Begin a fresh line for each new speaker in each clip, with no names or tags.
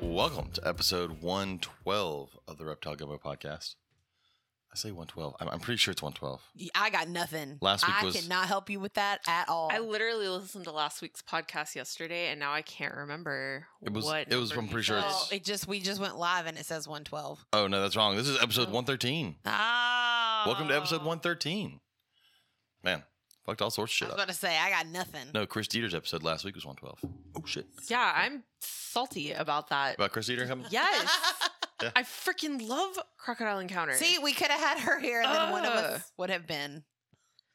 Welcome to episode 112 of the Reptile Gumbo podcast. I say 112. I'm, I'm pretty sure it's 112.
I got nothing.
Last week
I
was-
cannot help you with that at all.
I literally listened to last week's podcast yesterday, and now I can't remember
It was-
what.
it was- I'm
you
pretty sure
said.
it's-
well, it just we just went live and it says 112.
Oh, no, that's wrong. This is episode
Oh.
113.
Ah.
Welcome to episode 113. Man, fucked all sorts of
I
shit
was
up.
about to say I got nothing.
No, Chris Dieter's episode last week was 112. Oh, shit.
Yeah, I'm salty about that.
About Chris Dieter coming?
Yes,
Yeah.
I freaking love Crocodile Encounter.
See, we could have had her here, and then one of
Ugh.
us would have been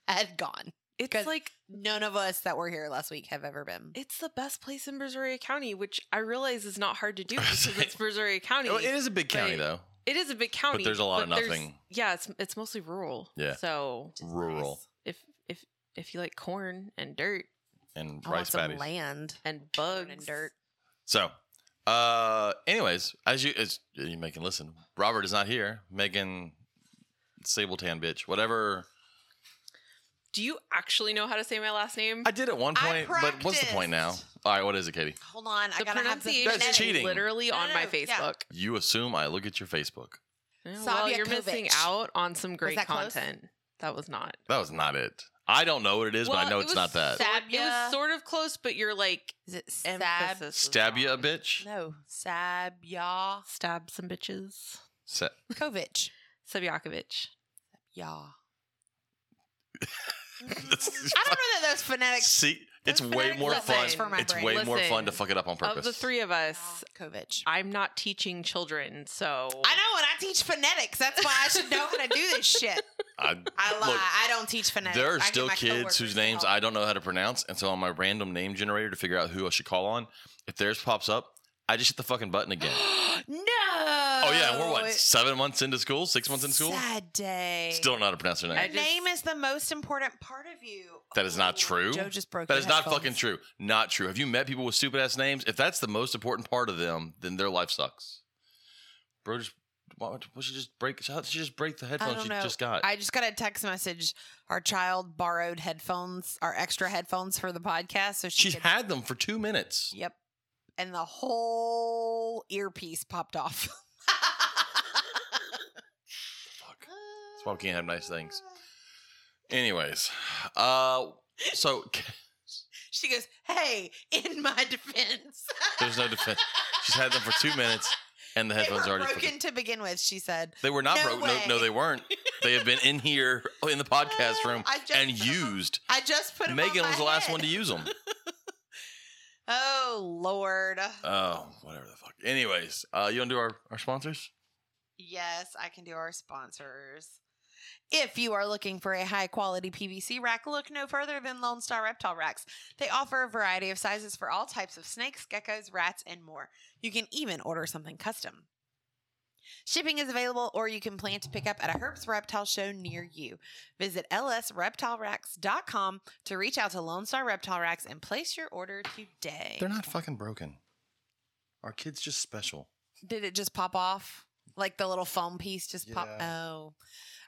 had gone.
it's
'cause-
like
None of us that were here last week have ever been.
it's the best place in Brazoria County, which I realize is not hard to do because it's Brazoria County.
Oh, it is a big county,
But-
though.
It is a big county, But
there's a lot of
there's-
nothing.
Yeah, it's it's mostly rural.
Yeah.
So
Rural.
if if if you like corn and dirt
And
I want
rice
some
patties.
land
and bugs
and dirt.
So, uh, anyways, as you as you may can listen, Robert is not here. Megan, Sable Tan bitch, whatever.
Do you actually know how to say my last name?
I did at one
I
point, but what's the point now?
practiced.
All right, what is it, Katie?
Hold on, I
the
gotta have the
pronunciation
That's
is
cheating.
literally
No,
on
no,
my
no, yeah.
Facebook.
You assume I look at your Facebook.
Yeah, well, you're
Savia
missing
Kovic.
out on some great
that close?
content. That was not.
That was not it. I don't know what it is, but I know
it
it's not that.
sort- it was sort of close, but you're like
Is it Sab?
Stab you a bitch.
No, Sabya
Stab some bitches.
Sa-
Kovic.
Sabjakovic.
Yeah. I don't know that those phonetics.
See, it's way more fun.
for my
It's
brain.
way more fun to fuck it up on purpose.
Of the three of us, oh,
Kovic.
I'm not teaching children, so
I know, and I teach phonetics. That's why I should know how to do this shit.
I,
I lie.
Look,
I don't teach phonetics.
there are
get
still
my
kids whose
to
names
help.
I don't know how to pronounce, and so on my random name generator to figure out who I should call on, if theirs pops up, I just hit the fucking button again.
no.
oh yeah, we're what seven months into school, six months in school.
Sad day.
Still don't know how to pronounce their
Your
name.
I just-
name is the most important part of you.
That is not true.
Joe just broke.
That
your
not
headphones.
fucking true. Not true. Have you met people with stupid ass names? If that's the most important part of them, then their life sucks. Bro, just why don't why don't she just break? How did she just break the headphones she
know.
just got?
I just got a text message. Our child borrowed headphones, our extra headphones for the podcast, so she
She's
could-
had them for two minutes.
Yep. And the whole earpiece popped off.
Fuck. That's why we can't have nice things. Anyways, uh, so
She goes, "Hey, in my defense,
there's no defense. She's had them for two minutes, and the headphones are already.
broken to begin with." She said,
They were not
No
broke. No, no, they weren't. They have been in here in the podcast room and
put 'em on-
used.
"I just put
Megan was the last one to use them.
Oh Lord.
Oh, whatever the fuck. Anyways, uh, you want to do our, our sponsors?
Yes, I can do our sponsors. If you are looking for a high quality PVC rack, look no further than Lone Star Reptile Racks. They offer a variety of sizes for all types of snakes, geckos, rats, and more. You can even order something custom. Shipping is available, or you can plan to pick up at a Herps Reptile show near you. Visit lsreptileracks.com to reach out to Lone Star Reptile Racks and place your order today.
They're not fucking broken. Our kid's just special.
Did it just pop off? Like the little foam piece just pop?
Yeah.
Oh.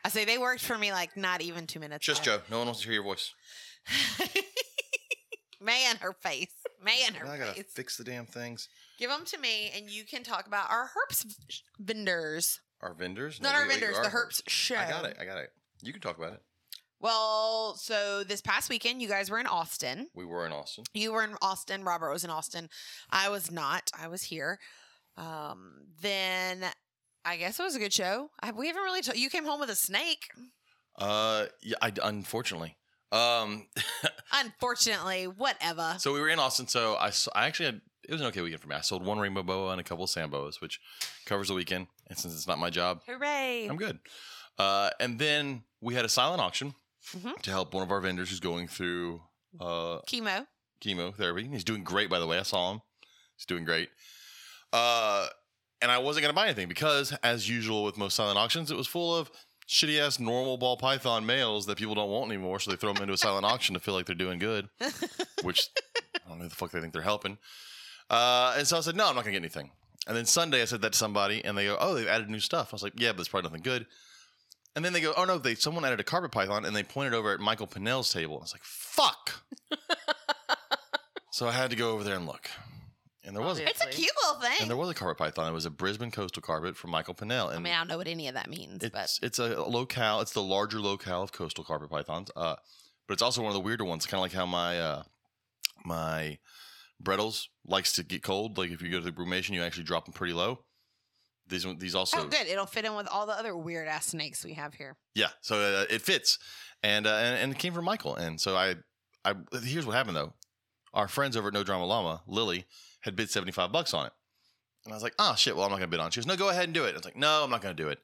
I say they worked for me like not even two minutes.
Just
ago.
Joe. No one wants to hear your voice.
Man, her face. Man, her
I gotta
face.
fix the damn things.
Give them to me, and you can talk about our herps vendors.
Our vendors?
Not
No,
our vendors, the herps show.
I got it. I got it. You can talk about it.
Well, so this past weekend, you guys were in Austin.
We were in Austin.
You were in Austin. Robert was in Austin. I was not. I was here. Um, then I guess it was a good show. I, we haven't really. T- you came home with a snake.
Uh, yeah. I unfortunately. Um,
Unfortunately, whatever.
so we were in Austin. So I, I actually had it was an okay weekend for me. I sold one rainbow boa and a couple of sand boas, which covers the weekend. And since it's not my job,
Hooray!
I'm good. Uh, and then we had a silent auction
Mhm.
to help one of our vendors who's going through uh,
Chemo.
chemotherapy. He's doing great, by the way. I saw him. He's doing great. Uh, and I wasn't going to buy anything because, as usual with most silent auctions, it was full of shitty ass normal ball python males that people don't want anymore. So they throw them into a silent auction to feel like they're doing good, which I don't know who the fuck they think they're helping. Uh, and so I said, no, I'm not going to get anything. And then Sunday, I said that to somebody, and they go, oh, they've added new stuff. I was like, yeah, but it's probably nothing good. And then they go, oh no, they someone added a carpet python and they pointed over at Michael Pinnell's table. I was like, fuck. so I had to go over there and look. And there was
Obvious.
It's a cute little thing.
and there was a carpet python. It was a Brisbane coastal carpet from Michael Pinnell. And
I mean, I don't know what any of that means, but
it's it's a locale. It's the larger locale of coastal carpet pythons. Uh, but it's also one of the weirder ones. Kind of like how my uh, my Brettles likes to get cold. Like if you go to the brumation, you actually drop them pretty low. These these also
oh, good. It'll fit in with all the other weird ass snakes we have here.
yeah. So uh, it fits, and, uh, and and it came from Michael. And so I I here's what happened though. Our friends over at No Drama Llama, Lily, had bid seventy five bucks on it, and I was like, oh shit. Well, I'm not gonna bid on. it. She goes, no, go ahead and do it. I was like, no, I'm not gonna do it.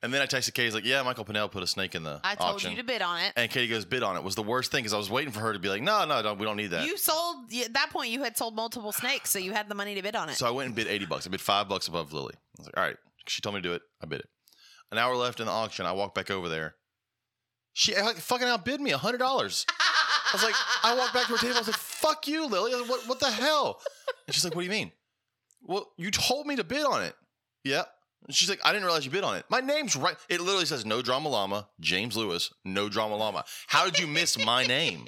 And then I texted Katie, like, yeah, Michael Pinnell put a snake in the
I told
auction.
you to bid on it.
And Katie goes, bid on it was the worst thing because I was waiting for her to be like, no, no, don't, we don't need that.
You sold at that point. You had sold multiple snakes, so you had the money to bid on it.
so I went and bid 80 bucks. I bid five bucks above Lily. I was like, all right. She told me to do it. I bid it. An hour left in the auction. I walk back over there. She like, fucking outbid me $100. I was like, I walked back to her table. I was like, fuck you, Lily. Like, what, what the hell? And she's like, what do you mean? Well, you told me to bid on it. Yeah. And she's like, I didn't realize you bid on it. My name's right. It literally says no drama llama, James Lewis, no drama llama. How did you miss my name?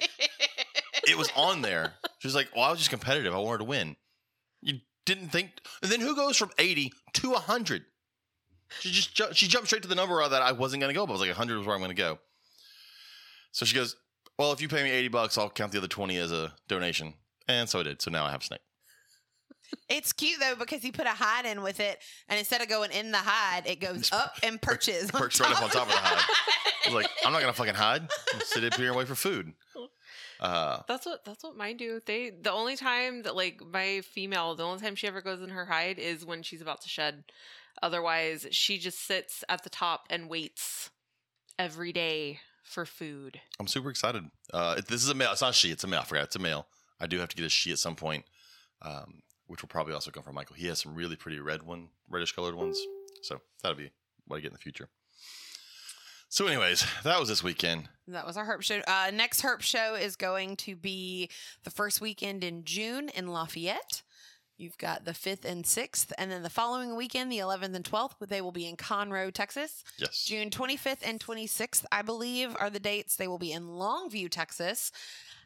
it was on there. She was like, "Well, I was just competitive. I wanted to win." You didn't think, and then who goes from eighty to hundred? She just ju- she jumped straight to the number that I wasn't going to go, but I was like, hundred was where I'm going to go. So she goes, "Well, if you pay me eighty bucks, I'll count the other twenty as a donation." And so I did. So now I have snake.
It's cute though because he put a hide in with it, and instead of going in the hide, it goes
Just
up and perches. on
perched right up on top of the hide. I was like, I'm not going to fucking hide. I'm gonna sit up here and wait for food. Uh,
That's what that's what mine do. They the only time that like my female, the only time she ever goes in her hide is when she's about to shed. Otherwise, she just sits at the top and waits every day for food.
I'm super excited. Uh, this is a male. It's not a she. It's a male. I forgot. It's a male. I do have to get a she at some point, um, which will probably also come from Michael. He has some really pretty red one, reddish colored ones. So that'll be what I get in the future. So, anyways, that was this weekend.
That was our Herp show. Uh, next Herp show is going to be the first weekend in June in Lafayette. You've got the 5th and 6th, and then the following weekend, the 11th and 12th, they will be in Conroe, Texas.
Yes.
June 25th and 26th, I believe, are the dates. They will be in Longview, Texas.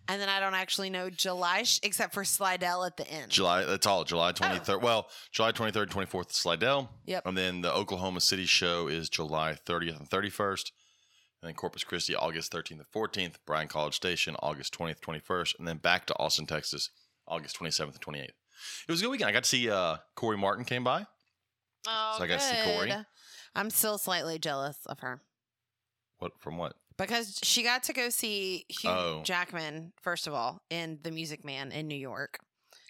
And then I don't actually know July, sh- except for Slidell at the end.
July. That's all. July 23rd. Well, July 23rd, 24th, Slidell.
Yep.
And then the Oklahoma City show is July 30th and 31st. And then Corpus Christi, August 13th and 14th. Bryan College Station, August 20th, 21st. And then back to Austin, Texas, August 27th and 28th. It was a good weekend. I got to see uh, Corey Martin came by.
Oh,
So I gotta see Corey.
good. I'm still slightly jealous of her
What from what?
Because she got to go see Hugh
Oh.
Jackman, first of all, in The Music Man in New York.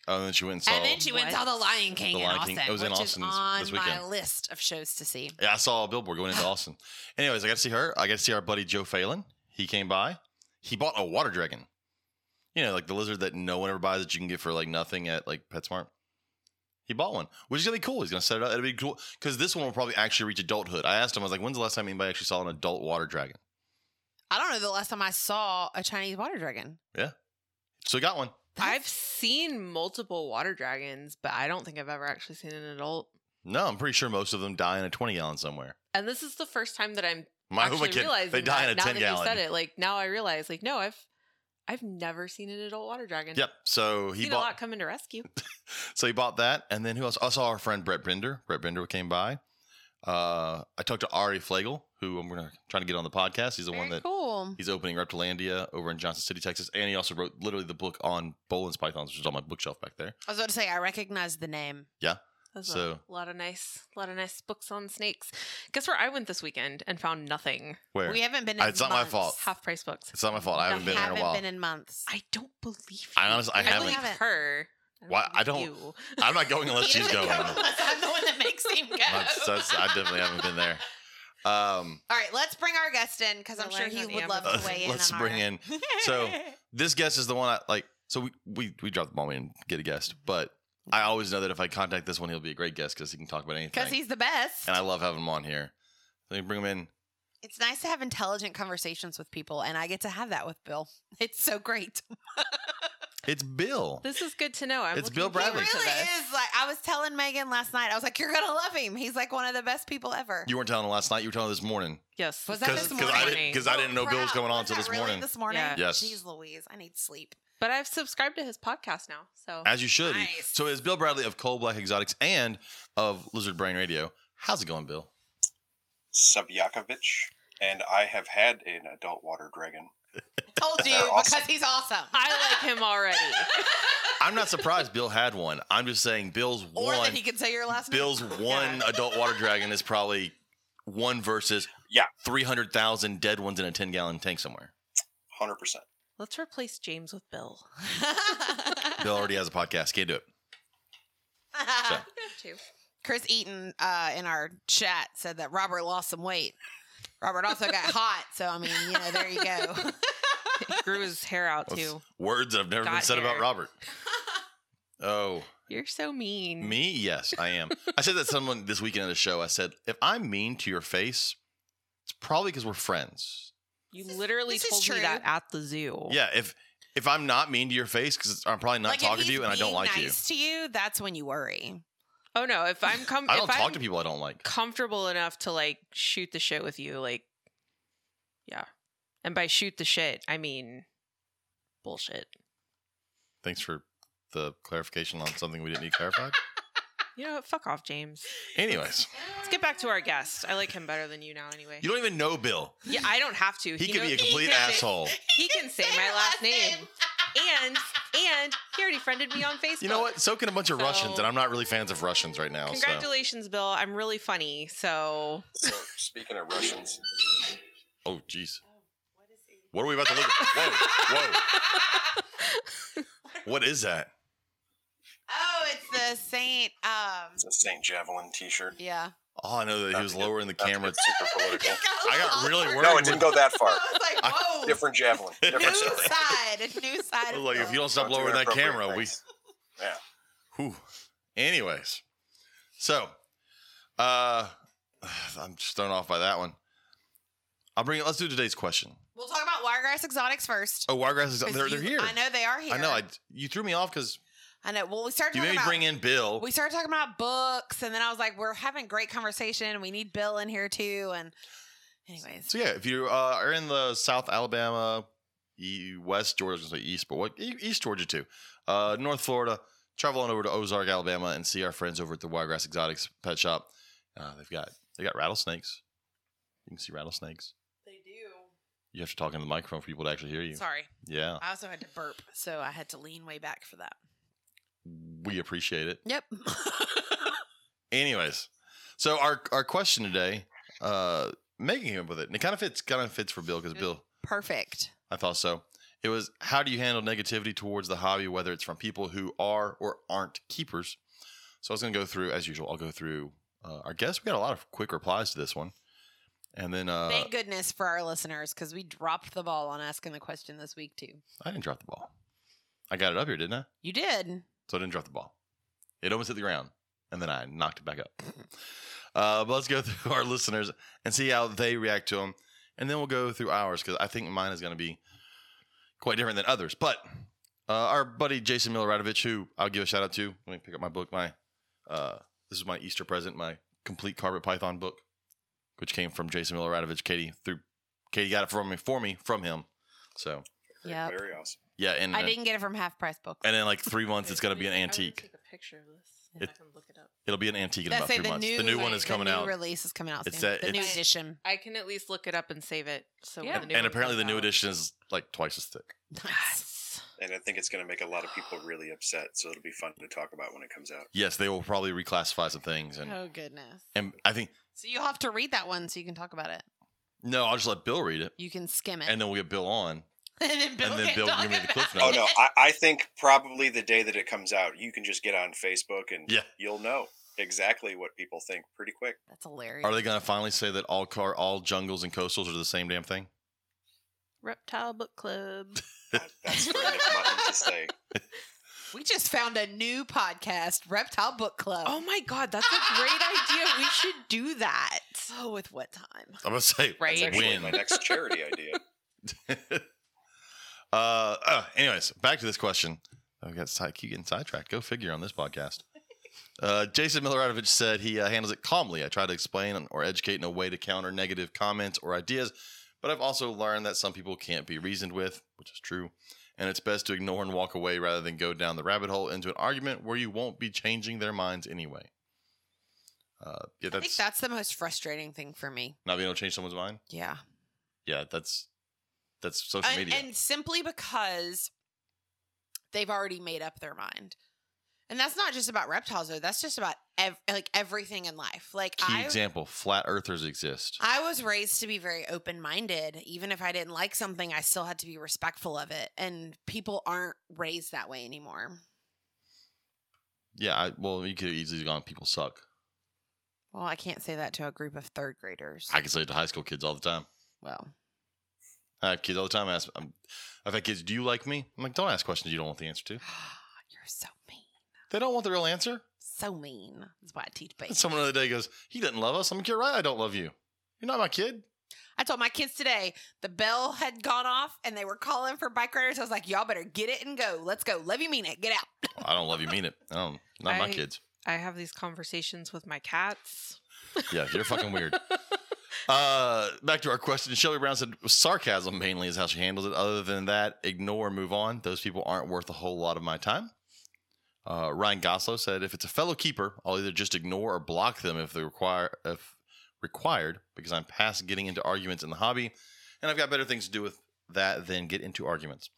Oh, and then she went and saw.
and then she went and saw The Lion King
The
in
Lion
Austin,
King. It was in Austin
is
this-
on
this
my list of shows to see.
yeah, I saw a billboard going into Austin. Anyways, I got to see her. I got to see our buddy Joe Phelan. He came by. He bought a water dragon. You know, like the lizard that no one ever buys that you can get for like nothing at like PetSmart. He bought one, which is gonna be cool. He's gonna set it up. It'll be cool because this one will probably actually reach adulthood. I asked him, I was like, "When's the last time anybody actually saw an adult water dragon?"
I don't know the last time I saw a Chinese water dragon. Yeah.
So he got one.
I've seen multiple water dragons, but I don't think I've ever actually seen an adult.
No, I'm pretty sure most of them die in a 20 gallon somewhere.
And this is the first time that I'm
My, who am I
actually
kidding?
realizing
They die
that
in a
now
10
that
gallon.
you said it. Like now I realize, like no, I've I've never seen an adult water dragon.
Yep. So he
seen a
bought.
lot coming to rescue.
So he bought that, and then who else? I saw our friend Brett Bender. Brett Bender came by. Uh, I talked to Ari Flagel, who I'm gonna trying to get on the podcast. He's the one that
cool.
he's opening Reptilandia over in Johnson City, Texas, and he also wrote literally the book on Boelen's pythons, which is on my bookshelf back there.
I was about to say I recognize the name.
There's
So-
a lot of nice, a lot of nice books on snakes. Guess where I went this weekend and found nothing.
Where
We haven't been. In
it's not my
months.
fault.
Half price books.
it's not my fault. I haven't been there in a while.
been in months.
I don't believe you.
I honestly- I
believe
haven't.
her.
Why- I don't?
You.
I'm not going unless she's going.
go unless I'm the one that makes him go.
That's, that's, I definitely haven't been there. Um,
All right, let's bring our guest in because I'm sure he would
on
love
uh,
to weigh in.
let's
on
bring
our...
in. So this guest is the one I like. So we we we dropped the ball and get a guest, but I always know that if I contact this one, he'll be a great guest because he can talk about anything.
because he's the best.
and I love having him on here. Let me bring him in.
It's nice to have intelligent conversations with people, and I get to have that with Bill. It's so great.
It's Bill.
This is good to know. I'm
It's Bill
forward
He
Bradley.
to
really is like I was telling Megan last night. I was like, "You're gonna love him. He's like one of the best people ever."
You weren't telling him last night. You were telling him this morning.
Yes.
Was that
Because
this
I
morning?
didn't because I didn't know Bill was
Crap.
coming on until this
really
morning.
This morning,
Yeah.
Yes.
Jeez, Louise, I need sleep.
But I've subscribed to his podcast now. So
As you should.
Nice.
So is Bill Bradley of Coal Black Exotics and of Lizard Brain Radio. How's it going, Bill?
Sabjakovic, and I have had an adult water dragon.
Told you
awesome.
because he's awesome.
I like him already.
I'm not surprised Bill had one. I'm just saying Bill's
or
one
that he could say your last name.
Bill's one adult water dragon is probably one versus
Yeah.
300,000 dead ones in a 10 gallon tank somewhere.
Hundred percent.
Let's replace James with Bill.
Bill already has a podcast. Can't do it. So.
Too.
Chris Eaton uh, in our chat said that Robert lost some weight. Robert also got hot, so I mean, you know, there you go.
He grew his hair out
That's
too.
words that have never been
Got
said about. Robert. Oh,
You're so mean.
me? Yes, I am. I said that to someone this weekend at a show. I said, if I'm mean to your face, it's probably because we're friends.
You
This
literally
is
told me that at the zoo.
Yeah, if if I'm not mean to your face, because I'm probably not
like
talking to you and I don't
being
like
nice to you, that's when you worry.
Oh no, if I'm com-.
I don't talk
I'm
to people I don't like.
comfortable enough to like shoot the shit with you, like yeah. And by shoot the shit, I mean bullshit.
Thanks for the clarification on something we didn't need clarified.
You know what? Fuck off, James.
Anyways,
Let's get back to our guest. I like him better than you now anyway.
you don't even know Bill.
yeah, I don't have to.
He could
knows-
be a complete
can say-
asshole.
He can say my last name. And and he already friended me on Facebook.
You know what? So can a bunch of
So-
Russians, and I'm not really fans of Russians right now. So.
Congratulations, Bill. I'm really funny. So
So speaking of Russians,
Oh, jeez. What are we about to look at? Whoa, whoa. What is that?
Oh, it's the Saint. Um,
it's a Saint Javelin T-shirt.
yeah.
Oh, I know that he was lowering the camera.
super political.
I got really worried.
No, it didn't go that far.
I was like,
I-
whoa.
Different javelin.
new
story.
side. A new side.
I was like, if you don't stop
Don't
lowering that
inappropriate
camera, we.
Yeah.
Whew. Anyways, so, uh, I'm just thrown off by that one. I'll bring it. Let's do today's question.
We'll talk about Wiregrass Exotics first.
Oh, Wiregrass is
'Cause
they're, they're here.
I know they are here.
I know. I, you threw me off because
I know. Well, we started
you
talking
made me
about
bring in Bill.
we started talking about books, and then I was like, we're having great conversation. We need Bill in here too. And anyways,
So yeah, if you uh, are in the South Alabama, e- West Georgia, I was gonna say East, but what e- East Georgia too, uh, North Florida, travel on over to Ozark, Alabama, and see our friends over at the Wiregrass Exotics Pet Shop. Uh, they've got they got rattlesnakes. You can see rattlesnakes.
they do.
You have to talk into the microphone for people to actually hear you.
Sorry,
Yeah,
I also had to burp, so I had to lean way back for that.
We appreciate it.
Yep.
Anyways, so our our question today, uh, Megan came up with it, and it kind of fits kind of fits for Bill because Bill
Perfect.
I thought so. It was how do you handle negativity towards the hobby, whether it's from people who are or aren't keepers. So I was going to go through, as usual, I'll go through uh, our guests. We got a lot of quick replies to this one. And then uh,
Thank goodness for our listeners because we dropped the ball on asking the question this week too.
I didn't drop the ball. I got it up here, didn't I?
You did.
So I didn't drop the ball. It almost hit the ground, and then I knocked it back up. Uh, but let's go through our listeners and see how they react to them. And then we'll go through ours because I think mine is going to be quite different than others. But uh, our buddy Jason Miloradovich, who I'll give a shout out to. Let me pick up my book. My uh, this is my Easter present, my complete carpet python book, which came from Jason Miloradovich. Katie through Katie got it for me for me from him. So
yeah,
Very awesome.
Yeah, and
I didn't get it from Half Price Books.
and in like three months, it's going to be an
I wanna
antique.
Take a picture of this.
It-
I can look it up.
It'll be an antique in
Let's
about
say
three
the
months.
new,
the new one is coming
the
coming
new
out.
Release is coming out
It's
soon.
that-
the new
it's-
edition.
I can at least look it up and save it. So when
Yeah.
the new
and
one
apparently the
comes
new
out-
edition is like twice as thick.
Nice.
And I think it's going to make a lot of people really upset. So it'll be fun to talk about when it comes out.
Yes, they will probably reclassify some things, and
Oh goodness.
and I think
So you'll have to read that one so you can talk about it.
no, I'll just let Bill read it,
You can skim it,
and then we'll get Bill on.
and then Bill
and then Bill can give me the
about
cliff
Oh no, I, I think probably the day that it comes out, you can just get on Facebook and
Yeah.
you'll know exactly what people think pretty quick.
That's hilarious.
Are they going to finally say that all car, all jungles and coastals are the same damn thing?
Reptile Book Club.
That- That's for Nick Mutton to say.
we just found a new podcast, Reptile Book Club.
Oh my god, that's a great idea. We should do that.
Oh, with what time?
I'm gonna say
Right.
That's actually
Win.
my next charity idea.
Uh, uh, anyways, back to this question. I got side, keep getting sidetracked. Go figure on this podcast. Uh, Jason Miloradovich said he uh, handles it calmly. I try to explain or educate in a way to counter negative comments or ideas, but I've also learned that some people can't be reasoned with, which is true, and it's best to ignore and walk away rather than go down the rabbit hole into an argument where you won't be changing their minds anyway. Uh, yeah,
I think
that's
that's the most frustrating thing for me.
not being able to change someone's mind.
Yeah.
Yeah, that's that's social
and,
media.
and simply because they've already made up their mind. And that's not just about reptiles though. That's just about ev- like everything in life. Like
Key
I
example: flat earthers exist.
I was raised to be very open-minded. Even if I didn't like something, I still had to be respectful of it. And people aren't raised that way anymore.
Yeah, I, well, you could have easily gone. People suck.
Well, I can't say that to a group of third graders.
I can say it to high school kids all the time.
well,
I have kids all the time ask. I'm, I've had kids. Do you like me? I'm like, don't ask questions you don't want the answer to.
you're so mean.
They don't want the real answer.
So mean. That's why I teach babies.
Someone the other day goes, "He doesn't love us." I'm like, "You're right. I don't love you. You're not my kid."
I told my kids today the bell had gone off and they were calling for bike riders. I was like, y'all better get it and go. Let's go. Love you, mean it. Get out.
I don't love you. Mean it. I don't. Um, not my kids.
I have these conversations with my cats.
Yeah, you're fucking weird. Uh, back to our question. Shelby Brown said sarcasm mainly is how she handles it. Other than that, ignore, move on. Those people aren't worth a whole lot of my time. Uh, Ryan Goslow said, if it's a fellow keeper, I'll either just ignore or block them if they require if required, because I'm past getting into arguments in the hobby, and I've got better things to do with that than get into arguments.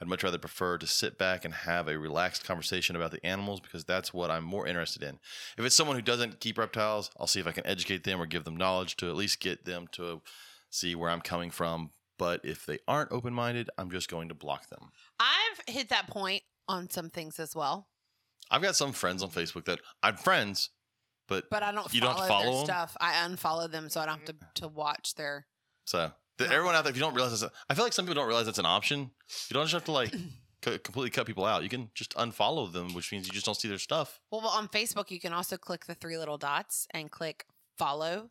I'd much rather prefer to sit back and have a relaxed conversation about the animals because that's what I'm more interested in. If it's someone who doesn't keep reptiles, I'll see if I can educate them or give them knowledge to at least get them to see where I'm coming from. But if they aren't open minded, I'm just going to block them.
I've hit that point on some things as well,
I've got some friends on Facebook that I'm friends, but,
but I don't
You
follow,
don't follow
their
'em?
stuff. I unfollow them so I don't have to, to watch their.
so the, everyone out there, if you don't realize that's, a, I feel like some people don't realize that's an option. You don't just have to like co- completely cut people out. You can just unfollow them, which means you just don't see their stuff.
Well, on Facebook, you can also click the three little dots and click follow.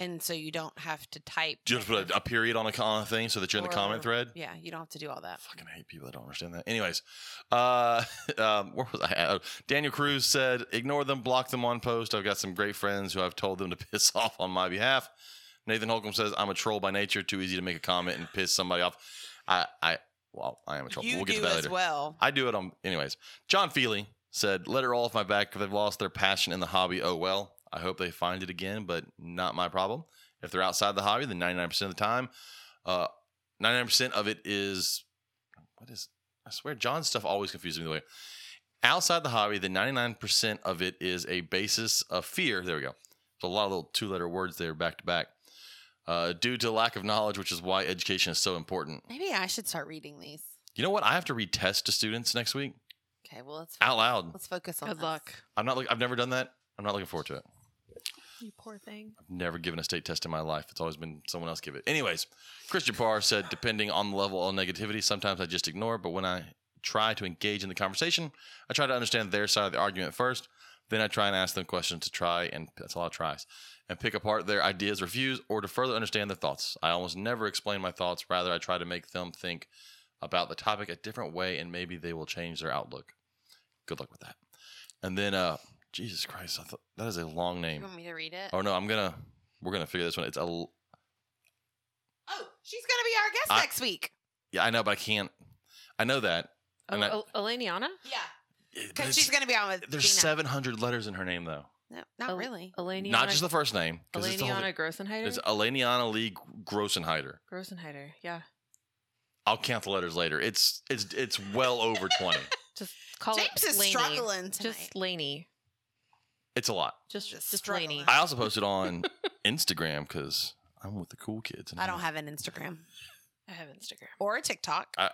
And so you don't have to type.
Do you have to put a, a period on a, on a thing so that you're in the comment thread?
Yeah, you don't have to do all that.
fucking hate people that don't understand that. Anyways, uh, um, where was I? at? Daniel Cruz said, "Ignore them, block them on post." I've got some great friends who I've told them to piss off on my behalf. Nathan Holcomb says, "I'm a troll by nature. Too easy to make a comment and piss somebody off." I, I, well, I am a troll.
You
we'll get to that later.
well.
I do it on, anyways. John Feely said, "Let it roll off my back if they've lost their passion in the hobby. Oh well. I hope they find it again, but not my problem. If they're outside the hobby, then 99% of the time, uh, 99% of it is what is? I swear, John's stuff always confuses me the way. Outside the hobby, the 99% of it is a basis of fear. There we go. So a lot of little two-letter words there back to back. Uh, due to lack of knowledge, which is why education is so important.
Maybe I should start reading these.
You know what? I have to read tests to students next week
Okay, well let's
out loud.
let's focus on
Good
this.
luck.
I'm not. Look, I've never done that. I'm not looking forward to it.
You poor thing.
I've never given a state test in my life. It's always been someone else give it. Anyways, Christian Parr said, depending on the level of negativity, sometimes I just ignore. But when I try to engage in the conversation, I try to understand their side of the argument first. Then I try and ask them questions to try, and that's a lot of tries, and pick apart their ideas or views, or to further understand their thoughts. I almost never explain my thoughts. Rather, I try to make them think about the topic a different way, and maybe they will change their outlook. Good luck with that. And then, uh, Jesus Christ, I thought that is a long
You
name.
want me to read it?
Oh no, I'm gonna we're gonna figure this one. It's a l-
Oh, she's gonna be our guest
I-
next week.
yeah, I know, but I can't. I know that.
Oh,
And I-
El- Eleniana?
Yeah, because she's gonna be on with.
there's
Gina.
700 letters in her name though.
No, not
El-
really.
Eleniana.
Not just the first name. 'cause it's the whole
Eleniana
thing.
Grossenheider?
It's Eleniana Lee Grossenheider.
Grossenheider, yeah.
I'll count the letters later. It's it's it's well over 20.
Just call
James
it
is
Laney.
struggling tonight.
Just Laney.
It's a lot.
Just,
Just
just,
struggling.
Laney.
I also posted on Instagram because I'm with the cool kids. and
I don't have an Instagram
I have Instagram.
or a TikTok.
I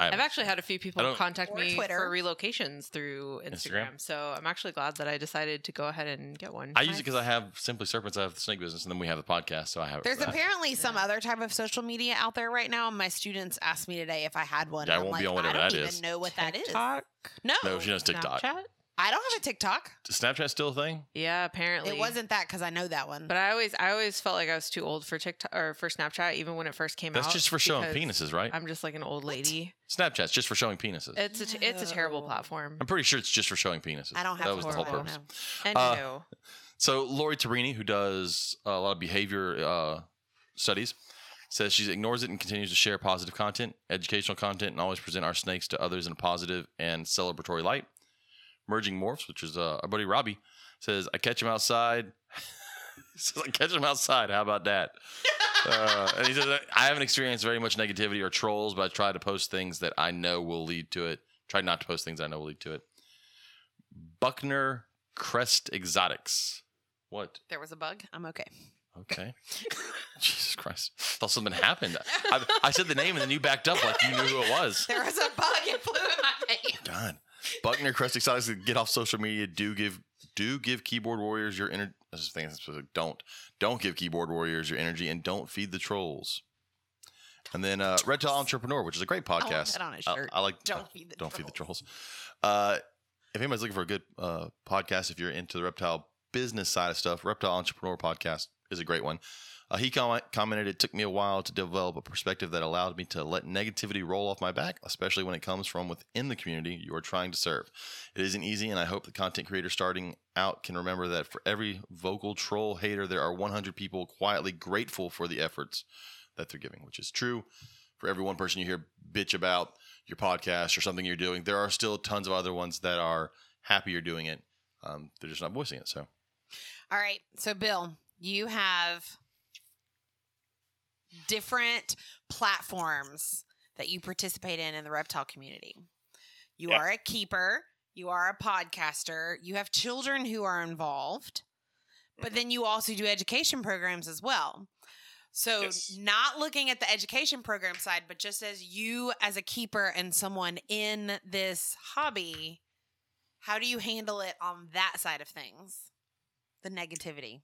have
I've actually had a few people contact me
Twitter.
for relocations through Instagram.
Instagram?
So I'm actually glad that I decided to go ahead and get one.
I use it because I have Simply Serpents. I have the snake business, and then we have the podcast. So I have. It.
There's
I,
apparently some
Yeah.
other type of social media out there right now. My students asked me today if I had one.
Yeah, I
and I'm
won't be
like,
on whatever
I don't
that
even
is.
know what that is. No,
No, she knows TikTok.
Snapchat.
I don't have a TikTok.
Is Snapchat still a thing?
Yeah, apparently
It wasn't that because I know that one.
But I always, I always felt like I was too old for TikTok or for Snapchat, even when it first came out.
That's just for showing
because
penises, right?
I'm just like an old lady.
Snapchat's just for showing penises.
It's a, t- it's a terrible
No.
platform.
I'm pretty sure it's just for showing penises.
I don't have
that was the whole
horrible.
purpose.
And
Uh,
no.
So Lori Tarini, who does a lot of behavior uh, studies, says she ignores it and continues to share positive content, educational content, and always present our snakes to others in a positive and celebratory light. Merging Morphs, which is uh, our buddy Robbie, says, I catch him outside. he says, I catch him outside. How about that? uh, and he says, I haven't experienced very much negativity or trolls, but I try to post things that I know will lead to it. Try not to post things I know will lead to it. Buckner Crest Exotics. What?
there was a bug. I'm okay.
Okay. Jesus Christ. I Thought something happened. I, I said the name and then you backed up like you knew who it was.
There was a bug. It flew in my face.
God. Buckner Crest Exotics, get off social media. Do give do give keyboard warriors your energy. I was thinking, don't don't give keyboard warriors your energy and don't feed the trolls. And then uh, Red Entrepreneur, which is a great podcast.
on a
I-. I, like
Don't feed the
don't feed the
trolls.
trolls. Uh, if anybody's looking for a good uh, podcast, if you're into the reptile business side of stuff, Reptile Entrepreneur Podcast is a great one. Uh, he com- commented, It took me a while to develop a perspective that allowed me to let negativity roll off my back, especially when it comes from within the community you are trying to serve. It isn't easy, and I hope the content creator starting out can remember that for every vocal troll hater, there are 100 people quietly grateful for the efforts that they're giving, which is true. For every one person you hear bitch about your podcast or something you're doing, there are still tons of other ones that are happy you're doing it. Um, they're just not voicing it. So
All right. So, Bill, you have different platforms that you participate in in the reptile community. You
Yeah.
are a keeper, you are a podcaster, you have children who are involved, but mm-hmm. then you also do education programs as well. So,
Yes.
not looking at the education program side, but just as you as a keeper and someone in this hobby, how do you handle it on that side of things? The negativity.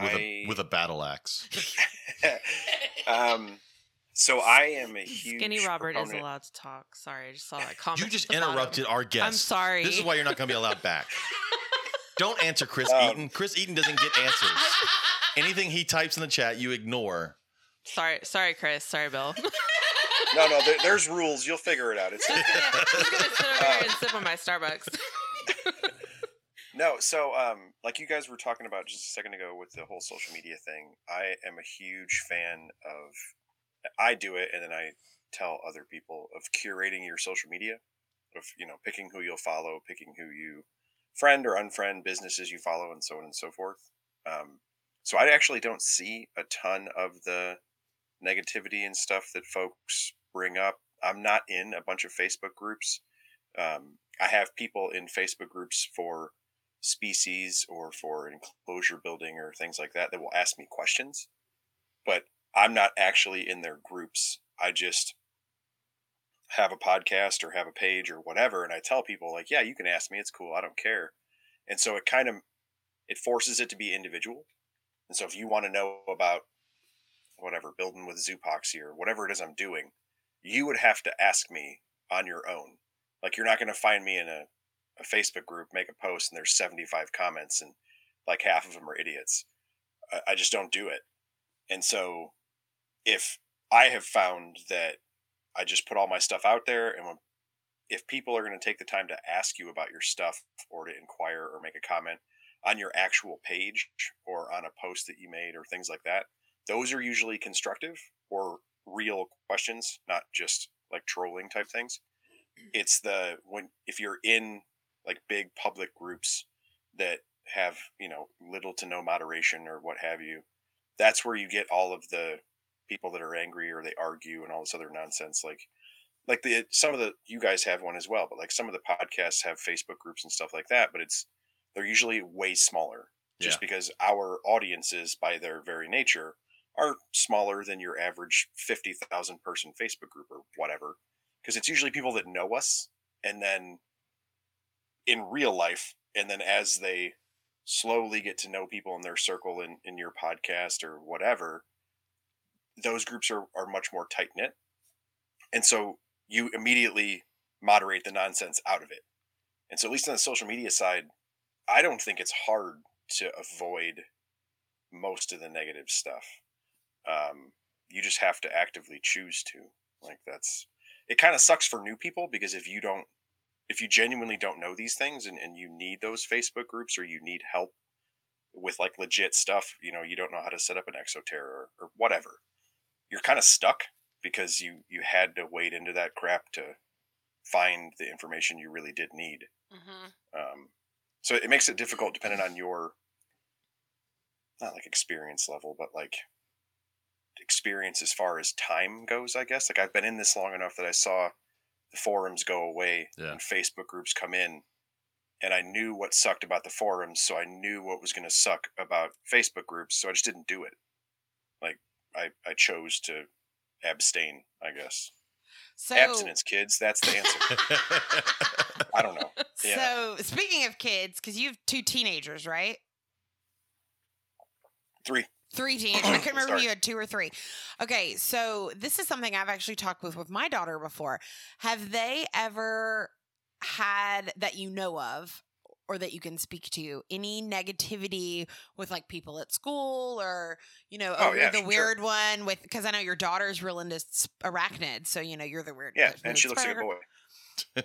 With
I,
a with a battle axe.
um, so I am a huge
Skinny Robert is allowed to talk. Sorry, I just saw that comment.
You just
at the bottom.
interrupted our guest.
I'm sorry.
This is why you're not going to be allowed back. Don't answer Chris
Um,
Eaton. Chris Eaton doesn't get answers. Anything he types in the chat, you ignore.
Sorry, sorry, Chris. Sorry, Bill.
No, no, there, there's rules. You'll figure it out. It's
I'm just gonna sit over here and sip on my Starbucks.
No, so um, like you guys were talking about just a second ago with the whole social media thing, I am a huge fan of. I do it, and then I tell other people of curating your social media, of you know picking who you'll follow, picking who you friend or unfriend, businesses you follow, and so on and so forth. Um, so I actually don't see a ton of the negativity and stuff that folks bring up. I'm not in a bunch of Facebook groups. Um, I have people in Facebook groups for species or for enclosure building or things like that that will ask me questions, but I'm not actually in their groups. I just have a podcast or have a page or whatever, and I tell people like, yeah, you can ask me. It's cool. I don't care. And so it kind of it forces it to be individual. And so if you want to know about whatever building with zoopoxy or whatever it is I'm doing, you would have to ask me on your own. Like you're not going to find me in a, a Facebook group, make a post, and there's 75 comments, and like half of them are idiots. I, I just don't do it. And so if I have found that I just put all my stuff out there, and when, if people are going to take the time to ask you about your stuff or to inquire or make a comment on your actual page or on a post that you made or things like that, those are usually constructive or real questions, not just like trolling type things. It's the when if you're in like big public groups that have, you know, little to no moderation or what have you, that's where you get all of the people that are angry or they argue and all this other nonsense like like the some of the you guys have one as well but like some of the podcasts have facebook groups and stuff like that but it's they're usually way smaller just because our audiences by their very nature are smaller than your average 50,000 person facebook group or whatever because it's usually people that know us and then in real life and then as they slowly get to know people in their circle in, in your podcast or whatever those groups are, are much more tight knit. And so you immediately moderate the nonsense out of it. And so, at least on the social media side, I don't think it's hard to avoid most of the negative stuff. Um, you just have to actively choose to. Like that's it. Kind of sucks for new people because if you don't, if you genuinely don't know these things and, and you need those Facebook groups or you need help with like legit stuff, you know, you don't know how to set up an Exo Terra or, or whatever. You're kind of stuck because you you had to wade into that crap to find the information you really did need.
Mm-hmm.
Um, so it makes it difficult depending on your not like experience level, but like experience as far as time goes. I guess like I've been in this long enough that I saw forums go away
Yeah.
and Facebook groups come in, and I knew what sucked about the forums, so I knew what was going to suck about Facebook groups, so I just didn't do it. Like I I chose to abstain. I guess
So,
abstinence, kids. That's the answer. I don't know. Yeah.
so speaking of kids, because you have two teenagers, right?
Three.
Three teenagers. I couldn't remember if you had two or three. Okay, so this is something I've actually talked with with my daughter before. Have they ever had that you know of or that you can speak to any negativity with like people at school or you know
Oh,
oh,
yeah,
the
sure.
weird one with because I know your daughter's real into arachnids, so you know you're the weird.
Yeah, and she looks like a boy.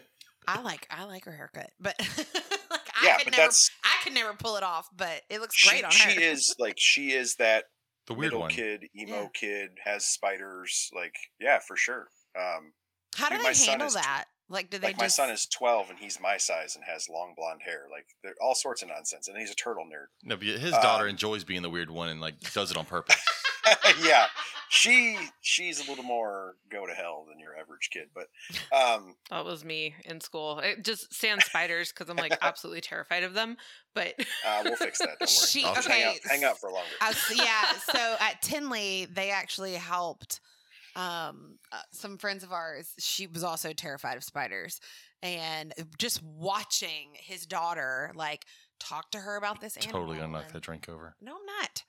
I like I like her haircut, but like
Yeah,
I could
but
never
that's
I could never pull it off, but it looks
she,
great on her.
she is like she is that
the weird
middle
one.
kid, emo
Yeah.
kid, has spiders. Like yeah, for sure. Um,
How do
dude,
they handle that? Like, do they
like my
just?
son is twelve and he's my size and has long blonde hair. Like there all sorts of nonsense, and he's a turtle nerd.
No, but his daughter
Um,
enjoys being the weird one and like does it on purpose.
yeah, she she's a little more go to hell than your average kid, but um,
That was me in school. It just sans spiders because I'm like absolutely terrified of them. But
uh, we'll fix that. Don't worry.
She-
Just hang out,
okay,
hang out for longer.
Uh, yeah. So at Tinley, they actually helped um, uh, some friends of ours. She was also terrified of spiders, and just watching his daughter like talk to her about this animal.
totally gonna knock that drink over.
No, I'm not.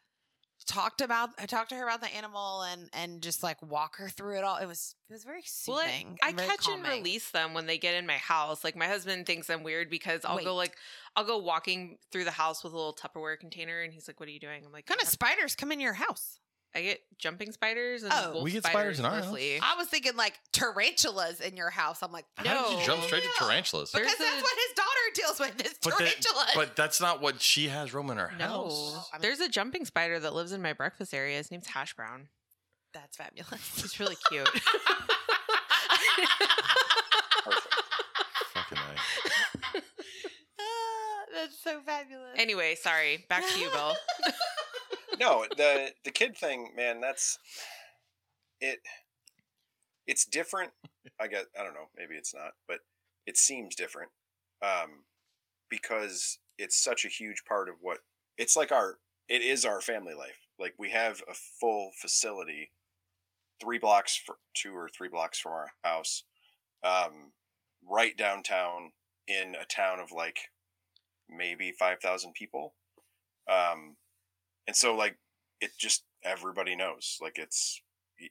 Talked about I talked to her about the animal and and just like walk her through it all. It was it was very
well, I-
soothing.
I,
very
catch and release them when they get in my house. Like my husband thinks I'm weird because I'll go like I'll go walking through the house with a little Tupperware container, and he's like, "What are you doing?" I'm like,
What kind of spiders come in your house?
I get jumping spiders and
Oh.
wolf
We get spiders in our house.
I was thinking like tarantulas in your house. I'm like, no,
How did you jump
No.
straight to
No.
tarantulas?
There's
because that's
a-
what his daughter deals with is
But, that-
tarantulas.
but that's not what she has roaming her
No,
house.
I mean-
there's a jumping spider that lives in my breakfast area. His name's Hash Brown.
that's fabulous.
He's really cute.
Perfect.
Fucking A.
Ah, that's so fabulous.
anyway, sorry. Back to you, Bill.
no, the the kid thing, man, that's it. It's different. I guess I don't know. Maybe it's not, but it seems different um, because it's such a huge part of what it's like. Our it is our family life. Like we have a full facility, three blocks for two or three blocks from our house, um, right downtown in a town of like maybe five thousand people. Um, and so like it just everybody knows like it's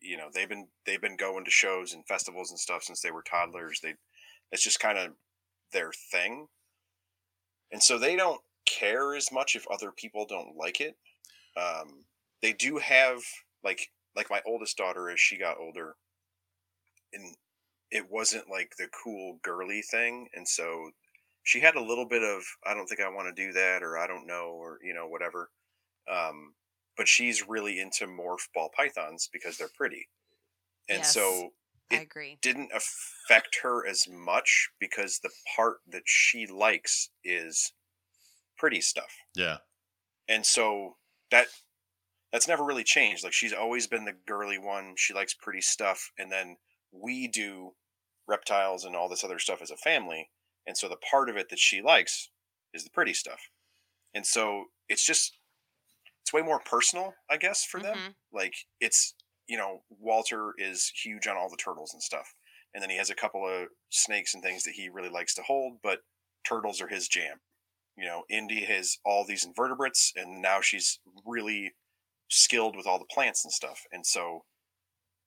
you know they've been they've been going to shows and festivals and stuff since they were toddlers. They it's just kind of their thing. And so they don't care as much if other people don't like it. Um they do have like like my oldest daughter as she got older. And it wasn't like the cool girly thing. And so she had a little bit of i don't think i want to do that or i don't know or you know whatever um, but she's really into morph ball pythons because they're pretty and
Yes.
so
I
it
agree.
didn't affect her as much because the part that she likes is pretty stuff
Yeah.
and so that that's never really changed like she's always been the girly one she likes pretty stuff and then we do reptiles and all this other stuff as a family and so the part of it that she likes is the pretty stuff and so it's just it's way more personal i guess for them
Mhm.
like it's you know walter is huge on all the turtles and stuff and then he has a couple of snakes and things that he really likes to hold but turtles are his jam you know indy has all these invertebrates and now she's really skilled with all the plants and stuff and so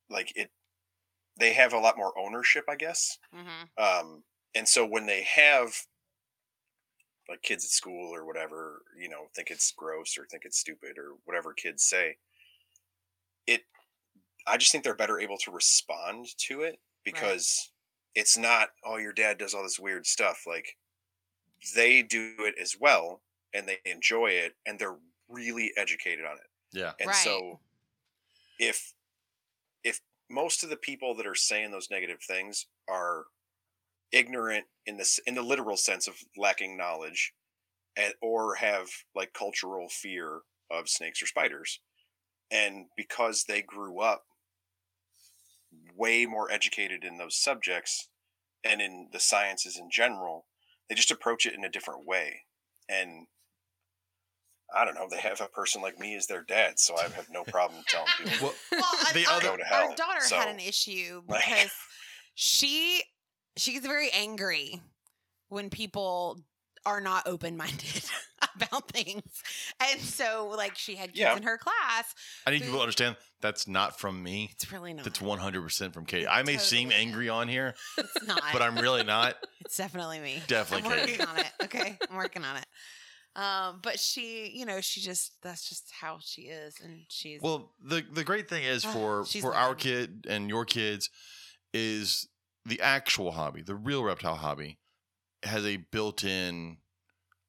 like it they have a lot more ownership i guess
Mhm.
um, and so when they have like kids at school or whatever, you know, think it's gross or think it's stupid or whatever kids say. It, I just think they're better able to respond to it because it's not, oh, your dad does all this weird stuff. Like they do it as well and they enjoy it and they're really educated on it.
Yeah.
And
Right.
so if if most of the people that are saying those negative things are ignorant in this in the literal sense of lacking knowledge and or have like cultural fear of snakes or spiders and because they grew up way more educated in those subjects and in the sciences in general they just approach it in a different way and I don't know. They have a person like me as their dad, so I have no problem telling people.
Well,
Well,
The
our,
other-
our-
Go to
our daughter
so,
had an issue
like-
because she she gets very angry when people are not open minded about things, and so like she had kids
Yeah.
in her class.
I need people to understand that's not from me.
It's really not.
That's 100% from Katie.
It's
I may seem angry on here,
It's not.
but I'm really not.
It's definitely me.
Definitely
I'm
Katie.
working on it. Okay, I'm working on it. Um, but she, you know, she just that's just how she is, and she's
Well, the the great thing is
Ah,
for
she's
for our kid and your kids is the actual hobby, the real reptile hobby has a built-in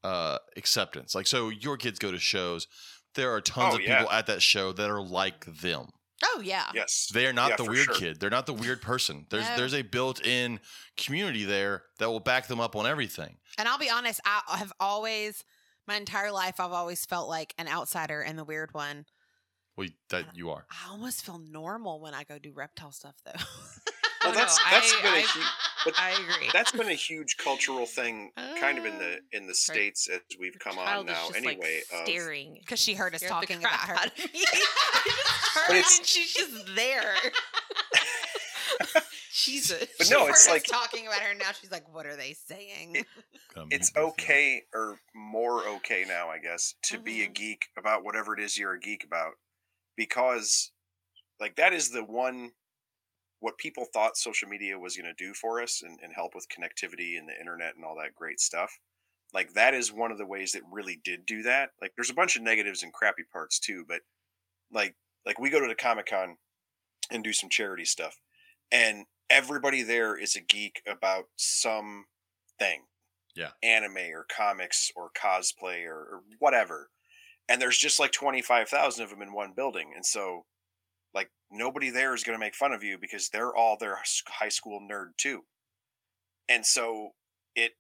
uh acceptance. Like so your kids go to shows, there are tons
Oh,
of
yeah.
people at that show that are like them.
oh yeah,
Yes.
They are not
Yeah,
the weird
sure.
kid. They're not the weird person. There's
No.
there's a built-in community there that will back them up on everything.
And I'll be honest, I have always, my entire life, I've always felt like an outsider and the weird one.
Well, that you are.
I almost feel normal when I go do reptile stuff, though.
Well,
Oh, no,
that's that's
I-
been a
I-
hu- but
I agree.
that's been a huge cultural thing, kind of in the in the states as we've come on
is
now.
just,
Anyway,
like, staring.
Because she heard us
Scared the
talking about her.
out of me. I just
But
heard
it's-
and she's just there. Jesus.
But no,
heard
it's like-
talking about her. Now she's like, "What are they saying?"
It- it's okay or more okay now, I guess, to be a
Mhm.
geek about whatever it is you're a geek about, because like that is the one what people thought social media was going to do for us and, and help with connectivity and the internet and all that great stuff like that is one of the ways that really did do that like there's a bunch of negatives and crappy parts too but like like we go to the comic-con and do some charity stuff and everybody there is a geek about some thing
Yeah.
anime or comics or cosplay or, or whatever and there's just like 25,000 of them in one building and so like nobody there is going to make fun of you because they're all their high school nerd too. And so it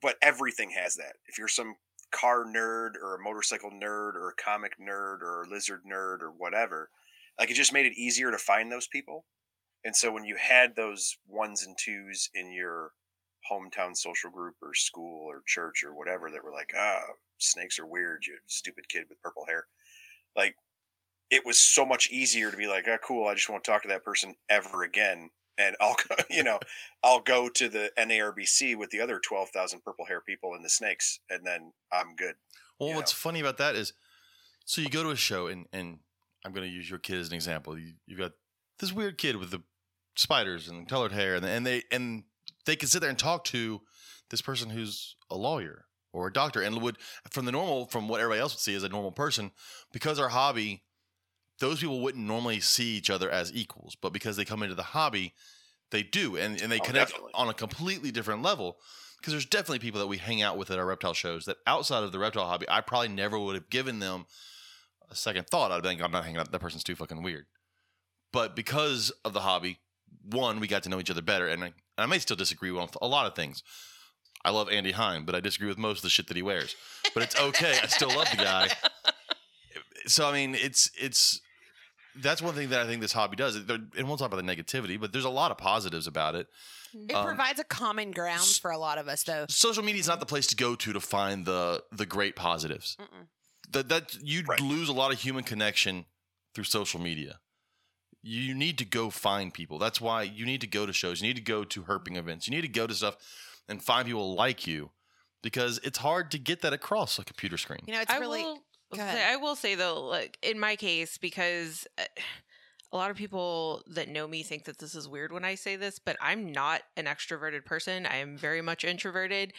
but everything has that. If you're some car nerd or a motorcycle nerd or a comic nerd or a lizard nerd or whatever like it just made it easier to find those people. And so when you had those ones and twos in your hometown social group or school or church or whatever that were like ah snakes are weird you stupid kid with purple hair like it was so much easier to be like, oh, cool, I just won't talk to that person ever again. And I'll, go, you know, I'll go to the NARBC with the other 12,000 purple hair people and the snakes, and then I'm good.
Well, what's
know?
funny about that is, so you go to a show, and and I'm going to use your kid as an example. You, you've got this weird kid with the spiders and colored hair, and and they and they can sit there and talk to this person who's a lawyer or a doctor, and would from the normal from what everybody else would see as a normal person, because our hobby, those people wouldn't normally see each other as equals, but because they come into the hobby, they do, and and they
Oh,
connect
definitely.
on a completely different level because there's definitely people that we hang out with at our reptile shows that outside of the reptile hobby, I probably never would have given them a second thought. I'd think I'm not hanging out. That person's too fucking weird. But because of the hobby, one, we got to know each other better, and I, and I may still disagree with a lot of things. I love Andy Hine, but I disagree with most of the shit that he wears. But it's okay. I still love the guy. So I mean, it's it's that's one thing that I think this hobby does. There- And we'll talk about the negativity, but there's a lot of positives about it.
It
Um,
provides a common ground for a lot of us, though.
social media is not the place to go to to find the the great positives.
Mm-mm.
That that you
Right.
lose a lot of human connection through social media. You need to go find people. That's why you need to go to shows. You need to go to herping events. You need to go to stuff and find people like you because it's hard to get that across a computer screen.
You know, it's
I
really.
will
Go
say,
ahead.
I will say though, like in my case, because uh, a lot of people that know me think that this is weird when I say this, but I'm not an extroverted person. I am very much introverted.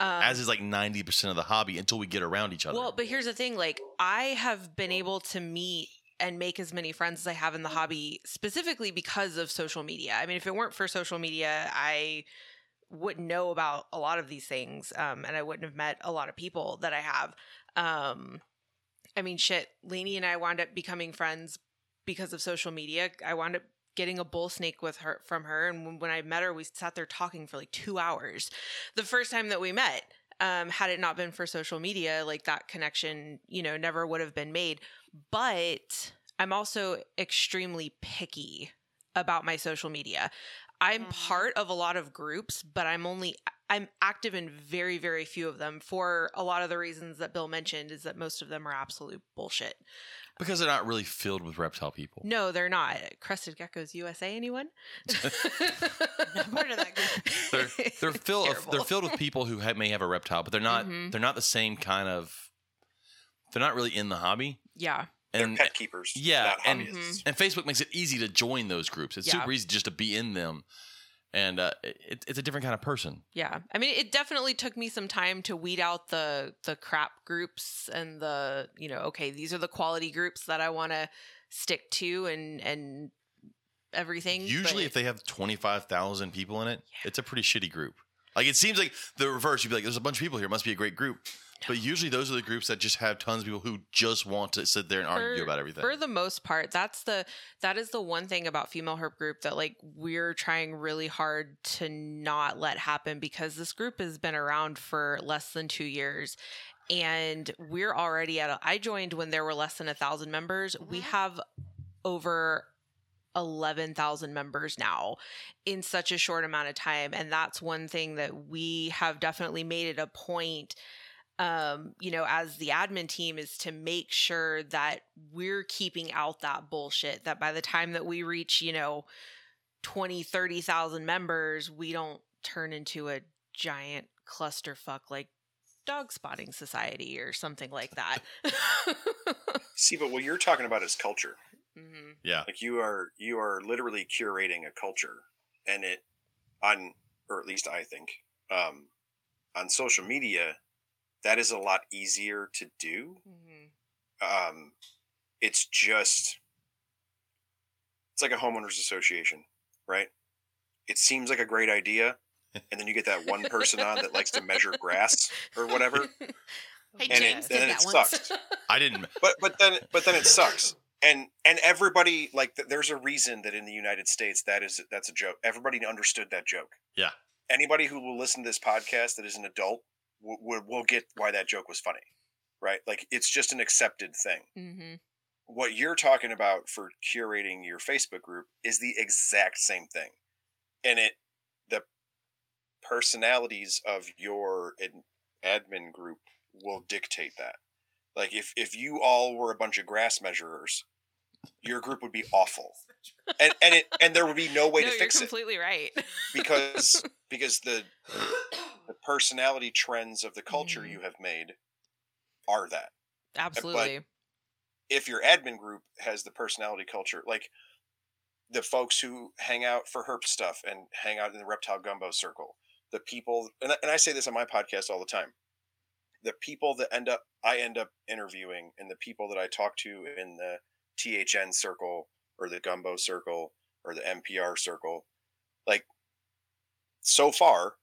Um,
as is like 90% of the hobby until we get around each other.
Well, but here's the thing like I have been able to meet and make as many friends as I have in the hobby specifically because of social media. I mean, if it weren't for social media, I wouldn't know about a lot of these things um, and I wouldn't have met a lot of people that I have. Um, I mean, shit, Lainey and I wound up becoming friends because of social media. I wound up getting a bull snake with her from her and when, I met her we sat there talking for like 2 hours. The first time that we met, um, had it not been for social media, like that connection, you know, never would have been made. But I'm also extremely picky about my social media. I'm
Mhm.
part of a lot of groups, but I'm only I'm active in very very few of them for a lot of the reasons that Bill mentioned is that most of them are absolute bullshit.
because they're not really filled with reptile people.
No, they're not. Crested Geckos USA anyone?
Not part of that group.
They're they're filled of, they're filled with people who have, may have a reptile, but they're not
Mhm.
they're not the same kind of they're not really in the hobby.
Yeah.
They're
And
pet keepers,
yeah,
not
and- and Facebook makes it easy to join those groups. It's
Yeah.
super easy just to be in them, and uh, it, it's a different kind of person.
Yeah. I mean, it definitely took me some time to weed out the the crap groups and the, you know, okay, these are the quality groups that I want to stick to and and everything.
Usually,
but-
if they have twenty five thousand people in it, it's a pretty shitty group. Like it seems like the reverse. You'd be like, "There's a bunch of people here. It must be a great group." But usually, those are the groups that just have tons of people who just want to sit there and argue about everything.
For the most part, that's the that is the one thing about female herp group that like we're trying really hard to not let happen because this group has been around for less than two years. And we're already at a, I joined when there were less than a thousand members. We
Mhm.
have over 11,000 members now in such a short amount of time. And that's one thing that we have definitely made it a point um, you know, as the admin team is to make sure that we're keeping out that bullshit that by the time that we reach, you know, 20, 30,000 members, we don't turn into a giant clusterfuck like dog spotting society or something like that.
See, but what you're talking about is culture.
hmm
yeah,
Like you are you are literally curating a culture, and it on or at least I think um, on social media that is a lot easier to do.
hmm
Um, it's just it's like a homeowners association, right? It seems like a great idea, and then you get that one person on that likes to measure grass or whatever.
Hey,
And it-
James did
then
that
it
once.
sucks.
I didn't.
but but then but then it sucks and and everybody like there's a reason that in the united states that is that's a joke everybody understood that joke
Yeah.
anybody who will listen to this podcast that is an adult will, will, will get why that joke was funny right? Like it's just an accepted thing.
Hmm
what you're talking about for curating your facebook group is the exact same thing. And it the personalities of your ad- admin group will dictate that. Like if if you all were a bunch of grass measurers your group would be awful. And and it and there would be no way
no,
to
you're
fix it.
completely right.
because because the the personality trends of the culture
Mhm.
you have made are that
Absolutely.
if your admin group has the personality culture, like the folks who hang out for herp stuff and hang out in the reptile gumbo circle, the people, and I, and I say this on my podcast all the time, the people that end up, I end up interviewing, and the people that I talk to in the THN circle or the gumbo circle or the NPR circle, like so far,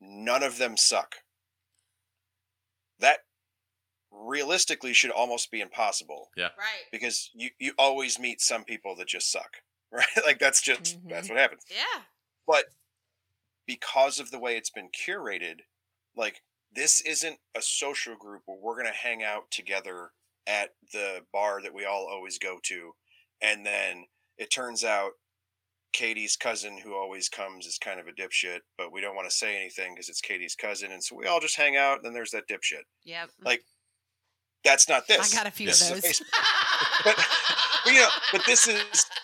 none of them suck. That realistically should almost be impossible Yeah.
Right.
because you you always meet some people that just suck right like that's just mm-hmm. that's what happens
Yeah.
but because of the way it's been curated like this isn't a social group where we're going to hang out together at the bar that we all always go to and then it turns out Katie's cousin who always comes is kind of a dipshit but we don't want to say anything because it's Katie's cousin and so we all just hang out and then there's that dipshit
Yeah,
Like, that's not this
I got a few
Yes.
of those.
is but, but you know, but this is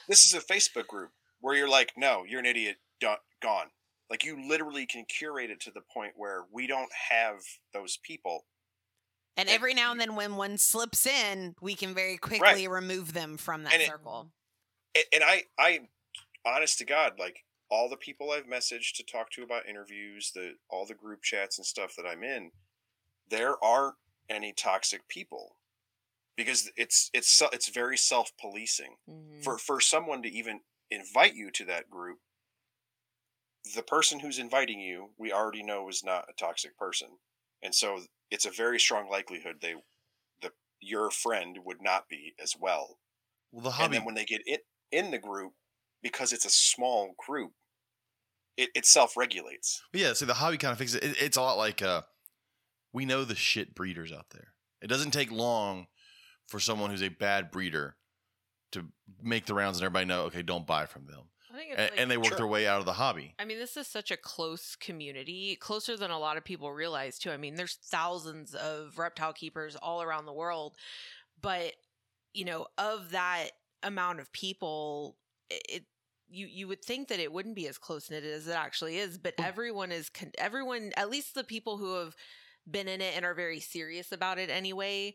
this is a Facebook group where you're like, no, you're an idiot, done, gone. Like you literally can curate it to the point where we don't have those people.
and
and
every now and then, when one slips in, we can very quickly remove them from that
And
circle.
A- And I, I, honest to God, like all the people I've messaged to talk to about interviews, the all the group chats and stuff that I'm in, there aren't any toxic people because it's it's se- it's very self policing
Mhm.
for for someone to even invite you to that group. The person who's inviting you, we already know is not a toxic person, and so it's a very strong likelihood they, the your friend would not be as well.
Well, the hobby.
And then when they get it in the group, because it's a small group, it, it self regulates.
yeah, see, the hobby kind of fixes it. it. It's a lot like uh, we know the shit breeders out there. It doesn't take long for someone who's a bad breeder to make the rounds and everybody know, okay, don't buy from them.
I think it's
And,
like,
and they work
Sure.
their way out of the hobby.
I mean, this is such a close community, closer than a lot of people realize, too. I mean, there's thousands of reptile keepers all around the world, but you know, of that amount of people, it, you you would think that it wouldn't be as close knit as it actually is, but everyone is con- everyone, at least the people who have been in it and are very serious about it anyway.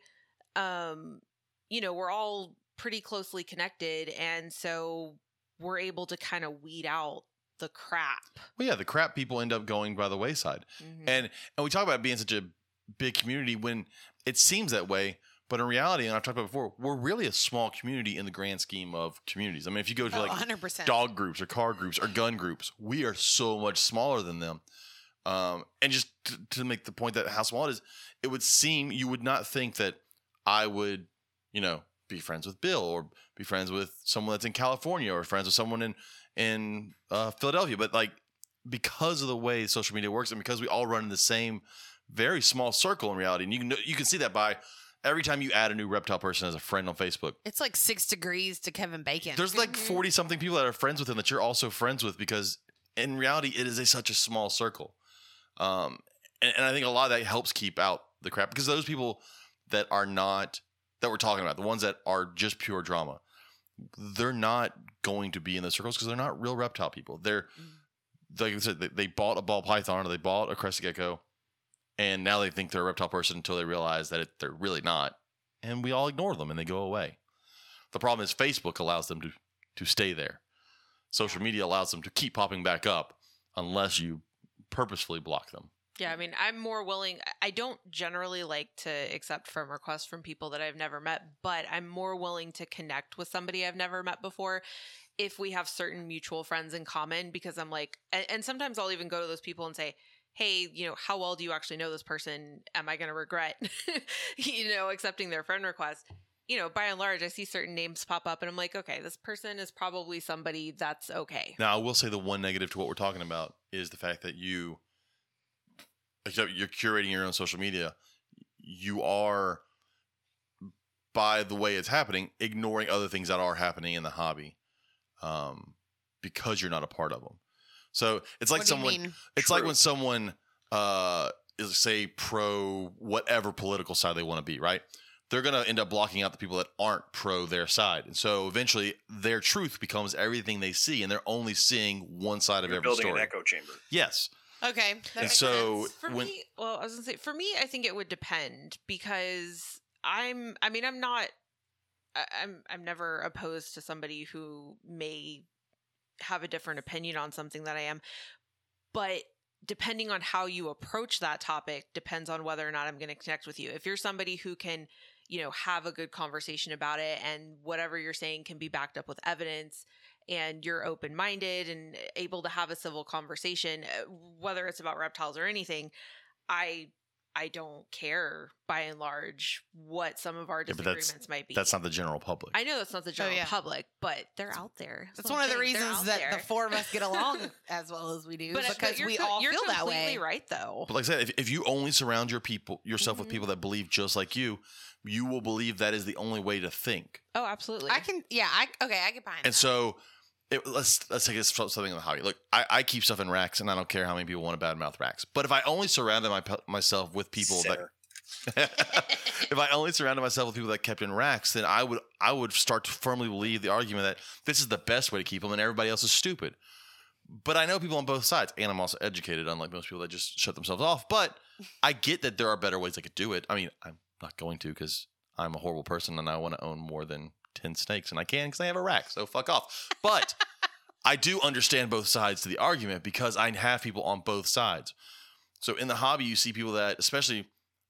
Um, you know, we're all pretty closely connected, and so we're able to kind of weed out the crap.
Well, yeah, the crap people end up going by the wayside.
Mhm.
And and we talk about being such a big community when it seems that way, but in reality, and I've talked about before, we're really a small community in the grand scheme of communities. I mean, if you go to
Oh,
like
100%.
dog groups or car groups or gun groups, we are so much smaller than them. Um, and just to, to make the point that how small it is, it would seem you would not think that I would, you know, be friends with Bill or be friends with someone that's in California or friends with someone in in uh, Philadelphia, but like because of the way social media works and because we all run in the same very small circle in reality, and you can you can see that by every time you add a new reptile person as a friend on Facebook.
It's like six degrees to Kevin Bacon.
There's like
Mhm.
40 something people that are friends with him that you're also friends with because in reality it is a, such a small circle. Um, and, and I think a lot of that helps keep out the crap because those people that are not that we're talking about, the ones that are just pure drama, they're not going to be in the circles because they're not real reptile people. They're like I said, they, they bought a ball python or they bought a crested gecko, and now they think they're a reptile person until they realize that it, they're really not, and we all ignore them and they go away. The problem is Facebook allows them to to stay there. Social media allows them to keep popping back up unless you purposefully block them.
Yeah, I mean, I'm more willing. I- don't generally like to accept friend requests from people that I've never met, but I'm more willing to connect with somebody I've never met before if we have certain mutual friends in common because I'm like, and sometimes I'll even go to those people and say, Hey, you know, how well do you actually know this person? Am I going to regret, you know, accepting their friend request? You know, by and large, I see certain names pop up and I'm like, okay, this person is probably somebody that's okay.
Now, I will say the one negative to what we're talking about is the fact that you, you're curating your own social media. You are, by the way it's happening, ignoring other things that are happening in the hobby, um, because you're not a part of them. So it's like
what do
someone.
you mean?
It's like when someone uh, is say pro whatever political side they want to be, right? They're gonna end up blocking out the people that aren't pro their side, and so eventually their truth becomes everything they see, and they're only seeing one side of
You're
every
building
story.
an echo chamber.
Yes,
Okay. That
And
makes
so-
sense.
for
when-
me well i was gonna say for me i think it would depend because i'm i mean i'm not i'm i'm never opposed to somebody who may have a different opinion on something that i am but depending on how you approach that topic depends on whether or not i'm going to connect with you. If you're somebody who can you know have a good conversation about it and whatever you're saying can be backed up with evidence and you're open minded and able to have a civil conversation, uh, whether it's about reptiles or anything, I I don't care by and large what some of our
Yeah,
disagreements might be.
that's not the general public.
I know that's not the general
yeah.
public, but they're out there.
That's
what
one of the reasons that
there.
the four of us get along as well as we do,
but, but
because
you're
we
co-
all
you're
feel that way.
right though.
But like I said, if, if you only surround your people yourself with
Mhm.
people that believe just like you, you will believe that is the only way to think.
Oh, absolutely.
I can, yeah, I okay, I get behind.
And
that.
so, it, let's let's take this something in the hobby. Look, I, I keep stuff in racks, and I don't care how many people want to badmouth racks. But if I only surrounded my, myself with people that, if I only surrounded myself with people that kept in racks, then I would I would start to firmly believe the argument that this is the best way to keep them, and everybody else is stupid. But I know people on both sides, and I'm also educated, unlike most people that just shut themselves off. But I get that there are better ways I could do it. I mean, I'm not going to because I'm a horrible person and I want to own more than 10 snakes, and I can because I have a rack. So fuck off. But I do understand both sides to the argument because I have people on both sides. So in the hobby, you see people that, especially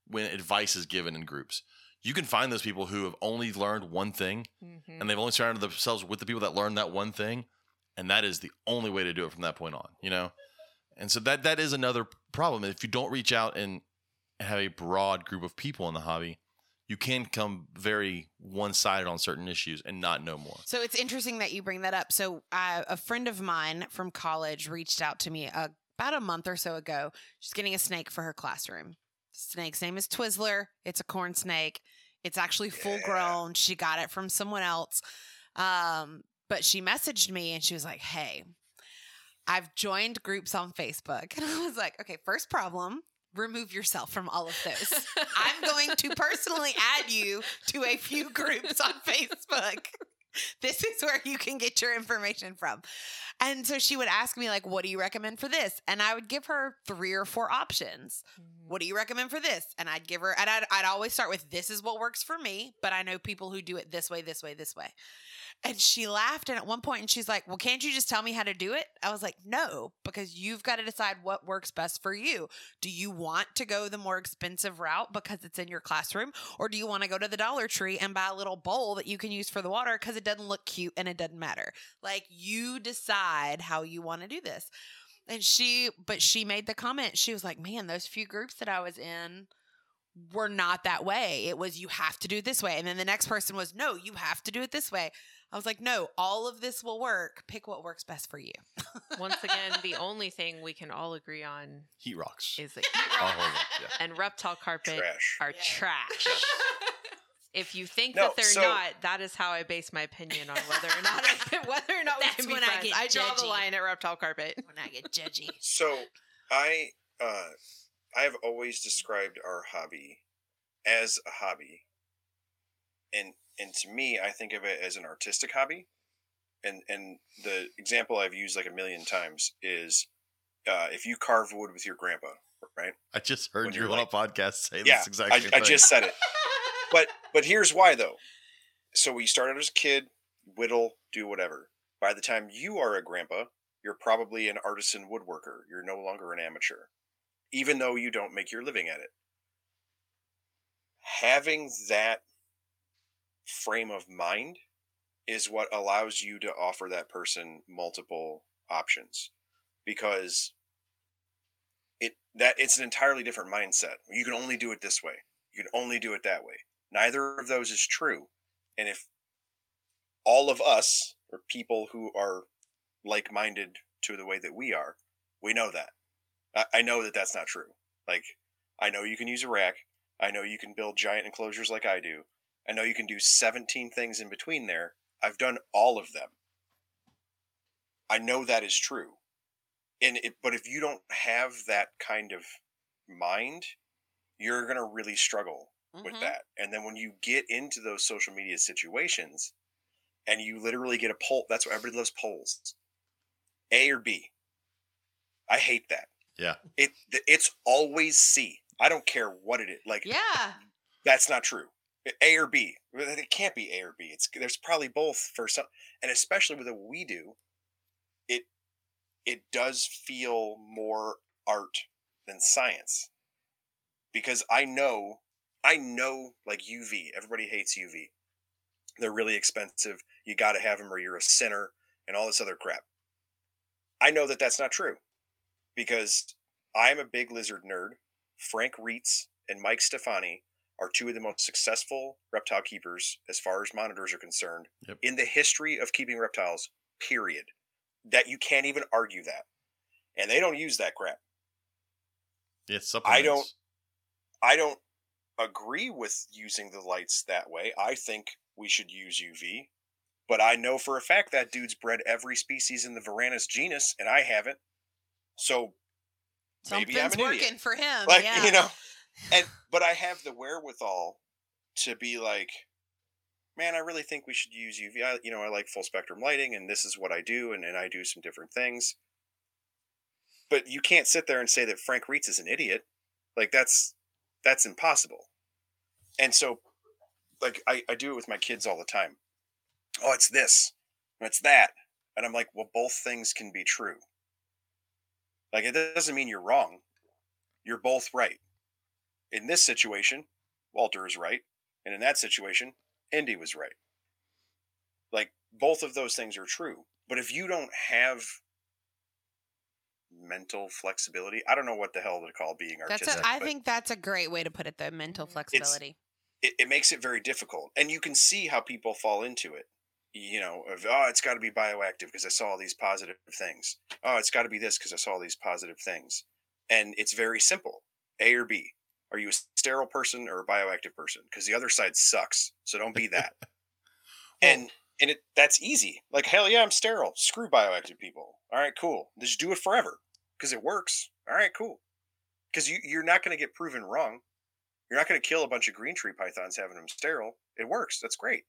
when advice is given in groups, you can find those people who have only learned one thing
Mhm.
and they've only surrounded themselves with the people that learned that one thing, and that is the only way to do it from that point on. You know, and so that that is another problem. If you don't reach out and have a broad group of people in the hobby, you can come very one sided on certain issues and not know more.
So it's interesting that you bring that up. So uh, a friend of mine from college reached out to me uh, about a month or so ago. She's getting a snake for her classroom. Snake's name is Twizzler. It's a corn snake. It's actually full
Yeah.
grown. She got it from someone else. Um, but she messaged me and she was like, "Hey, I've joined groups on Facebook." And I was like, "Okay, first problem." Remove yourself from all of those. I'm going to personally add you to a few groups on Facebook. This is where you can get your information from. And so she would ask me, like, what do you recommend for this? And I would give her three or four options.
Mhm.
What do you recommend for this? And I'd give her, and I'd, I'd always start with, this is what works for me, but I know people who do it this way, this way, this way. And she laughed. And at one point, and she's like, well, can't you just tell me how to do it? I was like, no, because you've got to decide what works best for you. Do you want to go the more expensive route because it's in your classroom? Or do you want to go to the Dollar Tree and buy a little bowl that you can use for the water because it doesn't look cute and it doesn't matter? Like you decide how you want to do this. And she, but she made the comment, she was like, man, those few groups that I was in were not that way. It was, you have to do it this way. And then the next person was, no, you have to do it this way. I was like, no, all of this will work. Pick what works best for you.
Once again, the only thing we can all agree on
Heat rocks.
is that
I'll hold it, yeah.
and reptile carpet
Trash.
are
Yeah.
trash. If you think
No,
that they're
so-
not, that is how I base my opinion on whether or not whether or not we
That's
can be
when I
friends.
get
I draw the line at reptile carpet.
when I get judgy.
So I uh I have always described our hobby as a hobby. And and to me I think of it as an artistic hobby. And and the example I've used like a million times is uh if you carve wood with your grandpa, right?
I just heard
When
you
you're
on
like-
a podcast say
Yeah,
this exact
I, I just said it. But but here's why though. So we started as a kid, whittle, do whatever. By the time you are a grandpa, you're probably an artisan woodworker. You're no longer an amateur, even though you don't make your living at it. Having that frame of mind is what allows you to offer that person multiple options because it that it's an entirely different mindset. You can only do it this way. You can only do it that way. Neither of those is true. And if all of us or people who are like-minded to the way that we are, we know that. I, I know that that's not true. Like I know you can use a rack. I know you can build giant enclosures like I do. I know you can do 17 things in between there. I've done all of them. I know that is true. And it, but if you don't have that kind of mind, you're going to really struggle with
Mhm.
that. And then when you get into those social media situations and you literally get a poll, that's what everybody loves polls. A or B. I hate that.
Yeah.
It it's always C. I don't care what it is. Like
Yeah.
that's not true. A or B. It can't be A or B. It's there's probably both for some, and especially with what we do, it it does feel more art than science, because I know I know like UV. Everybody hates UV. They're really expensive. You got to have them, or you're a sinner, and all this other crap. I know that that's not true, because I'm a big lizard nerd. Frank Retes and Mike Stefani are two of the most successful reptile keepers as far as monitors are concerned
Yep.
in the history of keeping reptiles, period. That you can't even argue that. And they don't use that crap.
Yeah,
I don't- I don't agree with using the lights that way. I think we should use UV. But I know for a fact that dude's bred every species in the Varanus genus, and I haven't. So maybe I'm
Something's
an idiot.
working for him.
like
yeah.
you know and but i have the wherewithal to be like man i really think we should use uv you know i like full spectrum lighting and this is what i do and, and i do some different things but you can't sit there and say that frank retes is an idiot like that's that's impossible and so like i, I do it with my kids all the time oh it's this it's that And I'm like, well, both things can be true. Like, it doesn't mean you're wrong. You're both right. In this situation, Walter is right. And in that situation, Indy was right. Like, both of those things are true. But if you don't have mental flexibility, I don't know what the hell to call being
That's
artistic.
a, I think that's a great way to put it. The mental flexibility.
it, it makes it very difficult. And you can see how people fall into it. You know, of, oh, it's got to be bioactive because I saw all these positive things. Oh, it's got to be this because I saw all these positive things. And it's very simple A or B. Are you a sterile person or a bioactive person? Because the other side sucks. So don't be that. and and it that's easy. Like hell yeah, I'm sterile. Screw bioactive people. All right, cool. Just do it forever because it works. All right, cool. Because you you're not going to get proven wrong. You're not going to kill a bunch of green tree pythons having them sterile. It works. That's great.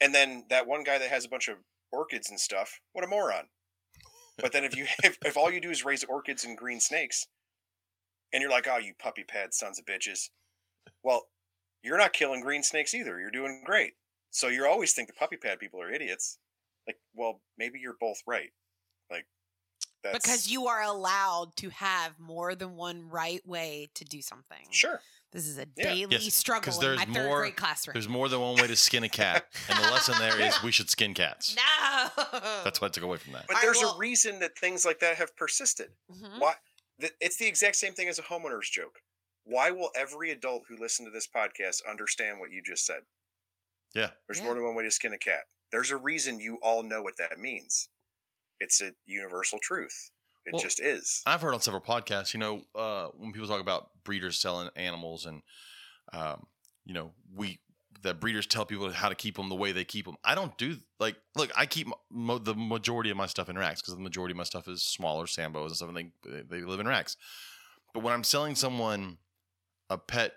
And then that one guy that has a bunch of orchids and stuff, what a moron. But then if you if, if all you do is raise orchids and green snakes, and you're like, oh, you puppy pad sons of bitches, well, you're not killing green snakes either. You're doing great. So you always think the puppy pad people are idiots. Like, well, maybe you're both right. Like, that's
because you are allowed to have more than one right way to do something.
sure.
This is a
Yeah.
daily
Yes,
struggle
'cause
in
there's
my third
more-
grade classroom.
There's more than one way to skin a cat, and the lesson there is we should skin cats.
no.
That's what I took away from that.
But
I
there's
will-
a reason that things like that have persisted.
Mhm.
Why? Th- It's the exact same thing as a homeowner's joke. Why will every adult who listened to this podcast understand what you just said?
Yeah.
There's
Yeah.
more than one way to skin a cat. There's a reason you all know what that means. It's a universal truth. It
Well,
just is.
I've heard on several podcasts, you know, uh, when people talk about breeders selling animals and, um, you know, we that breeders tell people how to keep them the way they keep them. I don't do like look. I keep mo- the majority of my stuff in racks because the majority of my stuff is smaller sand boas and stuff, and they they live in racks. But when I'm selling someone a pet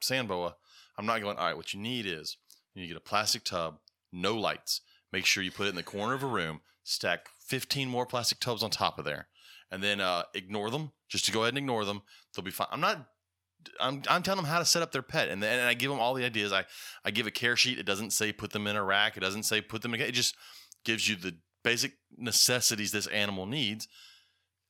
sandboa, I'm not going. All right, what you need is you need to get a plastic tub, no lights. Make sure you put it in the corner of a room. Stack 15 more plastic tubs on top of there and then uh, ignore them. Just to go ahead and ignore them, they'll be fine. I'm not. I'm, I'm telling them how to set up their pet, and then and I give them all the ideas. I I give a care sheet. It doesn't say put them in a rack. It doesn't say put them. in It just gives you the basic necessities this animal needs,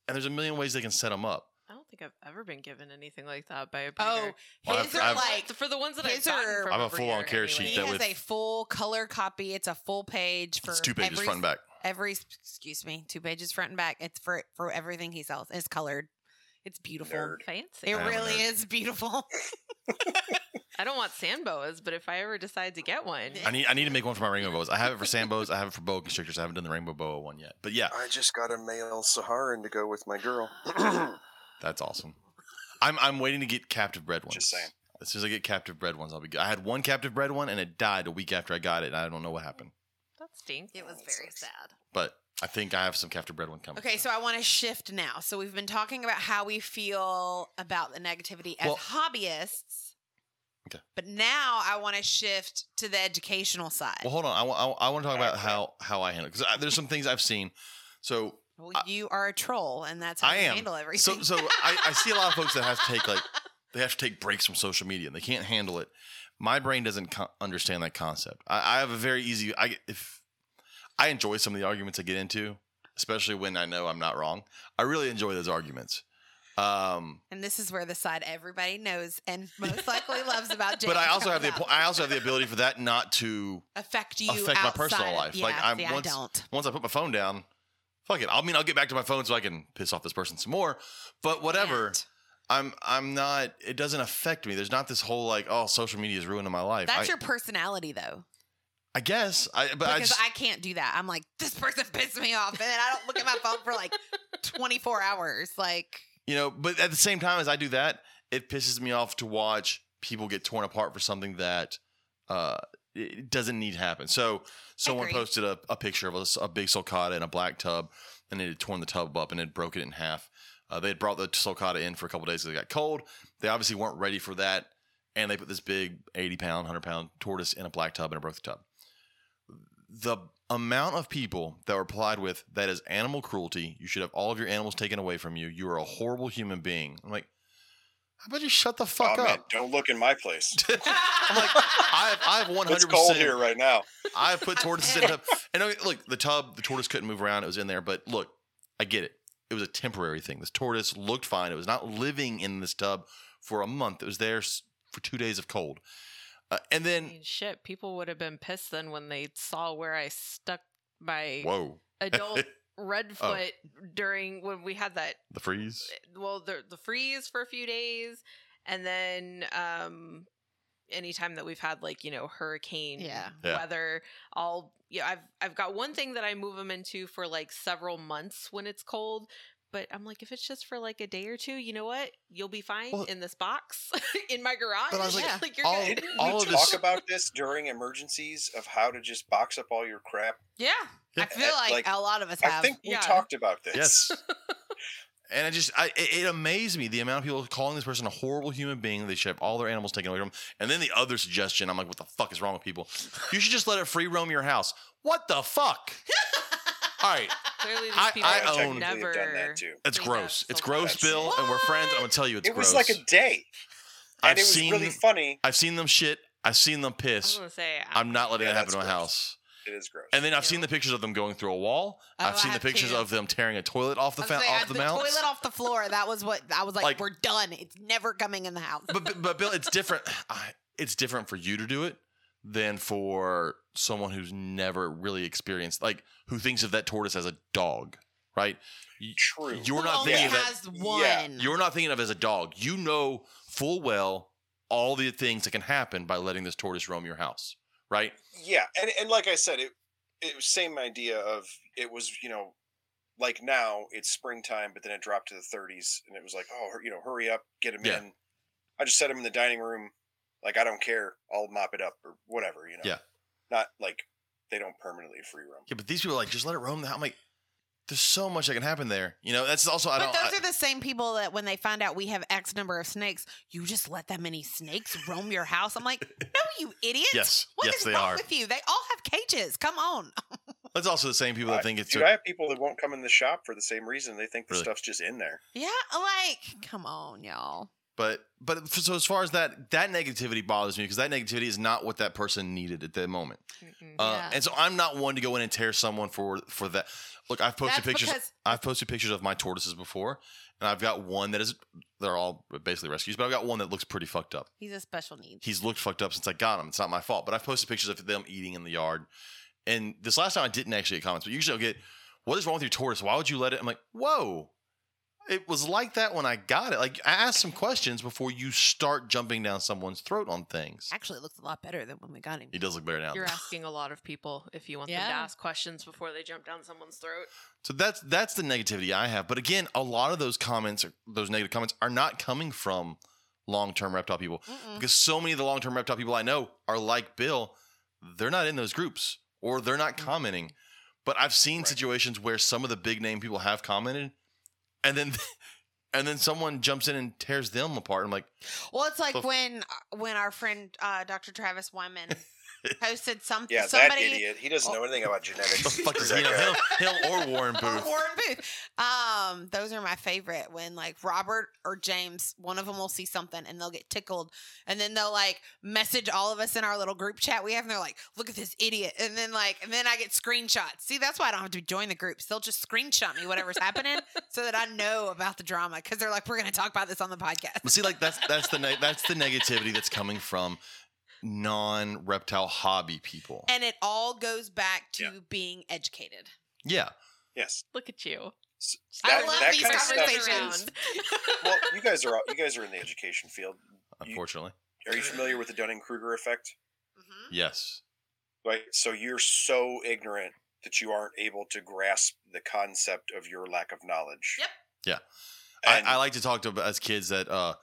and there's a million ways they can set them up.
I don't think I've ever been given anything like that by a breeder.
Oh,
Well,
his
I've-
are
I've-
like
for the ones that I've gotten from
I have
a
a full-on care
anyway.
sheet
he
that
has
with-
a full color copy. It's a full page for
It's two pages
every,
front and back.
Every excuse me, two pages front and back. It's for for everything he sells. It's colored. It's beautiful.
Nerd.
fancy.
It
I am
really
nerd.
is beautiful.
I don't want sand boas, but if I ever decide to get one,
I need I need to make one for my rainbow boas. I have it for sand boas. I have it for boa constrictors. I haven't done the rainbow boa one yet. But yeah,
I just got a male Saharan to go with my girl.
that's awesome. I'm I'm waiting to get captive bred ones.
Just saying.
As soon as I get captive bred ones, I'll be good. I had one captive bred one and it died a week after I got it, and I don't know what happened.
that stinks.
It was very sad.
But I think I have some captive bred one coming.
Okay, so I want to shift now. So we've been talking about how we feel about the negativity as
Well-
hobbyists.
Okay.
But now I want to shift to the educational side.
Well, hold on. I, I, want to talk about how how I handle because there's some things I've seen. So
Well,
I-
you are a troll, and that's how
I
you
am.
handle everything.
so so I, I see a lot of folks that have to take like they have to take breaks from social media and they can't handle it. My brain doesn't co- understand that concept. I, I have a very easy. I if I enjoy some of the arguments I get into, especially when I know I'm not wrong. I really enjoy those arguments. Um,
and this is where the side everybody knows and most likely loves about James
but I also have the. I also have the ability for that not to
affect you
affect my personal life.
Yeah,
Like, I'm-
see,
once-
I don't.
once I put my phone down, fuck it. I mean, I'll get back to my phone so I can piss off this person some more. But whatever. I'm I'm not. It doesn't affect me. There's not this whole like, oh, social media is ruining my life.
That's
I,
your personality, though.
I guess. I but I just
I can't do that. I'm like, this person pissed me off, and then I don't look at my phone for like 24 hours. Like,
you know. But at the same time as I do that, it pisses me off to watch people get torn apart for something that uh it doesn't need to happen. So someone posted a, a picture of a big sulcata in a black tub, and it had torn the tub up and it broken it in half. Uh, they had brought the sulcata in for a couple days because it got cold. They obviously weren't ready for that, and they put this big eighty pound, hundred pound tortoise in a black tub and it broke the tub. The amount of people that were replied with that is animal cruelty. You should have all of your animals taken away from you. You are a horrible human being. I'm like, How about you shut the fuck
oh, man,
up?
don't look in my place.
I'm like, I've, I've 100%.
It's cold here right now.
I've put tortoises in the tub. And okay, look, the tub, the tortoise couldn't move around. It was in there. But look, I get it. It was a temporary thing. This tortoise looked fine. It was not living in this tub for a month. It was there for two days of cold. Uh, and
I
then,
mean, shit, people would have been pissed then when they saw where I stuck my
whoa,
adult redfoot during when we had that
the freeze.
well the the freeze for a few days and then um anytime that we've had like you know hurricane
Yeah.
Yeah.
weather i'll yeah i've i've got one thing that i move them into for like several months when it's cold but i'm like if it's just for like a day or two you know what you'll be fine
Well-
in this box in my garage
But I was like,
Yeah.
you're
all-
good
all
we
of
talk
this-
about this during emergencies of how to just box up all your crap?
Yeah. I feel like,
Like,
a lot of us
I
have.
think we
Yeah.
talked about this.
Yes. And I just, I, it, it amazed me the amount of people calling this person a horrible human being. They should have all their animals taken away from them. And then the other suggestion, I'm like, what the fuck is wrong with people? You should just let it free roam your house. What the fuck? All right,
clearly these
I-
people
I
have
own-
never
have done that too.
it's
think
gross.
that's
It's
a
gross,
lot.
Bill, and we're friends. I'm gonna tell you, it's
it
gross.
was like a day, and
I've
it was
seen,
really funny.
I've seen them shit. I've seen them
I was
piss.
gonna say
I'm not letting
Yeah,
that happen to
that's
my
gross.
house.
It is gross.
And then I've seen the pictures of them going through a wall.
Oh,
I've
I
seen the
have
pictures
too.
of them tearing a toilet off the
I was
fa-
saying,
off the
the
mounts.
toilet off the floor. That was what I was like.
Like-
we're done. It's never coming in the house.
but, but but Bill, it's different. I- It's different for you to do it than for someone who's never really experienced, like who thinks of that tortoise as a dog, right?
True.
You're
Who
not
only
thinking of that.
one.
Yeah.
You're not thinking of it as a dog. You know full well all the things that can happen by letting this tortoise roam your house, right?
Yeah, and and like I said, it it was same idea of it was you know like now it's springtime, but then it dropped to the 30s, and it was like oh you know hurry up, get him
Yeah.
in. I just set him in the dining room, like I don't care, I'll mop it up or whatever, you know.
Yeah.
Not like they don't permanently free roam.
Yeah, but these people are like just let it roam the house. I'm like, there's so much that can happen there. You know, that's also I
But
don't.
those
I-
are the same people that when they find out we have X number of snakes, you just let that many snakes roam your house. I'm like, no, you idiot.
yes,
What is
yes, they
wrong
are.
with you? They all have cages. Come on.
That's also the same people that
I-
think it's
Dude, I have people that won't come in the shop for the same reason. They think the
Really?
stuff's just in there.
Yeah, like, come on, y'all.
But but so as far as that that negativity bothers me because that negativity is not what that person needed at that moment. Uh,
Yeah.
And so I'm not one to go in and tear someone for for that. Look, I've posted
That's
pictures.
because-
I've posted pictures of my tortoises before, and I've got one that is they're all basically rescues, but I've got one that looks pretty fucked up.
He's a special needs.
He's looked fucked up since I got him. It's not my fault, but I've posted pictures of them eating in the yard. And this last time I didn't actually get comments, but usually I'll get, "What is wrong with your tortoise? Why would you let it?" I'm like, "Whoa." It was like that when I got it. Like, I asked some questions before you start jumping down someone's throat on things.
Actually, it looks a lot better than when we got him.
He does look better now.
You're asking a lot of people if you want them to ask questions before they jump down someone's throat.
So that's that's the negativity I have. But again, a lot of those comments, or those negative comments, are not coming from long term reptile people
Mm-mm.
because so many of the long term reptile people I know are like Bill. They're not in those groups or they're not mm. commenting. But I've seen
Right.
situations where some of the big name people have commented, and then and then someone jumps in and tears them apart. I'm like,
Well, it's like when when our friend uh, Dr. Travis Wyman posted something.
Yeah,
somebody,
that idiot. He doesn't know anything about genetics.
the
genetics.
fuck is
That
he?
guy.
Him, him or Warren
Or
Booth?
Warren Booth. Um, those are my favorite. When like Robert or James, one of them will see something and they'll get tickled, and then they'll like message all of us in our little group chat we have, and they're like, "Look at this idiot," and then like, and then I get screenshots. See, that's why I don't have to join the groups. They'll just screenshot me whatever's happening so that I know about the drama because they're like, "We're going to talk about this on the podcast."
But see, like that's that's the ne- that's the negativity that's coming from non reptile hobby people.
And it all goes back to
Yeah.
being educated.
Yeah,
Yes.
Look at you.
S-
I
That,
love
that
these
kind of stuff
conversations.
is. Well, you guys are you guys are in the education field.
unfortunately,
Are you familiar with the Dunning Kruger effect?
Mhm.
yes.
Right. So you're so ignorant that you aren't able to grasp the concept of your lack of knowledge.
Yep.
Yeah. I, I like to talk to as kids that uh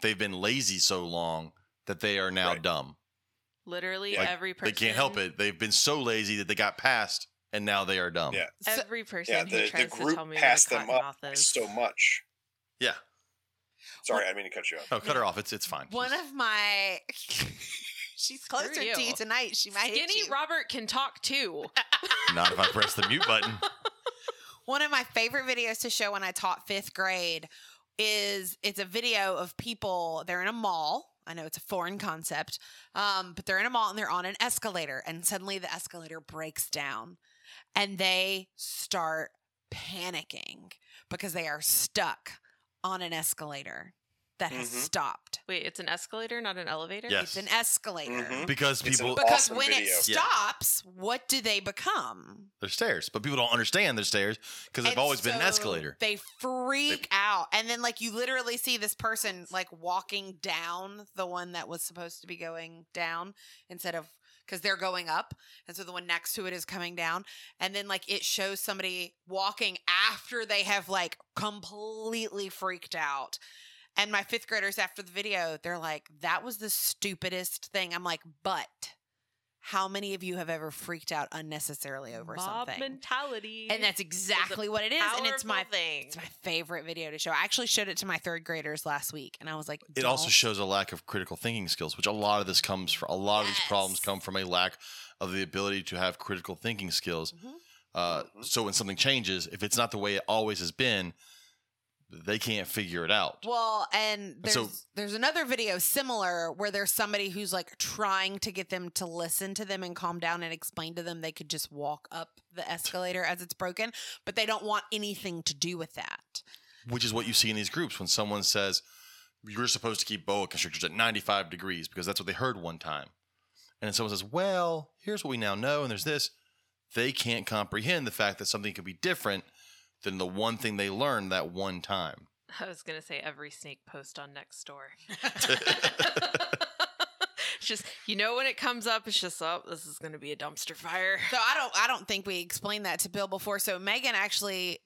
they've been lazy so long that they are now
Right.
dumb.
Literally
Like,
every person.
They can't help it. They've been so lazy that they got past and now they are dumb.
Yeah.
So-
Every person
yeah,
who
the, the
tries to
group
tell me
passed them up
is.
so much.
Yeah.
Sorry, I didn't mean to cut you off.
Oh, cut her off. It's it's fine.
One
She's-
of my she's closer to
you.
you tonight. She might hit
Skinny
you.
Robert can talk too.
not if I press the mute button.
One of my favorite videos to show when I taught fifth grade is it's a video of people. They're in a mall. I know it's a foreign concept, um, but they're in a mall and they're on an escalator, and suddenly the escalator breaks down, and they start panicking because they are stuck on an escalator that has
Mhm.
stopped.
Wait, it's an escalator, not an elevator?
Yes.
It's an escalator.
Mhm.
because
It's an
people
Because
Awesome
when
video.
it
Yeah.
stops, what do they become?
they're stairs, but people don't understand they're stairs because they've
And
always been an escalator.
They freak out. And then, like, you literally see this person, like, walking down the one that was supposed to be going down instead of because they're going up. And so the one next to it is coming down. And then, like, it shows somebody walking after they have, like, completely freaked out. And my fifth graders, after the video, they're like, that was the stupidest thing. I'm like, but how many of you have ever freaked out unnecessarily over
Mob
something?
mentality.
And that's exactly what it is. And it's my
thing.
it's my favorite video to show. I actually showed it to my third graders last week, and I was like,
It also
"Don't."
shows a lack of critical thinking skills, which a lot of this comes from. A lot of these problems come from a lack of the ability to have critical thinking skills.
Mhm.
Uh,
Mhm.
So when something changes, if it's not the way it always has been, they can't figure it out.
Well, and there's
so-
there's another video similar where there's somebody who's like trying to get them to listen to them and calm down and explain to them they could just walk up the escalator as it's broken, but they don't want anything to do with that.
which is what you see in these groups when someone says you're supposed to keep boa constrictors at 95 degrees because that's what they heard one time and then someone says well here's what we now know and there's this they can't comprehend the fact that something could be different than the one thing they learned that one time
I was gonna say every snake post on next door. it's just you know when it comes up, it's just oh, this is gonna be a dumpster fire.
So I don't I don't think we explained that to Bill before. So Megan actually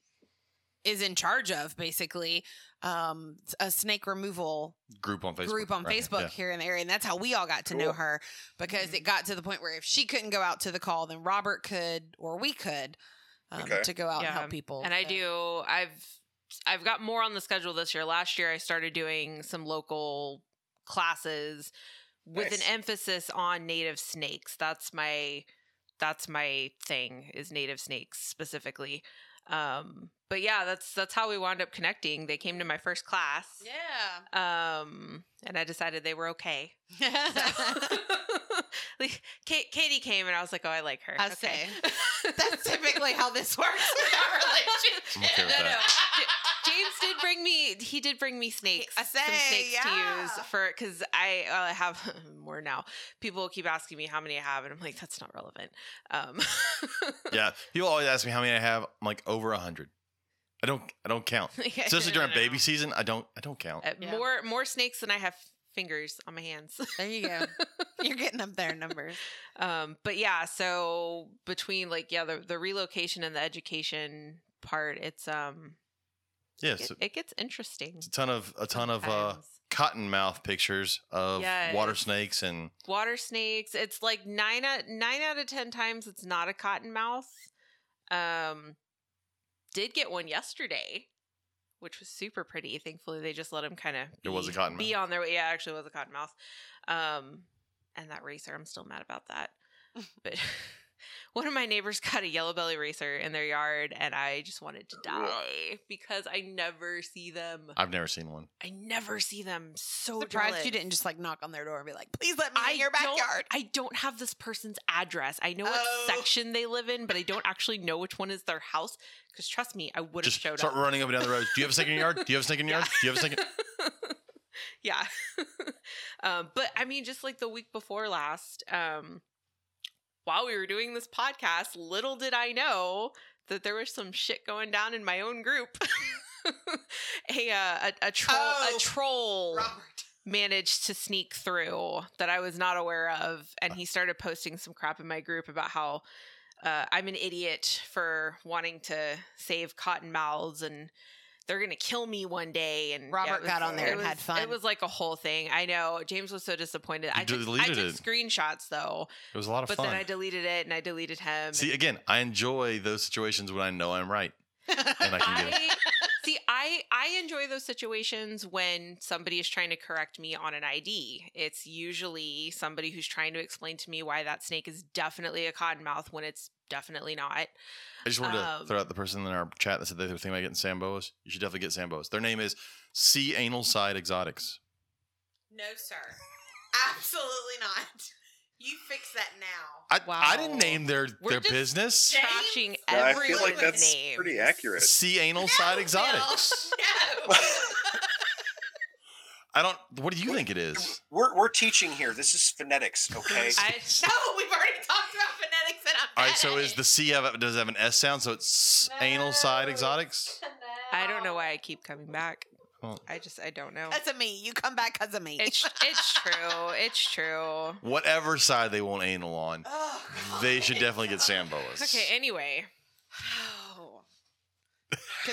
is in charge of basically um a snake removal
group on facebook
group on
right,
Facebook
yeah.
here in the area, and that's how we all got to know her because it got to the point where if she couldn't go out to the call, then Robert could or we could um,
Okay.
to go out and help people.
And I
So-
do. I've I've got more on the schedule this year. Last year, I started doing some local classes with
Nice.
an emphasis on native snakes. That's my that's my thing is native snakes specifically. Um, but yeah, that's that's how we wound up connecting. They came to my first class.
Yeah.
Um, and I decided they were okay. like Kate, Katie came and I was like, oh, I like her.
I say, that's typically how this works in our relationship.
Okay
No, no.
that.
J- James did bring me. He did bring me snakes.
I
some
say,
snakes to use for because I uh, have more now. People keep asking me how many I have, and I'm like, that's not relevant. Um,
yeah people always ask me how many i have i'm like over a 100 i don't i don't count especially during
No, no,
baby
no.
season i don't i don't count
Uh,
Yeah.
More more snakes than I have fingers on my hands.
There you go. You're getting up there in numbers.
um, but yeah, so between like yeah, the the relocation and the education part, it's um,
yeah
it,
so
it gets interesting.
it's a ton of a ton of uh
sometimes.
cottonmouth pictures of water snakes and
water snakes. It's like nine out nine out of ten times it's not a cottonmouth. Um, did get one yesterday, which was super pretty. Thankfully, they just let him kind of
It was a cottonmouth.
Be on their way. Yeah, actually, it was a cottonmouth. Um, and that racer, I'm still mad about that. but one of my neighbors got a yellow belly racer in their yard, and I just wanted to die because I never see them.
i've never seen one
I never see them. So
Surprised
jealous.
you didn't just like knock on their door and be like, "Please let me
I
in your
don't-
backyard."
I don't have this person's address. I know what
Oh.
section they live in, but I don't actually know which one is their house. Because trust me, I would have
just
showed
start
up.
Start running up and down the road do you have a snake in your yard do you have a snake in your yard do you have a snake in-
yeah. um, but I mean, just like the week before last, um, while we were doing this podcast, little did I know that there was some shit going down in my own group. a, uh, a a troll
Oh.
a troll
Robert.
managed to sneak through that I was not aware of, and he started posting some crap in my group about how uh, I'm an idiot for wanting to save cotton mouths and they're gonna kill me one day. And
Robert
it was-
got on there and
was-
had fun.
It was like a whole thing. I know James was so disappointed. I
You
took, I
deleted
took
it.
screenshots though,
it was a lot of
but
fun But
then I deleted it and I deleted him.
see
and
again i enjoy those situations when i know i'm right and i can get it
See, I I enjoy those situations when somebody is trying to correct me on an ID. It's usually somebody who's trying to explain to me why that snake is definitely a cottonmouth when it's definitely not.
I just wanted to
Um,
throw out the person in our chat that said they were thinking about getting sand boas. You should definitely get sand boas. Their name is Sea Anal Side Exotics.
No, sir. Absolutely not. You fix that now.
I,
Wow.
I didn't name their
We're
their
just
business.
Trashing
No, I
everyone's
feel like that's
names.
pretty accurate.
Sea Anal Side
No,
Exotics.
No.
I don't. What do you think it is?
We're, we're teaching here. This is phonetics, okay?
I,
no, we've already talked about phonetics and I'm
All right. So is the C have does it have an S sound? So it's Anal Side
No.
Exotics.
I don't know why I keep coming back.
Well-
I just I don't know.
That's a me. You come back because of me.
It's it's true. It's true.
Whatever side they want anal on,
Oh,
they should definitely get sand boas.
Okay. Anyway.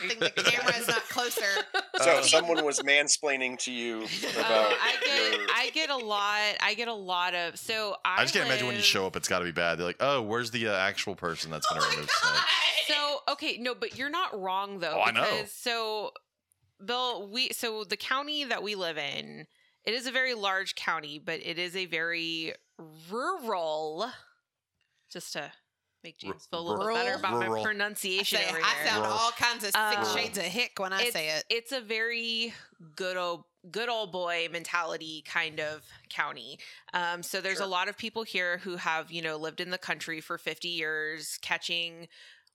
Good thing the camera is not closer.
so
Uh,
someone was mansplaining to you
uh,
about
I get
your.
I get a lot. I get a lot of. So I,
I just can't imagine when you show up, it's got to be bad. They're like, oh, where's the uh, actual person that's going
oh
to
my
remove snakes?
So okay, no, but you're not wrong though.
Oh, I know.
because- So, Bill, we so the county that we live in, it is a very large county, but it is a very rural. Just to make James feel a little bit better
Rural?
about my
Rural.
I,
pronunciation
say,
over
I
here.
sound
Rural.
all kinds of six
Um,
shades of hick when I say it.
It's a very good old good old boy mentality kind of county. Um, so there's
Sure.
a lot of people here who have you know lived in the country for 50 years, catching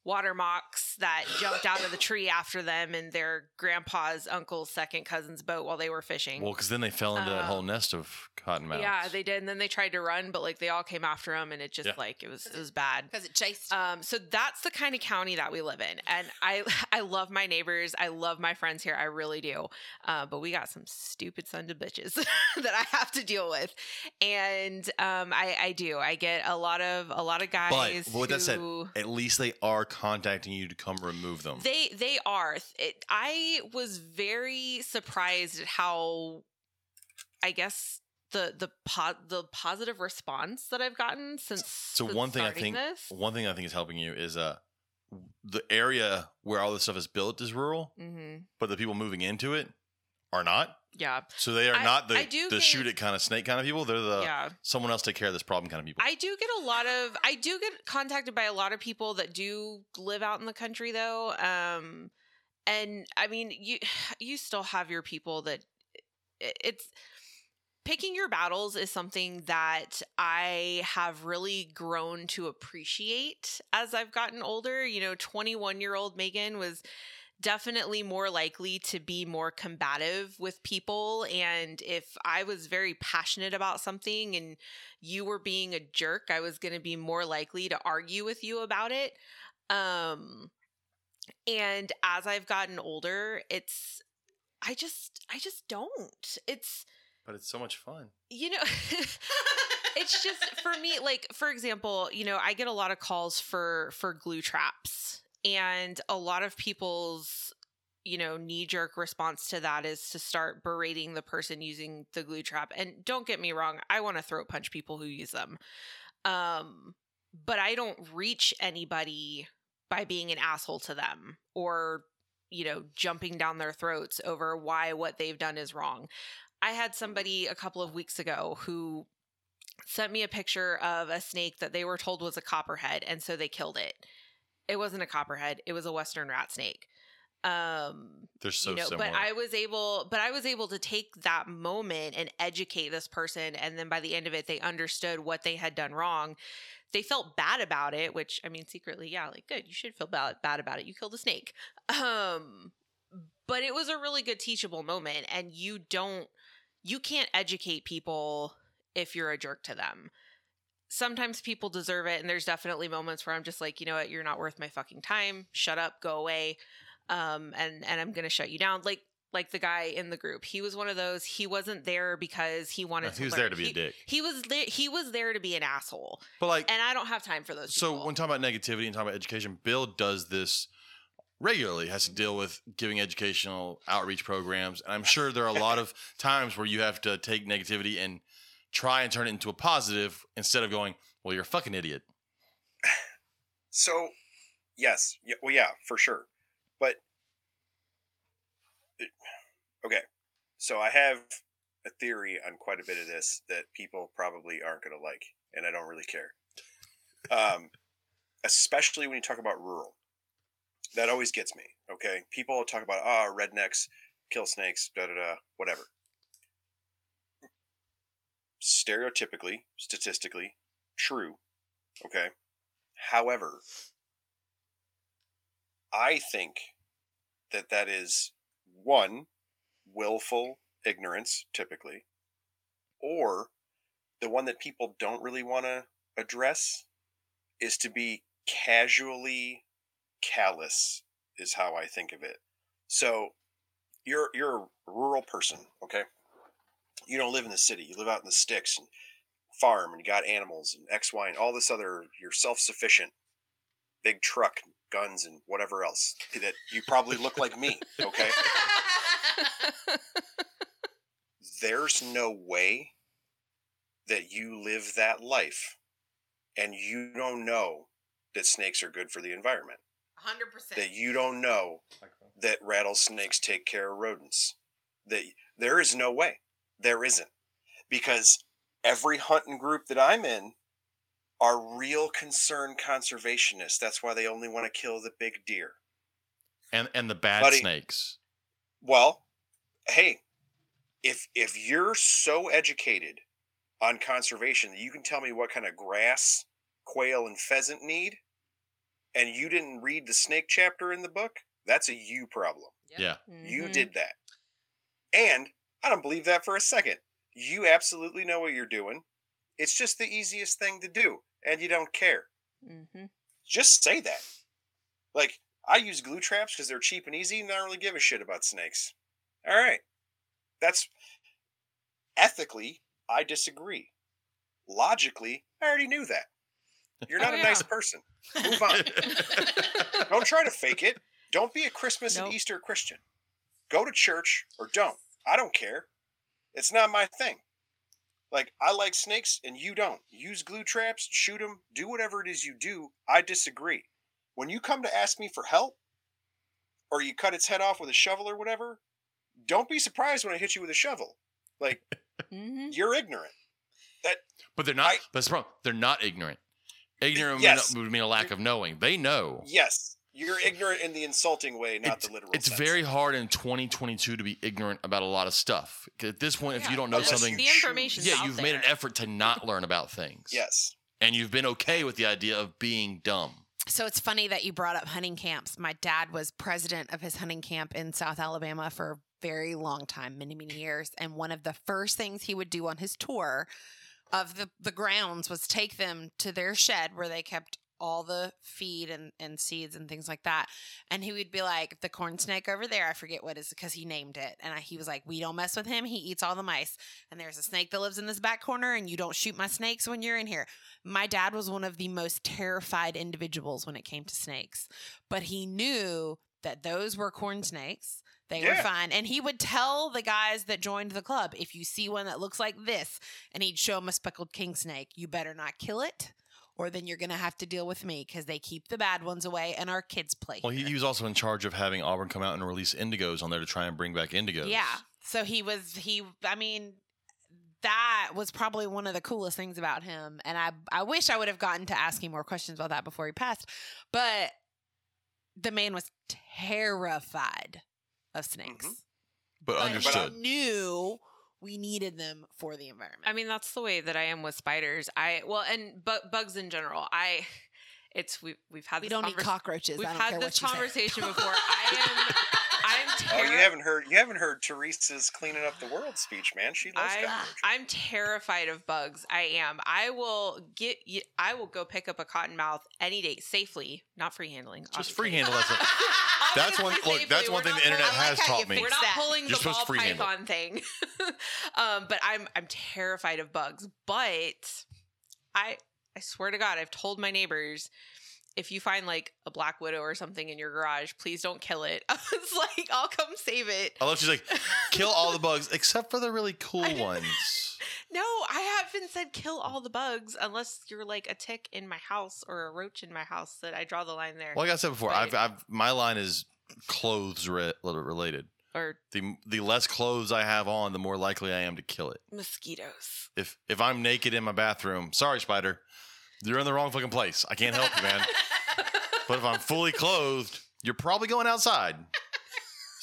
water mocs that jumped out of the tree after them in their grandpa's uncle's second cousin's boat while they were fishing.
Well, because then they fell into that
Um,
whole nest of cottonmouths.
yeah, they did, and then they tried to run, but like they all came after them, and it just
Yeah.
like it was it was bad.
Because it chased.
Um, so that's the kind of county that we live in, and I I love my neighbors, I love my friends here, I really do. Uh, but we got some stupid sons of bitches that I have to deal with, and um, I I do I get a lot of a lot of guys.
with that said, At least they are contacting you to come remove them.
they they are. It, I was very surprised at how, I guess the the po- the positive response that I've gotten since.
so
since
one thing I think
this.
one thing I think is helping you is uh the area where all this stuff is built is rural,
hmm
but the people moving into it are not.
Yeah,
So they are
I-
not the
I do
the
get-
shoot it kind of snake kind of people. They're the
yeah.
someone else take care of this problem kind of people.
I do get a lot of I do get contacted by a lot of people that do live out in the country though. Um and I mean you you still have your people that it- it's picking your battles is something that I have really grown to appreciate as I've gotten older. You know, 21 year old Megan was definitely more likely to be more combative with people. And if I was very passionate about something and you were being a jerk, I was going to be more likely to argue with you about it. Um, and as I've gotten older, it's, I just, I just don't. It's,
but it's so much fun.
you know, it's just for me like for example you know i get a lot of calls for for glue traps and a lot of people's you know knee jerk response to that is to start berating the person using the glue trap. And don't get me wrong i want to throat punch people who use them. Um but i don't reach anybody by being an asshole to them or you know jumping down their throats over why what they've done is wrong. I had somebody a couple of weeks ago who sent me a picture of a snake that they were told was a copperhead, and so they killed it. It wasn't a copperhead; it was a western rat snake. Um,
They're so
you know,
similar.
but I was able, but I was able to take that moment and educate this person, and then by the end of it, they understood what they had done wrong. They felt bad about it, which I mean, secretly, yeah, like good. You should feel bad, bad about it. You killed a snake. Um, but it was a really good teachable moment, and you don't, you can't educate people if you're a jerk to them. Sometimes people deserve it, and there's definitely moments where I'm just like, you know what, you're not worth my fucking time. Shut up, go away um and and i'm gonna shut you down like like the guy in the group he was one of those he wasn't there because he wanted
No,
to
he was
learn.
there to be
he,
a dick.
he was there he was there to be an asshole
But like,
and i don't have time for those
so
people.
when talking about negativity and talking about education, Bill does this regularly. Has to deal with giving educational outreach programs, and I'm sure there are a lot of times where you have to take negativity and try and turn it into a positive instead of going, "Well, you're a fucking idiot."
So, yes, yeah, well, yeah, for sure. But okay, so I have a theory on quite a bit of this that people probably aren't going to like, and I don't really care. Um, especially when you talk about rural, that always gets me. Okay, people talk about ah rednecks kill snakes, da da da, whatever. Stereotypically, statistically, true. Okay. However, I think that that is one willful ignorance typically or the one that people don't really want to address is to be casually callous is how I think of it. So you're you're a rural person, okay? You don't live in the city. You live out in the sticks and farm and you got animals and X, Y, and all this other you're self sufficient. Big truck, guns and whatever else. That you probably look like me, okay? there's no way that you live that life and you don't know that snakes are good for the environment.
100%.
That you don't know that rattlesnakes take care of rodents. That there is no way. There isn't. Because every hunting group that I'm in are real concerned conservationists. That's why they only want to kill the big deer.
And and the bad
Buddy.
snakes.
Well, hey, if if you're so educated on conservation that you can tell me what kind of grass quail and pheasant need, and you didn't read the snake chapter in the book, that's a you problem.
Yeah.
You
Mhm.
did that. And I don't believe that for a second. You absolutely know what you're doing. It's just the easiest thing to do, and you don't care.
Mhm.
Just say that. Like, I use glue traps because they're cheap and easy, and I don't really give a shit about snakes. All right. That's ethically, I disagree. Logically, I already knew that. You're not
Oh,
a
yeah.
nice person. Move on. don't try to fake it. Don't be a Christmas
Nope.
and Easter Christian. Go to church or don't. I don't care. It's not my thing. Like, I like snakes and you don't. Use glue traps, shoot them, do whatever it is you do. I disagree. When you come to ask me for help, or you cut its head off with a shovel or whatever, don't be surprised when I hit you with a shovel. Like,
Mhm.
you're ignorant.
That, But they're not.
I-
that's the problem. They're not ignorant. Ignorant
Yes.
would mean a lack of knowing. They know.
Yes, you're ignorant in the insulting way, not
it's,
the literal
it's
sense.
very hard in 2022 to be ignorant about a lot of stuff. At this point, if you don't know
Unless
something,
the information.
yeah, you've made an effort to not learn about things.
Yes.
and you've been okay with the idea of being dumb.
So it's funny that you brought up hunting camps. My dad was president of his hunting camp in South Alabama for a very long time, many, many years. And one of the first things he would do on his tour of the, the grounds was take them to their shed where they kept all the feed and, and seeds and things like that. And he would be like, the corn snake over there, I forget what is because he named it. And I, he was like, we don't mess with him. He eats all the mice. And there's a snake that lives in this back corner, and you don't shoot my snakes when you're in here. My dad was one of the most terrified individuals when it came to snakes, but he knew that those were corn snakes. They were
Yeah.
fine. And he would tell the guys that joined the club if you see one that looks like this, and he'd show them a speckled king snake, you better not kill it, or then you're going to have to deal with me because they keep the bad ones away and our kids play.
Well, he,
here."
he was also in charge of having Auburn come out and release indigos on there to try and bring back indigos.
Yeah. So he was he I mean that was probably one of the coolest things about him and I I wish I would have gotten to ask him more questions about that before he passed. But the man was terrified of snakes.
Mhm.
but
But
understood.
he knew we needed them for the environment.
I mean, that's the way that I am with spiders. I well, and bu- bugs in general. I it's we we've had
we don't need cockroaches.
We've
I
had this conversation before. I'm
Oh, you haven't heard you haven't heard Teresa's cleaning up the world speech, man. She loves
I'm,
cockroaches.
I'm terrified of bugs. I am. I will get. I will go pick up a cottonmouth any day safely, not free handling.
Just
obviously.
free handle that stuff. That's one. Look, that's one thing the internet
I like
has taught me.
We're not
that.
pulling
You're
the ball
free handle.
python thing. um, but I'm I'm terrified of bugs. But I I swear to God, I've told my neighbors if you find like a black widow or something in your garage, please don't kill it. I was like, I'll come save it.
I love she's like, kill all the bugs except for the really cool ones.
No, I haven't said kill all the bugs unless you're like a tick in my house or a roach in my house. That I draw the line there.
Like I said before, I've, I've my line is clothes re- related.
or
The the less clothes I have on, the more likely I am to kill it.
mosquitoes.
If if I'm naked in my bathroom, sorry, spider, you're in the wrong fucking place. I can't help you, man. but if I'm fully clothed, you're probably going outside.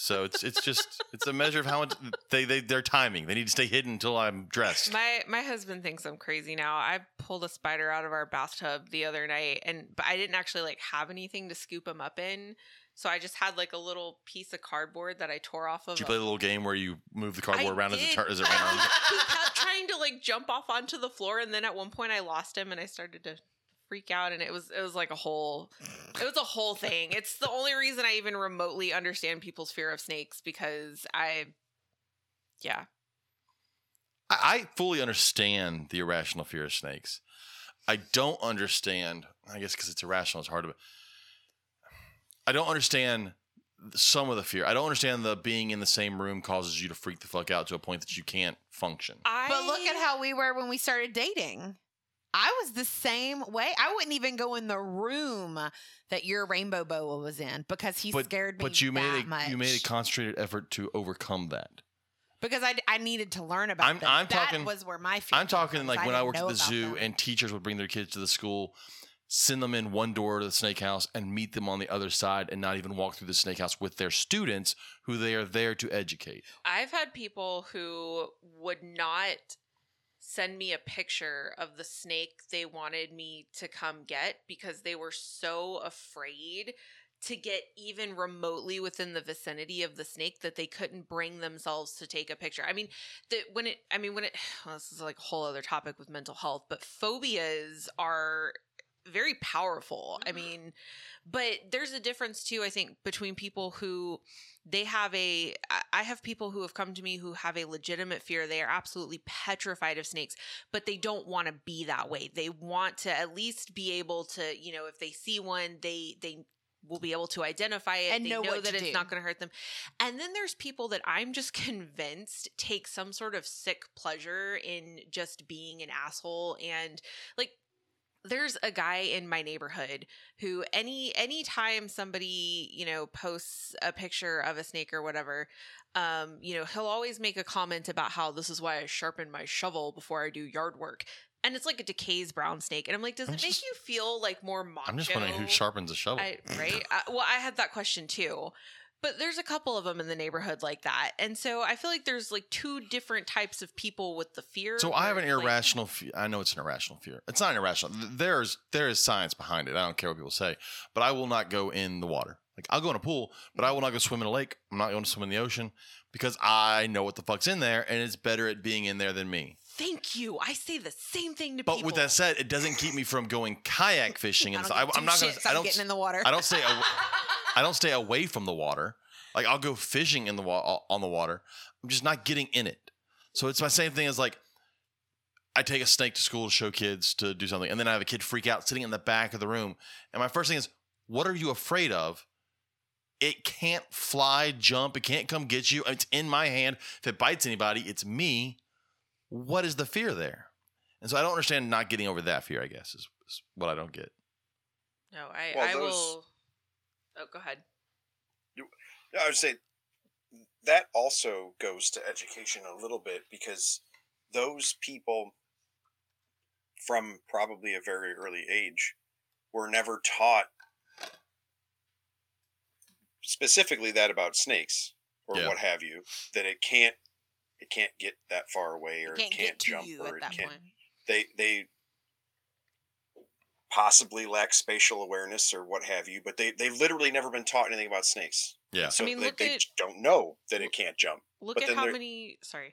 So it's it's just it's a measure of how much they they their timing. They need to stay hidden until I'm dressed.
My my husband thinks I'm crazy now. I pulled a spider out of our bathtub the other night and but I didn't actually like have anything to scoop him up in. So I just had like a little piece of cardboard that I tore off of.
Did you play a little game where you move the cardboard
I
around as it
did.
tur- as it
he kept trying to like jump off onto the floor and then at one point I lost him and I started to freak out and it was it was like a whole it was a whole thing. It's the only reason I even remotely understand people's fear of snakes because I yeah.
I, I fully understand the irrational fear of snakes. I don't understand. I guess because it's irrational, it's hard to. I don't understand some of the fear. I don't understand the being in the same room causes you to freak the fuck out to a point that you can't function.
I
But look at how we were when we started dating. I was the same way. I wouldn't even go in the room that your rainbow boa was in because he
but
scared me.
but you made a
much.
you made a concentrated effort to overcome that.
because I, I needed to learn about.
I'm-
them.
I'm
that
talking-
was where my fear
I'm talking
was.
like when I worked at the zoo
them.
and teachers would bring their kids to the school, send them in one door to the snake house and meet them on the other side and not even walk through the snake house with their students who they are there to educate.
I've had people who would not send me a picture of the snake they wanted me to come get because they were so afraid to get even remotely within the vicinity of the snake that they couldn't bring themselves to take a picture. I mean, that when it I mean when it well, this is like a whole other topic with mental health, but phobias are very powerful. I mm-hmm. mean, but there's a difference too I think between people who they have a I have people who have come to me who have a legitimate fear they are absolutely petrified of snakes but they don't want to be that way they want to at least be able to you know if they see one they they will be able to identify it
And
they
know
know, that it's
do.
not going to hurt them and then there's people that i'm just convinced take some sort of sick pleasure in just being an asshole and like there's a guy in my neighborhood who any anytime somebody you know posts a picture of a snake or whatever um you know he'll always make a comment about how this is why i sharpen my shovel before i do yard work. And it's like a DeKay's brown snake. And i'm like does
I'm
it make you feel like more macho
I'm just wondering who sharpens a shovel.
I, right? I, well i had that question too but there's a couple of them in the neighborhood like that and so i feel like there's like two different types of people with the fear
So I have an
it's like-
irrational fear. I know it's an irrational fear. It's not irrational. There's there is science behind it. I don't care what people say, but I will not go in the water. Like I'll go in a pool, but I will not go swim in a lake. I'm not going to swim in the ocean because I know what the fuck's in there, and it's better at being in there than me.
Thank you i say the same thing to
But
people But
with that said, it doesn't keep me from going kayak fishing. And I, I'm not going to. I don't.
getting in the water.
I don't say. aw- I don't stay away from the water. Like I'll go fishing in the wa- uh, on the water. I'm just not getting in it. So it's my same thing as like I take a snake to school to show kids to do something, and then I have a kid freak out sitting in the back of the room. And my first thing is, what are you afraid of? It can't fly, jump. It can't come get you. It's in my hand. If it bites anybody, it's me. What is the fear there? And so I don't understand not getting over that fear. I guess is, is what I don't get.
No, I,
Well,
I
those-
will. Oh, go ahead.
Yeah, I would say that also goes to education a little bit because those people from probably a very early age were never taught specifically that about snakes or
Yeah.
what have you that it can't it can't get that far away or
can't
it can't
get to
jump
you
or
at
it
that
can't
point.
they they possibly lack spatial awareness or what have you but they they've literally never been taught anything about snakes
Yeah.
so
mean,
they,
look
they
at-
don't know that it can't jump
Look
But
at
then
how many. Sorry.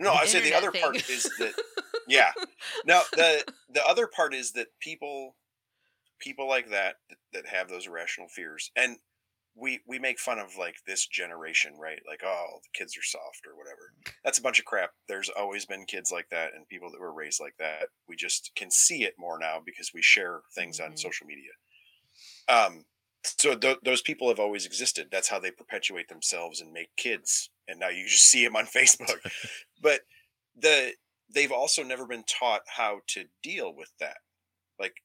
no i'd say the other
thing.
part is that yeah no the the other part is that people people like that that have those irrational fears and we we make fun of like this generation right? Like oh the kids are soft or whatever. That's a bunch of crap. There's always been kids like that and people that were raised like that. We just can see it more now because we share things on
Mhm.
social media. Um so th- those people have always existed. That's how they perpetuate themselves and make kids. And now you just see them on facebook. But the they've also never been taught how to deal with that. Like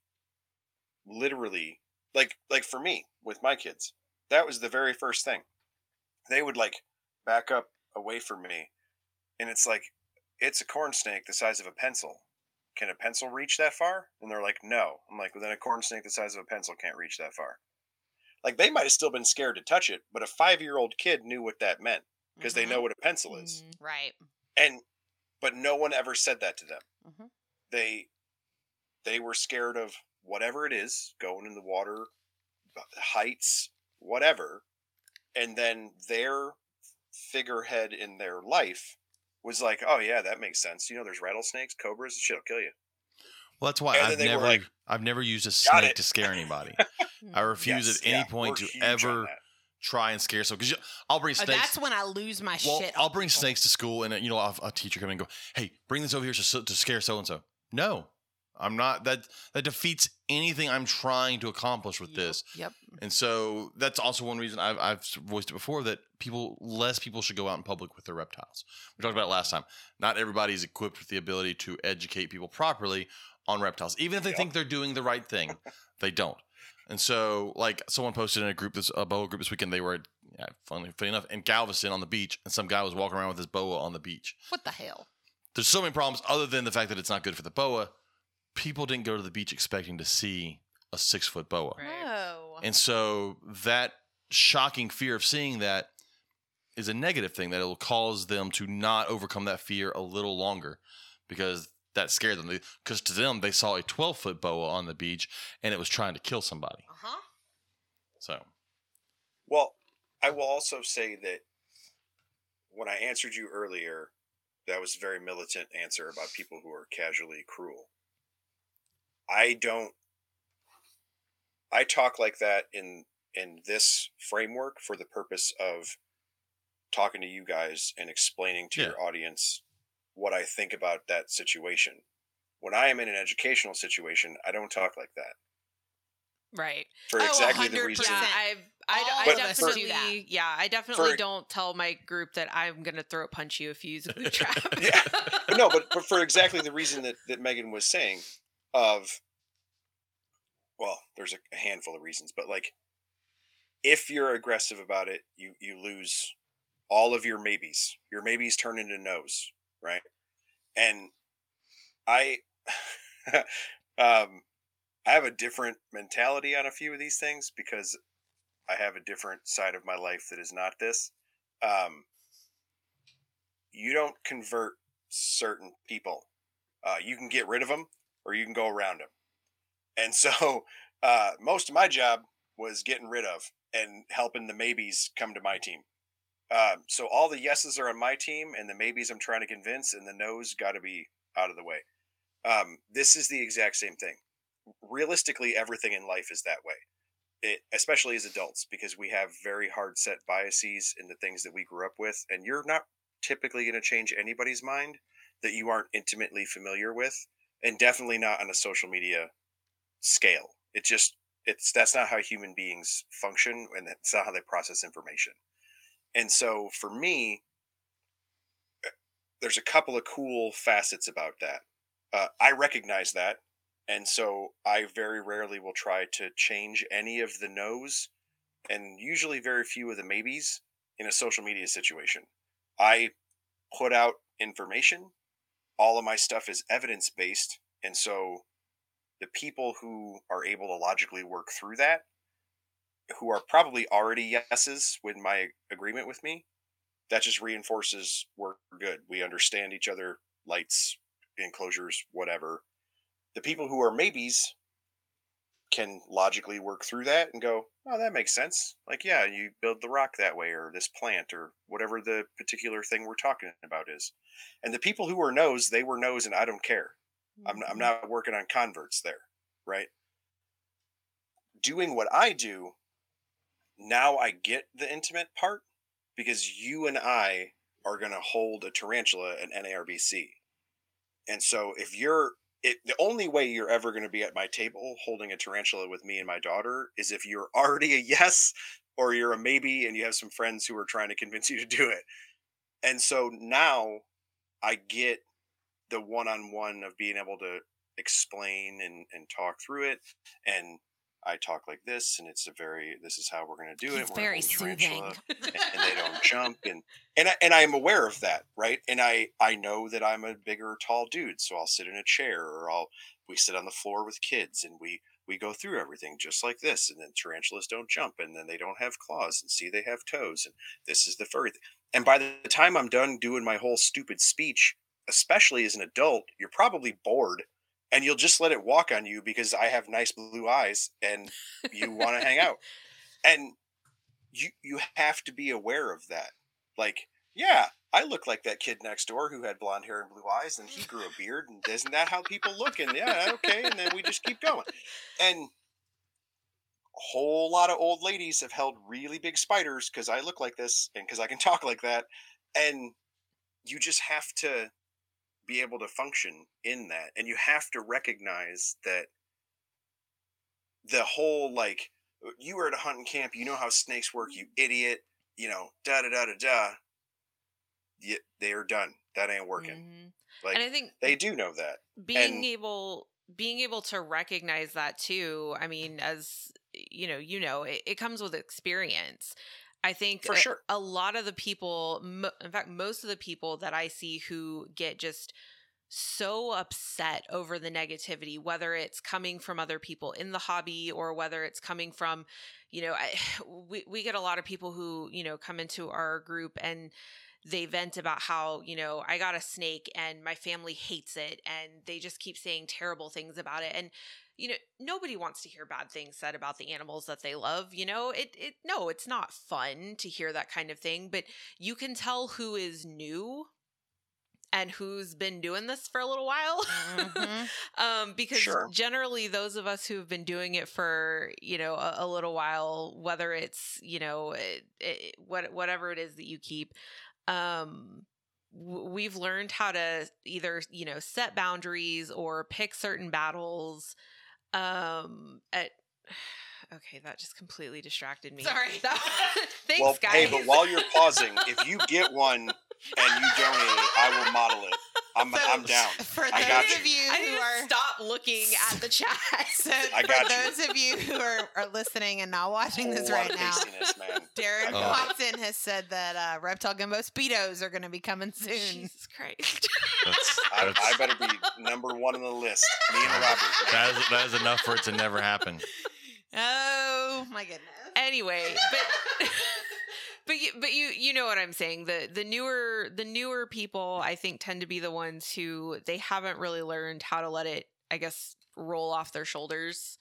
literally like like for me with my kids that was the very first thing they would like back up away from me, and it's like it's a corn snake the size of a pencil. Can a pencil reach that far? And they're like, no. I'm like, well, then a corn snake the size of a pencil can't reach that far. Like they might have still been scared to touch it, but a five year old kid knew what that meant because
Mhm.
they know what a pencil is.
Mm.
Right.
And but no one ever said that to them.
Mhm.
They they were scared of whatever it is, going in the water, uh, heights, whatever. And then their figurehead in their life was like, "Oh yeah, that makes sense. You know, there's rattlesnakes, cobras. Shit'll kill you."
Well, that's why
And
I've never
like,
I've never used a snake
it."
to scare anybody.
Mm.
I refuse
Yes,
at any
yeah,
point to ever try and scare someone because I'll bring
Oh,
snakes.
that's when I lose my
well,
shit.
I'll bring
people.
snakes to school, and uh, you know, I'll a teacher come in and go, "Hey, bring this over here to, to scare so and so." No, I'm not. That that defeats anything I'm trying to accomplish with
Yep,
this.
Yep.
And so that's also one reason I've, I've voiced it before that people, less people should go out in public with their reptiles. We talked about it last time. Not everybody is equipped with the ability to educate people properly on reptiles. Even if they
Yep.
think they're doing the right thing, they don't. And so, like, someone posted in a group, this a boa group this weekend. They were, yeah, funny, funny enough, in Galveston on the beach, and some guy was walking around with his boa on the beach.
What the hell?
There's so many problems other than the fact that it's not good for the boa. People didn't go to the beach expecting to see a six foot boa.
Right.
No.
And so that shocking fear of seeing that is a negative thing that it will cause them to not overcome that fear a little longer because that scared them. Because to them, they saw a 12 foot boa on the beach and it was trying to kill somebody.
Uh huh.
So,
Well, I will also say that when I answered you earlier, that was a very militant answer about people who are casually cruel. I don't I talk like that in in this framework for the purpose of talking to you guys and explaining to
Yeah.
your audience what I think about that situation. When I am in an educational situation, I don't talk like that.
Right.
For
Oh,
exactly the
100%.
reason
Yeah, I've, I, I
of us do
definitely,
that.
yeah, I definitely
For-
don't tell my group that I'm gonna throat punch you if you use a boot trap.
Yeah. but no, but, but for exactly the reason that, that Megan was saying of well, there's a, handful of reasons, but like if you're aggressive about it, you you lose all of your maybes. Your maybes turn into no's, right? And I um I have a different mentality on a few of these things because I have a different side of my life that is not this. Um you don't convert certain people. Uh, you can get rid of them or you can go around them. And so uh, most of my job was getting rid of and helping the maybes come to my team. Um, so all the yeses are on my team and the maybes I'm trying to convince and the no's got to be out of the way. Um, this is the exact same thing. Realistically, everything in life is that way. It, especially as adults, because we have very hard set biases in the things that we grew up with, and you're not typically going to change anybody's mind that you aren't intimately familiar with and definitely not on a social media scale. It just it's that's not how human beings function and that's not how they process information. And so for me there's a couple of cool facets about that. Uh, i recognize that and so i very rarely will try to change any of the no's and usually very few of the maybes in a social media situation. I put out information. All of my stuff is evidence based. And so the people who are able to logically work through that, who are probably already yeses with my agreement with me, that just reinforces we're good. We understand each other, lights, enclosures, whatever. The people who are maybes can logically work through that and go, oh, that makes sense. Like, yeah, you build the rock that way, or this plant, or whatever the particular thing we're talking about is. And the people who were no's, they were no's, and I don't care. I'm, I'm mm-hmm. not working on converts there, right? Doing what I do, now I get the intimate part because you and I are going to hold a tarantula at NARBC. And so if you're it, the only way you're ever going to be at my table holding a tarantula with me and my daughter is if you're already a yes or you're a maybe and you have some friends who are trying to convince you to do it. And so now I get the one on one of being able to explain and, and talk through it and I talk like this, and it's a very this is how we're going to do it.
Very soothing.
tarantula, and they don't jump, and and I, and I'm aware of that, right? And I I know that I'm a bigger, tall dude, so I'll sit in a chair, or I'll we sit on the floor with kids, and we we go through everything just like this, and then tarantulas don't jump, and then they don't have claws, and see they have toes, and this is the furry. Thing. And by the time I'm done doing my whole stupid speech, especially as an adult, you're probably bored and you'll just let it walk on you because I have nice blue eyes and you want to hang out. And you you have to be aware of that. Like, yeah, I look like that kid next door who had blonde hair and blue eyes and he grew a beard and isn't that how people look? And yeah, okay, and then we just keep going. And a whole lot of old ladies have held really big spiders because I look like this and because I can talk like that. And you just have to be able to function in that. And you have to recognize that the whole like you were at a hunting camp, you know how snakes work, you idiot, you know, da da da da da. Yeah, they are done. That ain't working.
Mhm.
Like
and I think
they do know that.
being
and-
able being able to recognize that too i mean as you know you know it, it comes with experience i think
For
a,
sure.
a lot of the people in fact most of the people that i see who get just so upset over the negativity whether it's coming from other people in the hobby or whether it's coming from you know I, we, we get a lot of people who you know come into our group and they vent about how you know i got a snake and my family hates it and they just keep saying terrible things about it and you know nobody wants to hear bad things said about the animals that they love you know it it no it's not fun to hear that kind of thing but you can tell who is new and who's been doing this for a little while
Mhm.
um because
Sure.
generally those of us who have been doing it for you know a, a little while whether it's you know it, it, what whatever it is that you keep um w- we've learned how to either you know set boundaries or pick certain battles um at okay that just completely distracted me
Sorry.
That- thanks
well,
guys
hey, but while you're pausing, if you get one and you donate, it, I will model it. I'm
So-
I'm down.
For
I
those
got
of you
I
who are
stop looking at the chat
so
I
for
got you.
those of you who are, are listening and not watching this right now. Darren
Oh.
Watson has said that uh, Reptile Gumbo Speedos are going to be coming soon.
jesus christ
That's,
I,
that's,
I better be number one on the list. Me and Robert.
that, is, that is enough for it to never happen.
Oh my goodness.
anyway but but you, but you you know what i'm saying. The the newer the newer people i think tend to be the ones who they haven't really learned how to let it i guess roll off their shoulders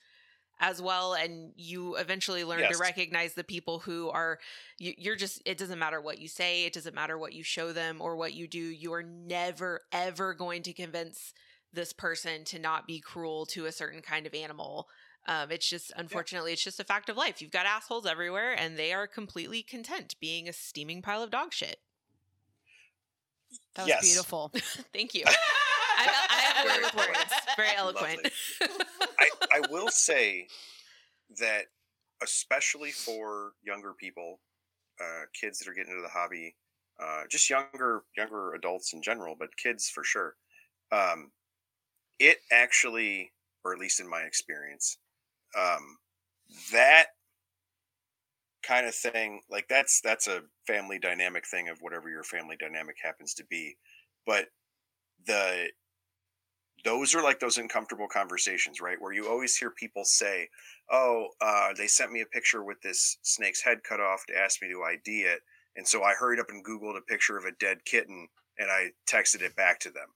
as well. And you eventually learn
Yes.
to recognize the people who are you, you're just it doesn't matter what you say. It doesn't matter what you show them or what you do. You are never ever going to convince this person to not be cruel to a certain kind of animal um, it's just unfortunately it's just a fact of life you've got assholes everywhere and they are completely content being a steaming pile of dog shit
That was
Yes.
beautiful.
thank you I, I have way with words very eloquent
I, I will say that, especially for younger people, uh, kids that are getting into the hobby, uh, just younger younger adults in general, but kids for sure. Um, it actually, or at least in my experience, um, that kind of thing, like that's that's a family dynamic thing of whatever your family dynamic happens to be, but the those are like those uncomfortable conversations, right? Where you always hear people say, "Oh, uh, they sent me a picture with this snake's head cut off to ask me to ID it," and so I hurried up and googled a picture of a dead kitten and I texted it back to them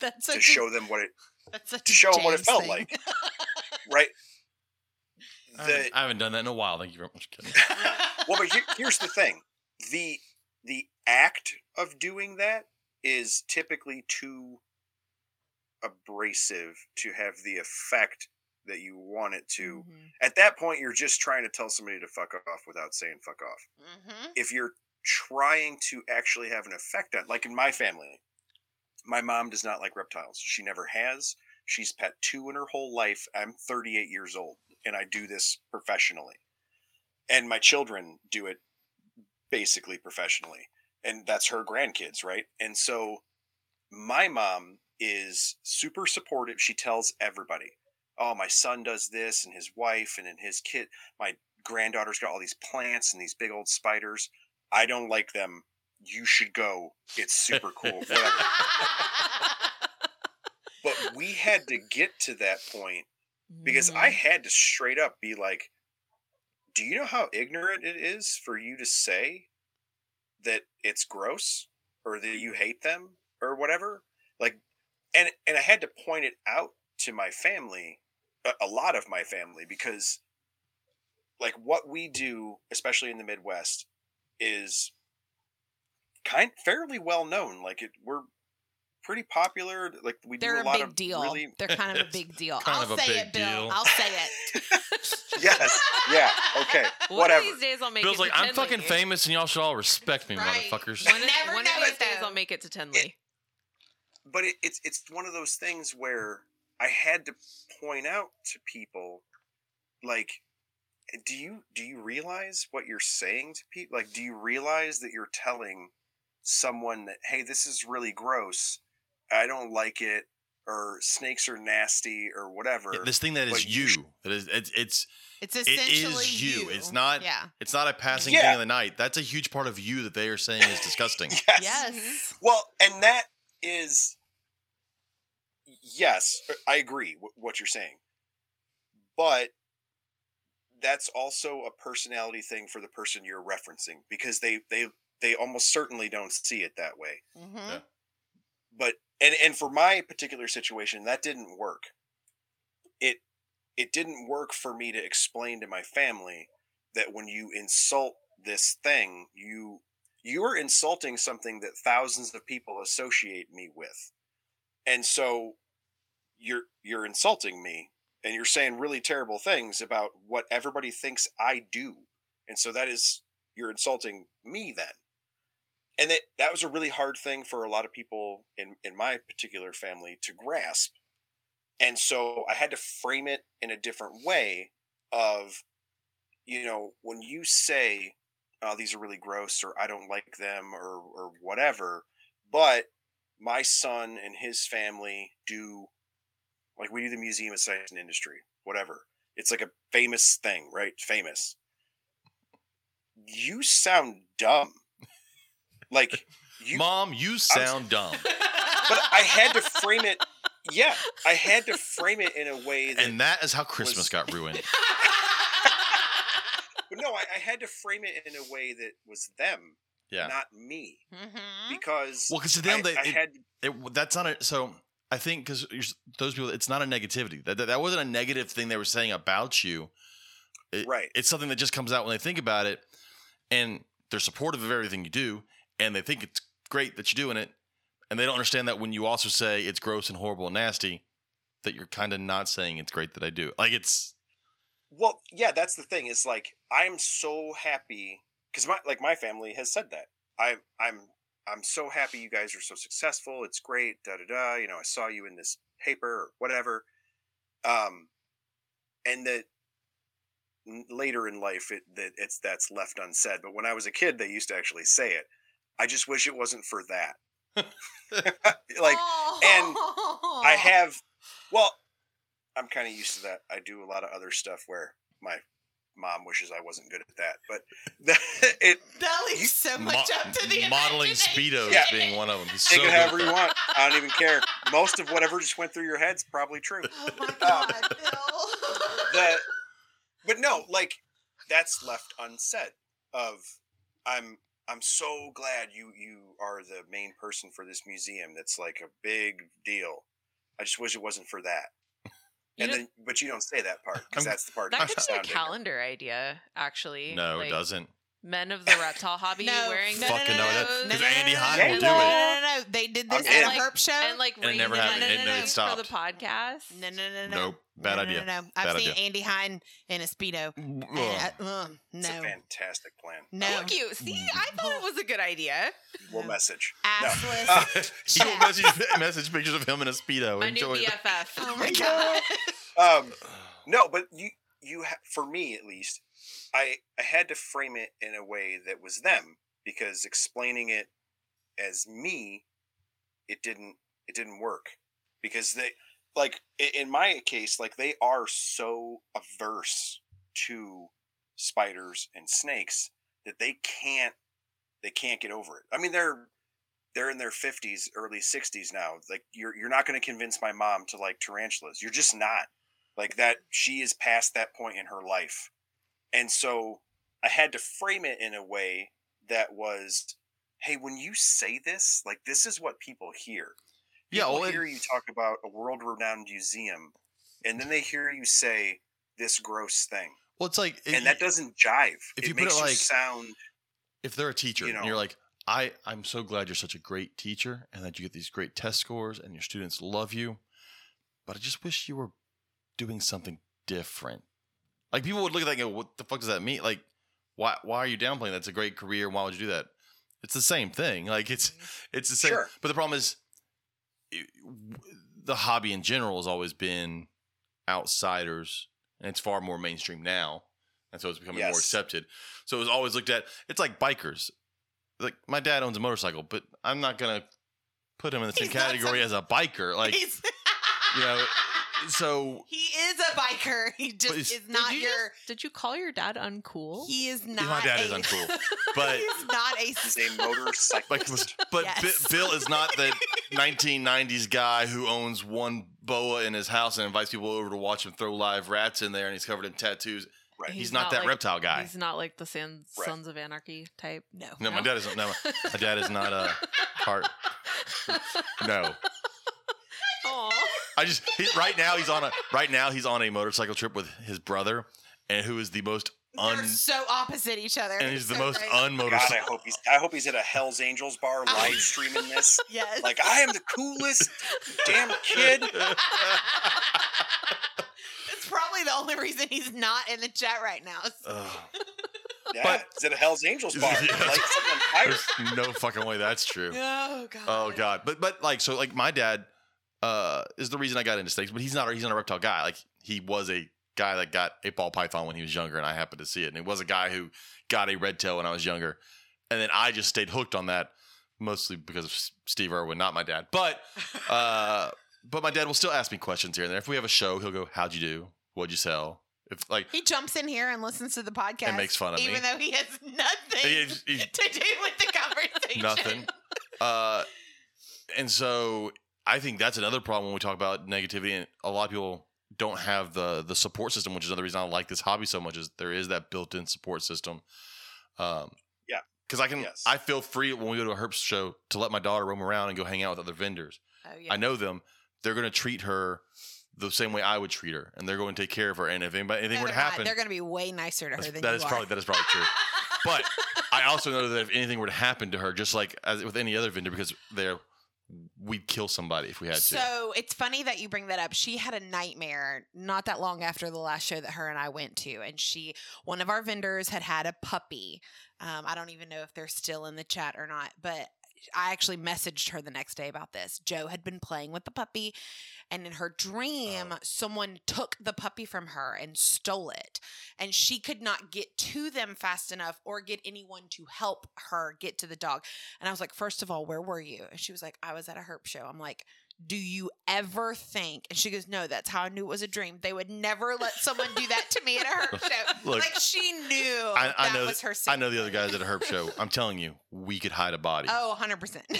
That's
to show them what it to show 'em what it felt
thing.
like. right.
I
The
haven't, I haven't done that in a while. Thank you very much.
Well, but here, here's the thing: the the act of doing that is typically too abrasive to have the effect that you want it to.
Mhm.
At that point, you're just trying to tell somebody to fuck off without saying fuck off.
Mhm.
If you're trying to actually have an effect on, like in my family, my mom does not like reptiles. She never has. She's pet two in her whole life. I'm 38 years old and I do this professionally. And my children do it basically professionally. And that's her grandkids, right? And so my mom is super supportive. She tells everybody, oh, my son does this, and his wife, and then his kid, my granddaughter's got all these plants and these big old spiders. I don't like them. You should go. It's super cool. But we had to get to that point because I
Mm-hmm.
had to straight up be like, "Do you know how ignorant it is for you to say that it's gross or that you hate them or whatever?" Like, and and I had to point it out to my family, a lot of my family, because like what we do, especially in the Midwest, is kind fairly well known. Like it, we're pretty popular. Like we
They're
do
a
a lot
big
of
deal.
really
They're kind of a big deal.
Kind
I'll
of a
say
big
it, Bill.
deal.
I'll say it.
yes, yeah, okay,
One
whatever.
of these days I'll make
Bill's
it
like,
to
I'm fucking famous and y'all should all respect me,
Right.
motherfuckers.
One, of,
Never
one
know
of these
it,
days. I'll make it to Tinley.
but it, it's it's one of those things where I had to point out to people, like, do you do you realize what you're saying to people? Like, do you realize that you're telling someone that, hey, this is really gross, I don't like it, or snakes are nasty, or whatever.
Yeah, this thing that is
you,
you that is it's it's
it's
It
essentially
is you. It's not-
Yeah.
it's not a passing
Yeah.
thing of the night. That's a huge part of you that they are saying is disgusting.
yes.
Yes.
Well, and that is yes, I agree with what you're saying. But that's also a personality thing for the person you're referencing because they they they almost certainly don't see it that way.
hmm
Yeah.
But and and for my particular situation that didn't work. It it didn't work for me to explain to my family that when you insult this thing, you you are insulting something that thousands of people associate me with. And so you're you're insulting me and you're saying really terrible things about what everybody thinks I do. And so that is you're insulting me then. And that that was a really hard thing for a lot of people in in my particular family to grasp. And so I had to frame it in a different way of you know, when you say oh, these are really gross or I don't like them or or whatever, but my son and his family do like we do the museum of science and industry whatever. It's like a famous thing right? Famous. You sound dumb like you
Mom, you sound dumb.
but i had to frame it yeah i had to frame it in a way that
And that is how Christmas
was-
got ruined.
but no I, I had to frame it in a way that was them
Yeah.
not me
hmm
because
Well, because to them,
I,
they,
I
it-
had
it, that's not a so i think because those people it's not a negativity that, that that wasn't a negative thing they were saying about you It-
Right.
it's something that just comes out when they think about it and they're supportive of everything you do and they think it's great that you're doing it and they don't understand that when you also say it's gross and horrible and nasty that you're kind of not saying it's great that i do like it's
Well, yeah, that's the thing. Is like I'm so happy because my like my family has said that. I I'm I'm so happy you guys are so successful. It's great. Da da da. You know, I saw you in this paper or whatever. Um, and that later in life, it that it's that's left unsaid. But when I was a kid, they used to actually say it. I just wish it wasn't for that. like and oh. I have, well, I'm kind of used to that. I do a lot of other stuff where my mom wishes I wasn't good at that, but it
that leaves so
mo-
much up to the
modeling speedos
Yeah.
being one of them He's
take it however you want. I don't even care. Most of whatever just went through your head's probably true.
Oh my um, god, Bill.
The, but no, like that's left unsaid. Of I'm I'm so glad you you are the main person for this museum. That's like a big deal. I just wish it wasn't for that.
You
And then, but you don't say that part because that's the part
that could be a
sound ignorant.
calendar idea, actually.
no
Like,
it doesn't
Men of the reptile hobby
No,
wearing
no,
Fucking no, that-
those
'cause Andy Hyde
will
no,
do
no,
it.
No, no, no, They did this
I'm
at
in.
a herp show.
and like
And it
raising
never
them
happened.
on
It- no, it
for the podcast.
no, no, no, no.
Nope. Bad
no,
idea.
No, no, no. I've
Bad
seen
idea.
Andy Hine in a speedo. And
Ugh.
I- ugh,
It's a
no,
fantastic plan.
no.
Thank you. See, I thought it was a good idea.
We'll message.
Assless.
Uh,
he will message, message pictures of him in a speedo.
My
Enjoy
new
it.
BFF.
oh my god.
um, no, but you you ha- for me at least, I I had to frame it in a way that was them because explaining it as me, it didn't it didn't work because they like in my case, like they are so averse to spiders and snakes that they can't they can't get over it. I mean, they're they're in their fifties, early sixties now. Like you're you're not going to convince my mom to like tarantulas. You're just not like that. She is past that point in her life, and so I had to frame it in a way that was, hey, when you say this, like this is what people hear.
Yeah,
People
well, it-
hear you talk about a world-renowned museum, and then they hear you say this gross thing,
Well, it's like
and that doesn't jive.
if
it
you put it like-
sound
if they're a teacher
you
and you're like, I, I'm so glad you're such a great teacher and that you get these great test scores and your students love you, but I just wish you were doing something different. Like people would look at that and go, what the fuck does that mean? Like, why, why are you downplaying? That's a great career. Why would you do that? It's the same thing. Like it's, mm-hmm. it's the same.
Sure.
But the problem is it- the hobby in general has always been outsiders and it's far more mainstream now. And so it's becoming more accepted. So it was always looked at. It's like bikers. Like my dad owns a motorcycle, but I'm not gonna put him in the same
He's
category
some-
as a biker. Like you know, so
he is a biker. He just
he's-
is
Did
not
you
your.
just- did you call your dad uncool?
he is not.
my dad
a,
is uncool. But
he's not a.
he's a motorcyclist.
but
Yes.
Bi- Bill is not the 1990s guy who owns one boa in his house and invites people over to watch him throw live rats in there, and he's covered in tattoos.
right.
He's, not, that
like-
reptile guy.
He's not like the Sons,
Right.
Sons of Anarchy type.
No.
No, my dad isn't. No, my dad is not uh, a part. No,
Aw.
I just he, right now he's on a right now he's on a motorcycle trip with his brother, and who is the most un
They're so opposite each other.
and
It's
he's the
so
most
great.
God, I hope he's. I hope he's at a Hell's Angels bar oh. live streaming this.
Yes.
Like I am the coolest damn kid.
That's probably the only reason he's not in the chat right now.
Ugh.
Yeah,
But-
he's at a Hell's Angels bar.
Yeah.
Light something on fire.
There's no fucking way that's true.
Oh god.
Oh god, but but like so like my dad uh is the reason I got into snakes, but he's not he's not a reptile guy. Like he was a guy that got a ball python when he was younger, and I happened to see it. And it was a guy who got a red tail when I was younger, and then I just stayed hooked on that mostly because of Steve Irwin, not my dad. But uh, but my dad will still ask me questions here and there. If we have a show, he'll go, "How'd you do? What'd you sell?" If like
He jumps in here and listens to the podcast.
And makes fun of me.
even though he has nothing
He- he-
to do with the conversation.
nothing. Uh, and so I think that's another problem when we talk about negativity. And a lot of people don't have the the support system, which is another reason I like this hobby so much. Is there is that built in support system. Um,
Yeah.
because I can
Yes.
I feel free when we go to a herp show to let my daughter roam around and go hang out with other vendors.
Oh, yeah.
I know them. They're going to treat her the same way I would treat her, and they're going to take care of her. And if anybody, anything
No,
were to
they're not.
happen,
they're going to be way nicer to her
that's-
than
that
you
is
are.
probably that is probably true. But I also know that if anything were to happen to her, just like as with any other vendor, because they're we'd kill somebody if we had to.
So it's funny that you bring that up. She had a nightmare not that long after the last show that her and I went to, and she, one of our vendors, had had a puppy. Um, I don't even know if they're still in the chat or not, but I actually messaged her the next day about this. Joe had been playing with the puppy, and in her dream,
Oh.
someone took the puppy from her and stole it. And she could not get to them fast enough or get anyone to help her get to the dog. And I was like, First of all, where were you? And she was like, I was at a herp show. I'm like, do you ever think? And she goes, No, that's how I knew it was a dream. They would never let someone do that to me at a herp show.
Look,
like she knew
I, I
that
know
was her.
I know the other guys at a herp show. I'm telling you, we could hide a body.
Oh, 100 percent.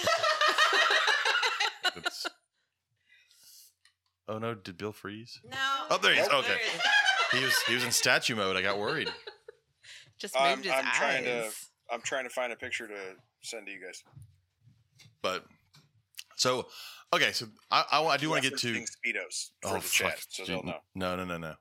It's- oh no, did Bill freeze?
No.
Oh, there he is. Okay. He was he was in statue mode. I got worried.
Just
I'm-
moved his
I'm
eyes.
trying to- I'm trying to find a picture to send to you guys.
But so okay, so I I, I do want to get to
speedos for
oh
the chat,
fuck,
so they'll know.
no no no no.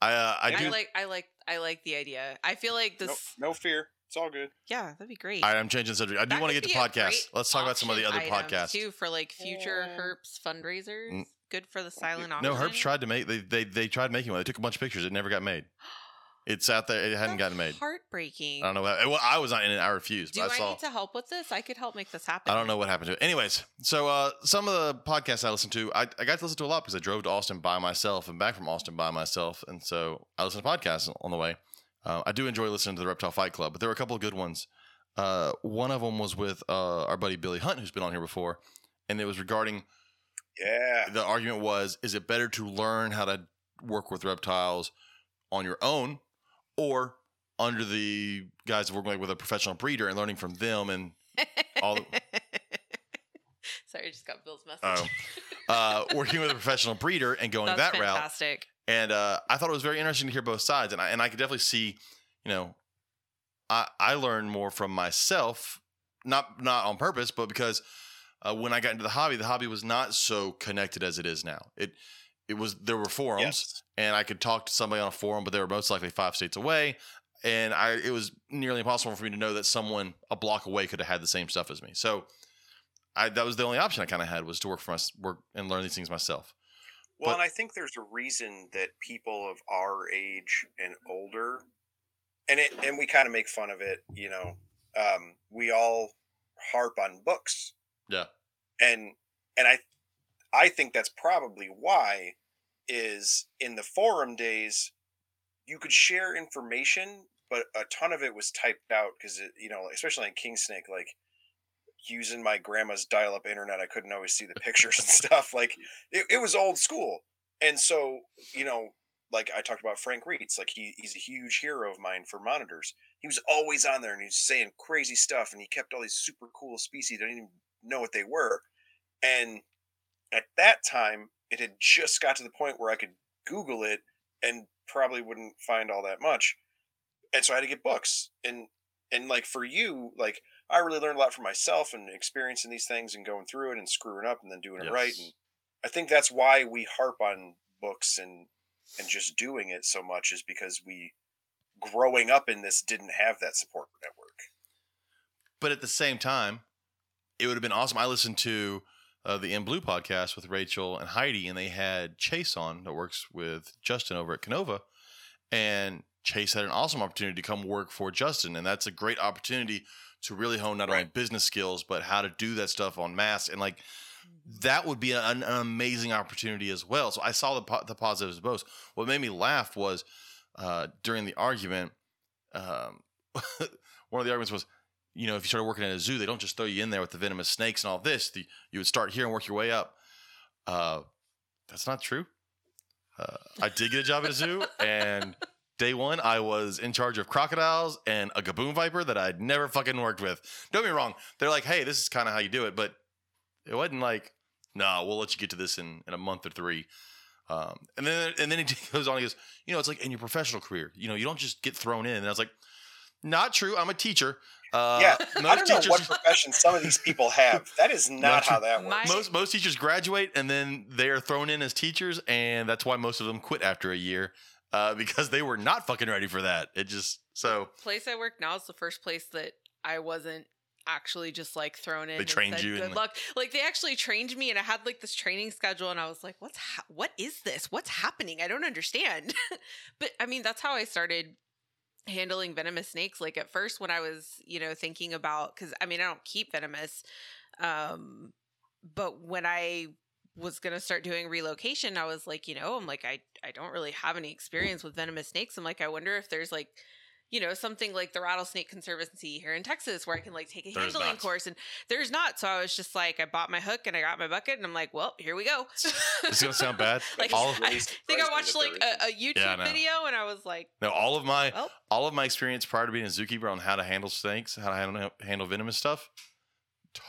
I uh, I
I,
do.
like I like I like the idea. I feel like this
No, no fear, it's all good.
yeah, that'd be great.
All right, I'm changing the subject. I do
That
want to get to podcasts. Let's talk about some of the other
auction item,
podcasts.
too for like future
Yeah.
herps fundraisers.
Mm.
Good for the silent auction.
No, Herps tried to make they they they tried making one. They took a bunch of pictures. It never got made. It's out there. It hadn't
That's
gotten made.
Heartbreaking.
I don't know. What, well, I was not in it. I refused.
Do
but I
I
saw.
need to help with this? I could help make this happen.
I don't know what happened to it. Anyways, so uh, some of the podcasts I listened to, I, I got to listen to a lot because I drove to Austin by myself and back from Austin by myself, and so I listened to podcasts on the way. Uh, I do enjoy listening to the Reptile Fight Club, but there were a couple of good ones. Uh, one of them was with uh, our buddy Billy Hunt, who's been on here before, and it was regarding
Yeah.
the argument was is it better to learn how to work with reptiles on your own or under the guise of working like with a professional breeder and learning from them and all
Sorry, I just got Bill's message.
Oh. uh, working with a professional breeder and going
That's
that route
fantastic.
and uh, I thought it was very interesting to hear both sides, and I and I could definitely see, you know, I I learned more from myself, not not on purpose, but because uh, when I got into the hobby, the hobby was not so connected as it is now. It it was there were forums,
Yes.
and I could talk to somebody on a forum, but they were most likely five states away, and I it was nearly impossible for me to know that someone a block away could have had the same stuff as me. So. I, that was the only option I kind of had was to work for my work and learn these things myself.
Well,
But-
and I think there's a reason that people of our age and older, and it and we kind of make fun of it. You know, um, we all harp on books,
Yeah.
and and I I think that's probably why is in the forum days you could share information, but a ton of it was typed out because you know, especially in King Snake, like using my grandma's dial-up internet, I couldn't always see the pictures and stuff. Like it, it was old school, and so you know, like I talked about Frank Retes, like he he's a huge hero of mine for monitors. He was always on there and he was saying crazy stuff, and he kept all these super cool species. I didn't even know what they were, and at that time, it had just got to the point where I could Google it and probably wouldn't find all that much, and so I had to get books and and like for you, like I really learned a lot for myself and experiencing these things and going through it and screwing up and then doing it right. And I think that's why we harp on books and and just doing it so much is because we growing up in this didn't have that support network.
But at the same time, it would have been awesome. I listened to uh, the In Blue podcast with Rachel and Heidi, and they had Chase on that works with Justin over at Canova. And Chase had an awesome opportunity to come work for Justin. And that's a great opportunity to really hone not only business skills, but how to do that stuff on mass. And like, that would be an, an amazing opportunity as well. So I saw the, po- the positives of both. What made me laugh was uh, during the argument, um, one of the arguments was, you know, if you started working at a zoo, they don't just throw you in there with the venomous snakes and all this. The, you would start here and work your way up. Uh, that's not true. Uh, I did get a job at a zoo, and day one, I was in charge of crocodiles and a gaboon viper that I'd never fucking worked with. Don't get me wrong; they're like, "Hey, this is kind of how you do it," but it wasn't like, "No, we'll let you get to this in in a month or three. Um, and then and then he goes on. He goes, "You know, it's like in your professional career. You know, you don't just get thrown in." And I was like, "Not true. I'm a teacher." Uh,
yeah,
most
I don't know what profession some of these people have. That is not
Not
how that works.
My-
most most teachers graduate and then they are thrown in as teachers, and that's why most of them quit after a year uh, because they were not fucking ready for that. It just so
place I work now is the first place that I wasn't actually just like thrown in.
They
and
trained
said,
you
Good
and-
luck. Like they actually trained me, and I had like this training schedule, and I was like, "What's ha- what is this? What's happening? I don't understand." but I mean, that's how I started handling venomous snakes. Like at first, when I was you know thinking about because I mean I don't keep venomous, um, but when I was gonna start doing relocation, I was like, you know, I'm like, I I don't really have any experience with venomous snakes. I'm like, I wonder if there's like, you know, something like the Rattlesnake Conservancy here in Texas where I can like take a
There's
handling course, and there's not. So I was just like, I bought my hook and I got my bucket, and I'm like, well, here we go.
it's gonna sound bad.
like
all
I
of,
really
think I watched like a, a YouTube
Yeah,
video, and I was like,
no, all of my
well,
all of my experience prior to being a zookeeper on how to handle snakes, how to handle, handle venomous stuff,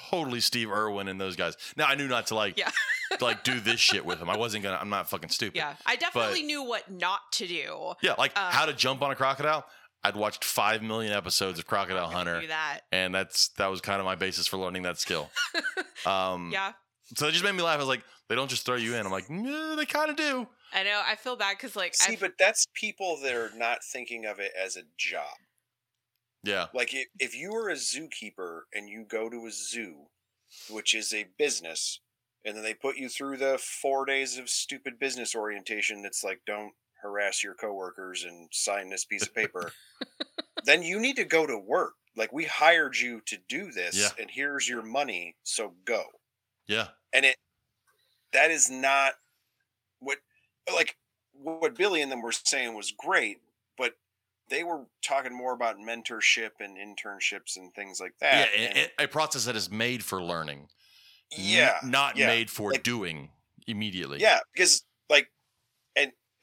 totally Steve Irwin and those guys. Now I knew not to like
Yeah.
to, like do this shit with him. I wasn't gonna. I'm not fucking stupid.
yeah, I definitely knew what not to do.
Yeah, like
Uh,
how to jump on a crocodile. I'd watched five million episodes of Crocodile Hunter,
that.
and that's that was kind of my basis for learning that skill. Um,
Yeah,
So it just made me laugh. I was like, they don't just throw you in. I'm like, no, they kind of do.
I know. I feel bad because like
See,
I've-
but that's people that are not thinking of it as a job.
Yeah.
Like if, if you are a zookeeper and you go to a zoo, which is a business, and then they put you through the four days of stupid business orientation that's like don't harass your coworkers and sign this piece of paper, then you need to go to work. Like we hired you to do this
Yeah.
and here's your money, so go.
Yeah.
And it that is not what like what Billy and them were saying was great, but they were talking more about mentorship and internships and things like that.
yeah.
and-
a- process that is made for learning.
yeah.
Not
yeah.
made for
Like-
doing. immediately.
Yeah, because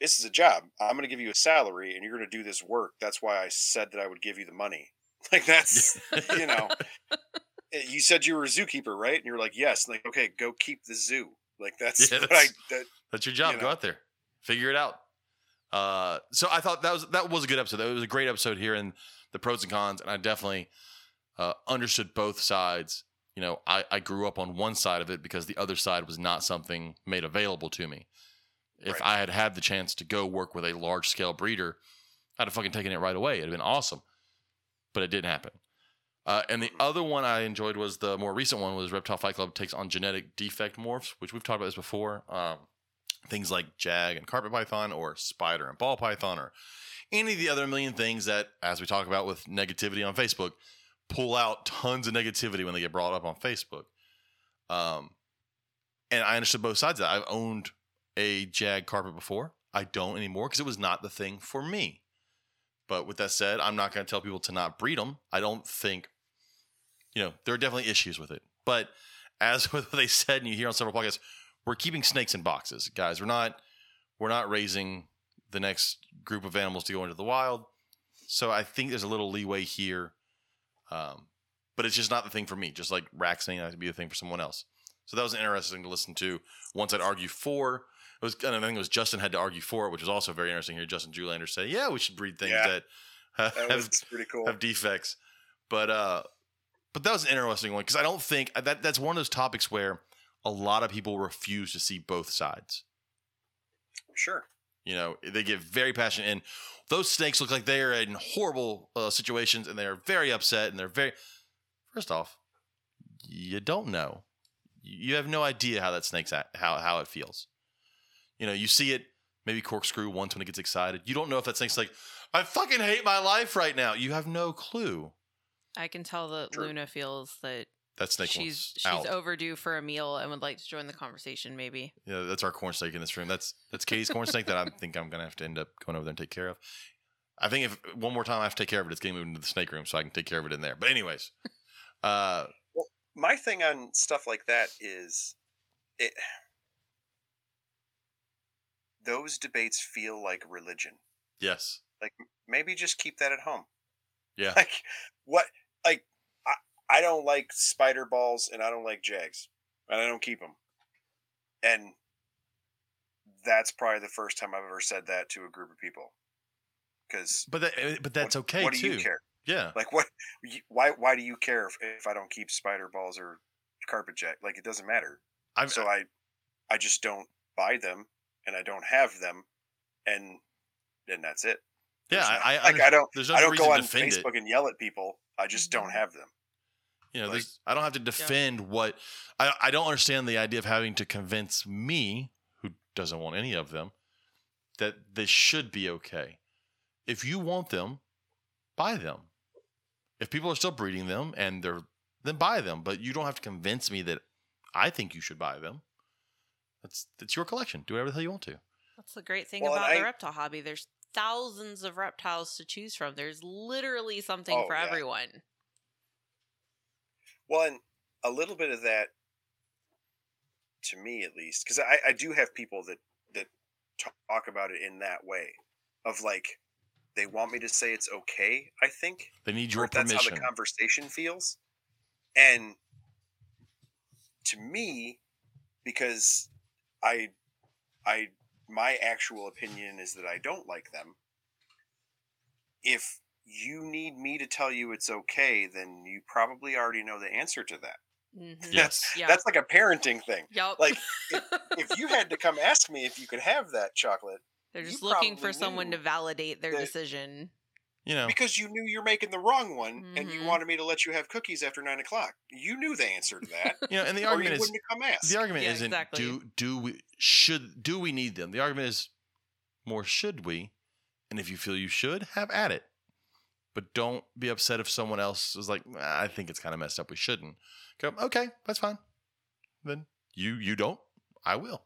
this is a job. I'm going to give you a salary, and you're going to do this work. That's why I said that I would give you the money. Like that's you know, eh, you said you were a zookeeper, right? And you're like, yes. Like, okay, go keep the zoo. Like that's
Yeah,
what
that's-
I. That,
That's your job.
you
Go out there, figure it out. Uh, so I thought that was that was a good episode. It was a great episode here in the pros and cons, and I definitely uh, understood both sides. You know, I, I grew up on one side of it because the other side was not something made available to me. If
Right.
I had had the chance to go work with a large scale breeder, I'd have fucking taken it right away. It'd have been awesome, but it didn't happen. Uh, and the other one I enjoyed was the more recent one was Reptile Fight Club takes on genetic defect morphs, which we've talked about this before. Um, things like jag and carpet python, or spider and ball python, or any of the other million things that, as we talk about with negativity on Facebook, pull out tons of negativity when they get brought up on Facebook. Um, and I understood both sides of that. I've owned a jag carpet before. I don't anymore because it was not the thing for me. But with that said, I'm not going to tell people to not breed them. I don't think, you know, there are definitely issues with it. But as with what they said, and you hear on several podcasts, we're keeping snakes in boxes, guys. We're not, we're not raising the next group of animals to go into the wild. So I think there's a little leeway here, um, but it's just not the thing for me. Just like racks may not be the thing for someone else. So that was interesting to listen to. Once I'd argue for, was and I think it was Justin had to argue for it, which was also very interesting. Here, Justin Julander say, "Yeah, we should breed things
Yeah.
that have,
that pretty cool.
have defects." But uh, but that was an interesting one because I don't think that that's one of those topics where a lot of people refuse to see both sides.
Sure.
You know, they get very passionate, and those snakes look like they are in horrible uh, situations, and they are very upset, and they're very. First off, you don't know. You have no idea how that snake's at, how how it feels. You know, you see it maybe corkscrew once when it gets excited. You don't know if that snake's like, I fucking hate my life right now. You have no clue.
I can tell that
True.
Luna feels that
That snake
she's
wants
she's
out.
overdue for a meal and would like to join the conversation. Maybe
Yeah, that's our corn snake in this room. That's that's Katie's corn snake that I think I'm gonna have to end up going over there and take care of. I think if one more time I have to take care of it, it's getting moved into the snake room so I can take care of it in there. But anyways, uh,
My thing on stuff like that is it. Those debates feel like religion.
yes, Like
Maybe just keep that at home.
yeah,
Like what? Like I, I don't like spider balls and I don't like jags and I don't keep them. And that's probably the first time I've ever said that to a group of people. Because
but that, eh, but that's okay
What do
too.
you care?
Yeah,
Like what? Why? Why do you care if, if I don't keep spider balls or carpet jag? Like it doesn't matter.
I've,
so I, I just don't buy them and I don't have them, and then that's it.
yeah,
no-
I, I,
like I don't.
There's no
I don't go on Facebook
it.
and yell at people. I just don't
Mhm.
have them.
You know,
like-
I don't have to defend what I, I don't understand the idea of having to convince me, who doesn't want any of them, that this should be okay. If you want them, buy them. If people are still breeding them and they're then buy them, but you don't have to convince me that I think you should buy them. That's that's your collection. Do whatever the hell you want to.
that's the great thing
Well, and
about the
I-
reptile hobby. There's thousands of reptiles to choose from. There's literally something
Oh,
for
yeah.
everyone.
Well, and a little bit of that, to me at least, because I, I do have people that that talk about it in that way, of like they want me to say it's okay. I think
They need
or
your
if that's how the conversation feels, and to me, because I, I, my actual opinion is that I don't like them. If you need me to tell you it's okay, then you probably already know the answer to that.
Mhm.
Yes.
Yeah.
That's like a parenting thing.
Yep.
Like if you had to come ask me if you could have that chocolate
They're just looking for someone to validate their decision.
You know,
because you knew you're making the wrong one and you
Mhm.
wanted me to let you have cookies after nine o'clock. You knew the answer to that.
you know, and the
or you
argument is
wouldn't come ask.
the argument
Yeah,
isn't
exactly.
do do we should do we need them? The argument is more should we? And if you feel you should, have at it. But don't be upset if someone else is like, "Ah, I think it's kind of messed up. We shouldn't. Go, okay, that's fine. Then you you don't, I will.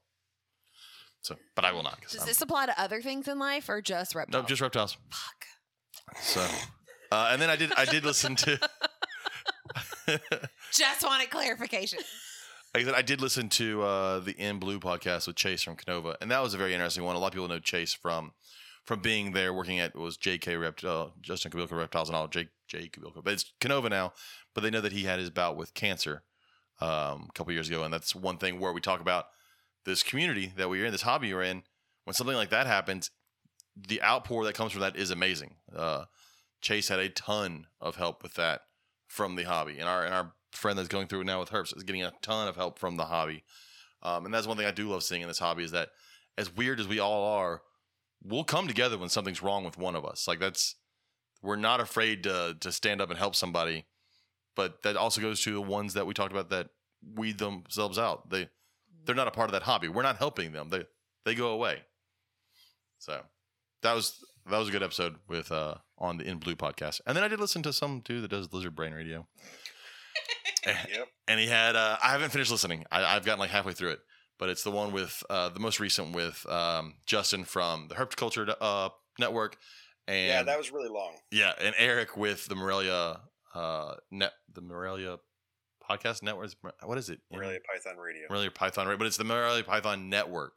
So, but I will not
Does
I'm-
this apply to other things in life or just reptiles?
no, just reptiles.
fuck.
So, uh, and then I did I did listen to.
Just wanted clarification.
like I said, I did listen to uh, the In Blue podcast with Chase from Canova, and that was a very interesting one. A lot of people know Chase from from being there working at was J.K. Rept, uh, Justin Kobylka Reptiles and all J. J. Kobylka, but it's Canova now. But they know that he had his bout with cancer um, a couple years ago, and that's one thing where we talk about this community that we're in, this hobby we're in. When something like that happens, the outpour that comes from that is amazing. Uh, Chase had a ton of help with that from the hobby, and our and our friend that's going through it now with Herps is getting a ton of help from the hobby. Um, and that's one thing I do love seeing in this hobby is that as weird as we all are, we'll come together when something's wrong with one of us. Like that's we're not afraid to to stand up and help somebody. But that also goes to the ones that we talked about that weed themselves out. They they're not a part of that hobby. We're not helping them. They they go away. So that was that was a good episode with uh on the In Blue podcast. And then I did listen to some dude that does Lizard Brain Radio.
Yep.
and he had uh, I haven't finished listening. I, I've gotten like halfway through it, but it's the one with uh, the most recent with um, Justin from the Herpculture uh, Network, and
yeah, that was really long.
yeah, and Eric with the Morelia uh, net the Morelia podcast network. What is it?
Morelia Python Radio.
Morelia Python, right? But it's the Morelia Python Network.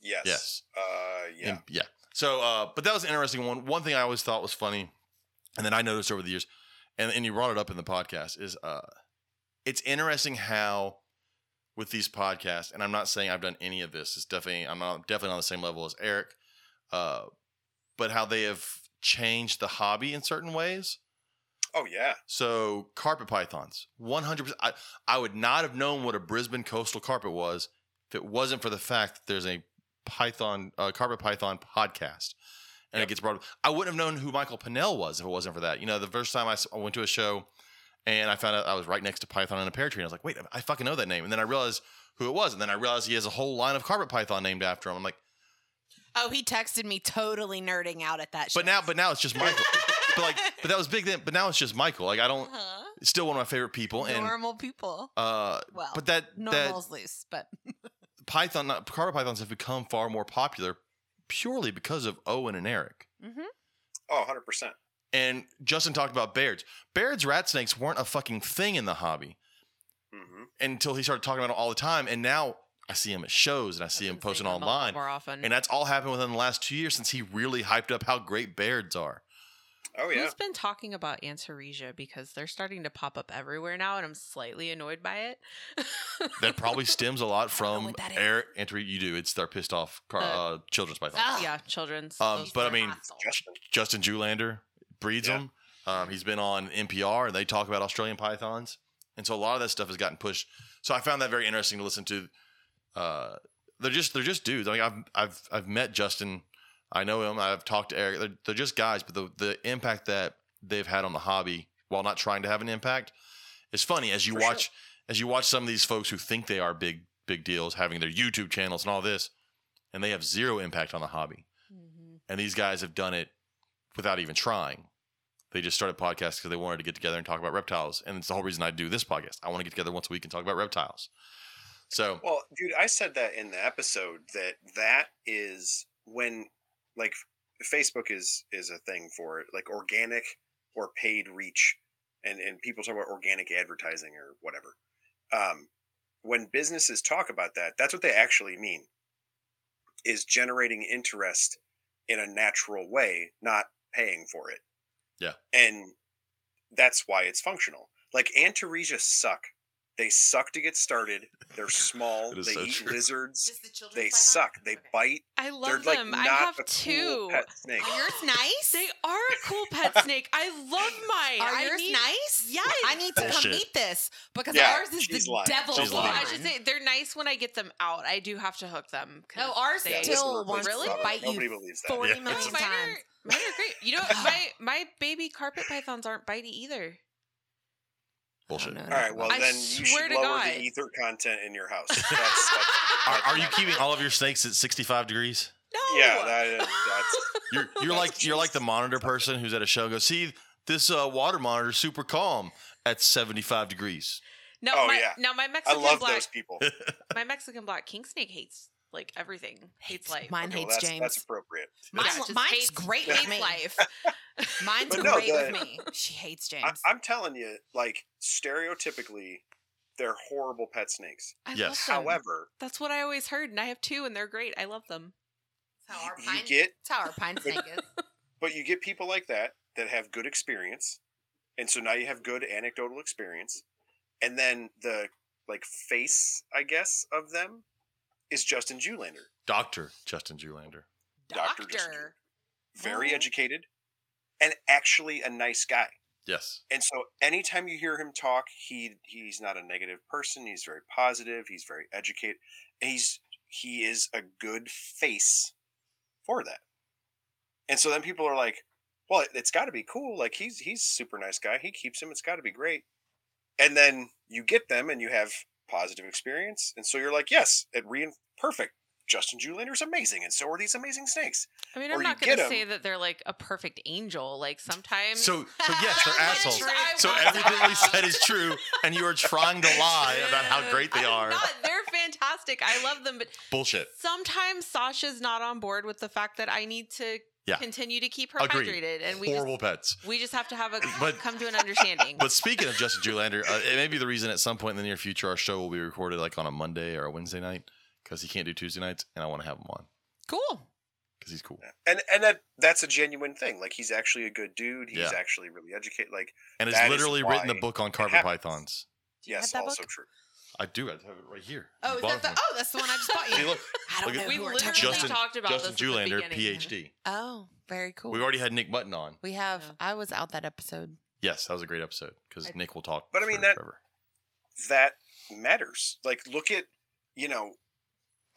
Yes.
Yes.
Uh, yeah.
Yeah. So, uh, but that was an interesting one. One thing I always thought was funny, and then I noticed over the years, and, and you brought it up in the podcast, is uh, it's interesting how with these podcasts, and I'm not saying I've done any of this. It's definitely I'm not definitely on the same level as Eric, uh, but how they have changed the hobby in certain ways.
oh yeah.
So carpet pythons, 100%. I, I would not have known what a Brisbane coastal carpet was if it wasn't for the fact that there's a python, uh, carpet python podcast. And
Yep.
it gets brought up. I wouldn't have known who Michael Pinnell was if it wasn't for that. You know, the first time I went to a show and I found out I was right next to Python in a pear tree. And I was like, wait, I fucking know that name. And then I realized who it was. And then I realized he has a whole line of carpet python named after him. I'm like,
Oh, he texted me totally nerding out at that.
but now, but now it's just Michael. but like, but that was big then. But now it's just Michael. Like, I don't,
Huh?
it's still one of my favorite people. And,
normal people.
uh,
Well,
but that, that,
Normal's loose, but
Python, not, carpet pythons have become far more popular purely because of Owen and Eric.
mm-hmm.
Oh, 100 percent.
And Justin talked about Baird's. Baird's rat snakes weren't a fucking thing in the hobby
hmm
until he started talking about it all the time. And now I see him at shows and I see him posting online.
more often.
And that's all happened within the last two years since he really hyped up how great Baird's are.
Oh yeah.
Who's been talking about Antaresia because they're starting to pop up everywhere now, and I'm slightly annoyed by it.
That probably stems a lot
I don't know
from
what that is.
Eric. You do. It's their pissed off car,
Uh,
uh, children's python.
Ah.
yeah, children's.
Um, but I mean,
Justin.
Justin Julander breeds
Yeah.
them. Um, he's been on MPR and they talk about Australian pythons, and so a lot of that stuff has gotten pushed. So I found that very interesting to listen to. Uh, they're just they're just dudes. I mean, I've I've I've met Justin. I know him. I've talked to Eric. They're, they're just guys, but the the impact that they've had on the hobby while not trying to have an impact is funny as you
For sure.
watch as you watch some of these folks who think they are big big deals having their YouTube channels and all this, and they have zero impact on the hobby
Mhm.
and these guys have done it without even trying. They just started podcasts because they wanted to get together and talk about reptiles, and it's the whole reason I do this podcast. I want to get together once a week and talk about reptiles. So
Well, dude, I said that in the episode that that is when like Facebook is is a thing for it, like organic or paid reach, and and people talk about organic advertising or whatever. Um, when businesses talk about that, that's what they actually mean. Is generating interest in a natural way, not paying for it.
Yeah.
and that's why it's functional. Like Antaresia suck. They suck to get started. They're small. They
so
eat
true.
lizards.
The
They
python?
suck. They
Okay.
bite.
I love
They're
love
like
them.
not
I have
a cool
two.
pet snake.
Are yours nice?
They are a cool pet snake. I love mine.
Are
I
yours
need-
nice?
Yes.
I need to come eat this because
Yeah,
ours is the
lying.
devil.
She's lying.
I should say they're nice when I get them out. I do have to hook them. 'cause
No, ours
they-
still
Listen,
wants
Really?
to bite
Nobody
you
believes that.
40
Yeah.
Million times.
mine are great. You know, my my baby carpet pythons aren't bitey either.
Bullshit.
no,
All right. Well,
I
then you should lower
God.
the ether content in your house. That's, that's,
Are, are you keeping all of your snakes at 65 degrees?
No.
Yeah, that is, that's
You're you're like you're like the monitor person who's at a show. and Goes see this uh, water monitor is super calm at 75 degrees.
no.
Oh,
my,
yeah.
Now my Mexican
I
Mexican
love
black
those people.
my Mexican black king snake hates like everything. Hates life.
Mine
Okay, well,
hates
that's,
James.
That's appropriate.
Mine,
Yeah,
mine's
hates-
great with me.
life.
Mine's
no,
great
the-
with me. She hates James.
I, I'm telling you, like stereotypically, they're horrible pet snakes.
I
Yes.
love them.
However,
that's what I always heard, and I have two, and they're great. I love them.
That's how our pine,
you get
that's how our pine snake is.
but you get people like that that have good experience and so now you have good anecdotal experience and then the like face i guess of them is justin Julander.
Doctor Justin Julander.
Dr. Justin
Doctor.
very
Oh.
educated and actually a nice guy
Yes.
and so anytime you hear him talk he he's not a negative person he's very positive he's very educated he's he is a good face for that and so then people are like well it, it's got to be cool like he's he's a super nice guy he keeps him it's got to be great and then you get them and you have positive experience and so you're like yes it re perfect justin Julander's amazing and so are these amazing snakes
I mean,
Or
I'm
you
not going
to
say that they're like a perfect angel. Like sometimes.
So, so yes, they're assholes. So everything we said is true, and you are trying to lie about how great they
I'm
are.
Not. They're fantastic. I love them, but
Bullshit.
sometimes Sasha's not on board with the fact that I need to
Yeah.
continue to keep her
Agreed.
hydrated, and we
Horrible pets.
just we just have to have a
But-
come to an understanding.
But speaking of Justin Julander, uh, it may be the reason at some point in the near future our show will be recorded like on a Monday or a Wednesday night because he can't do Tuesday nights, and I want to have him on
cool.
because he's cool.
and and that that's a genuine thing like he's actually a good dude he's
Yeah.
actually really educated like
And has literally written the book on
it
carpet pythons.
Yes
have
also
book?
true
I do. I have it right here.
Oh, is that the? Oh, that's the one I just bought you.
See, look,
I don't
look
know
at-
We
who we're
literally
talking
Justin-
about.
talked about
Justin
this at the
Julander,
beginning.
PhD.
Oh, very cool.
We already had Nick Button on.
We have.
Yeah.
I was out that episode.
Yes, that was a great episode because
I-
Nick will talk.
But I mean,
for
that-
forever.
that matters like look at you know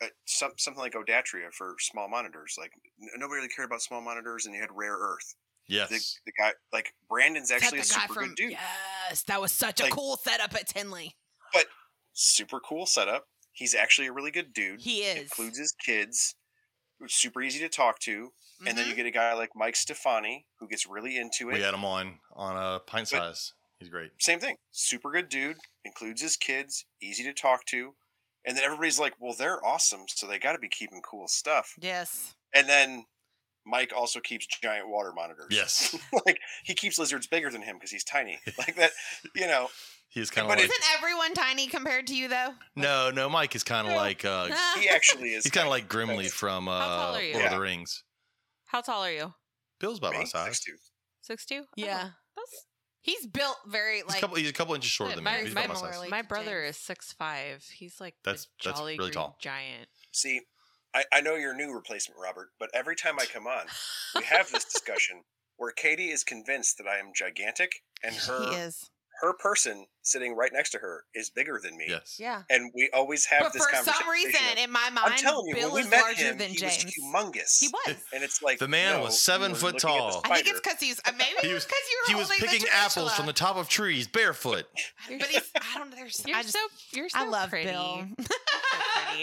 uh, some, something like odatria for small monitors like n- nobody really cared about small monitors and you had rare earth
yes,
the, the guy like brandon's actually a
Is that
super
guy
good dude
Yes, that was such a
Like-
cool setup at Tinley.
Super cool setup. He's actually a really good dude.
He is.
includes his kids super easy to talk to. And then you
Mhm.
get a guy like mike stefani who gets really into it.
we had him on on a pint
But-
size. He's great.
same thing. Super good dude. Includes his kids. Easy to talk to. And then everybody's like well they're awesome so they got to be keeping cool stuff.
Yes.
and then mike also keeps giant water monitors.
Yes,
like he keeps lizards bigger than him because he's tiny. Like that you know
he's kind of
But
like.
Isn't everyone tiny compared to you though?
No, no, Mike is kind of like. Uh,
he actually is
he's kind of like Gimli
That's-
from
How tall
uh,
are you?
Lord of
Yeah.
the Rings.
How tall are you?
Bill's about my
Me?
size.
6'2".
Six two.
Yeah.
That's
He's built very
He's,
like.
a couple, he's a couple inches shorter
Yeah,
than
my-
me. He's
my
about my size.
similarly-
my
to
brother is six five. He's like
That's-
the
that's
jolly
really
green
tall.
giant.
see I, I know you're new replacement robert but every time i come on we have this discussion where katie is convinced that i am gigantic and
he
her
is.
Her person sitting right next to her is bigger than me
Yes.
Yeah.
and we always have
But
this
for
conversation
some reason,
of,
in my mind,
i'm telling you
Bill
when we
is
met
larger
him
than
he
James.
was humongous
He was.
and it's like
The man
no,
was seven foot
looking at the
tall.
I think it's because he's uh, maybe
He
he
was-
was because you
He was picking
the
apples from the top of trees barefoot.
But he's I don't know. There's
You're
I just
so you're so
I love
pretty.
Bill.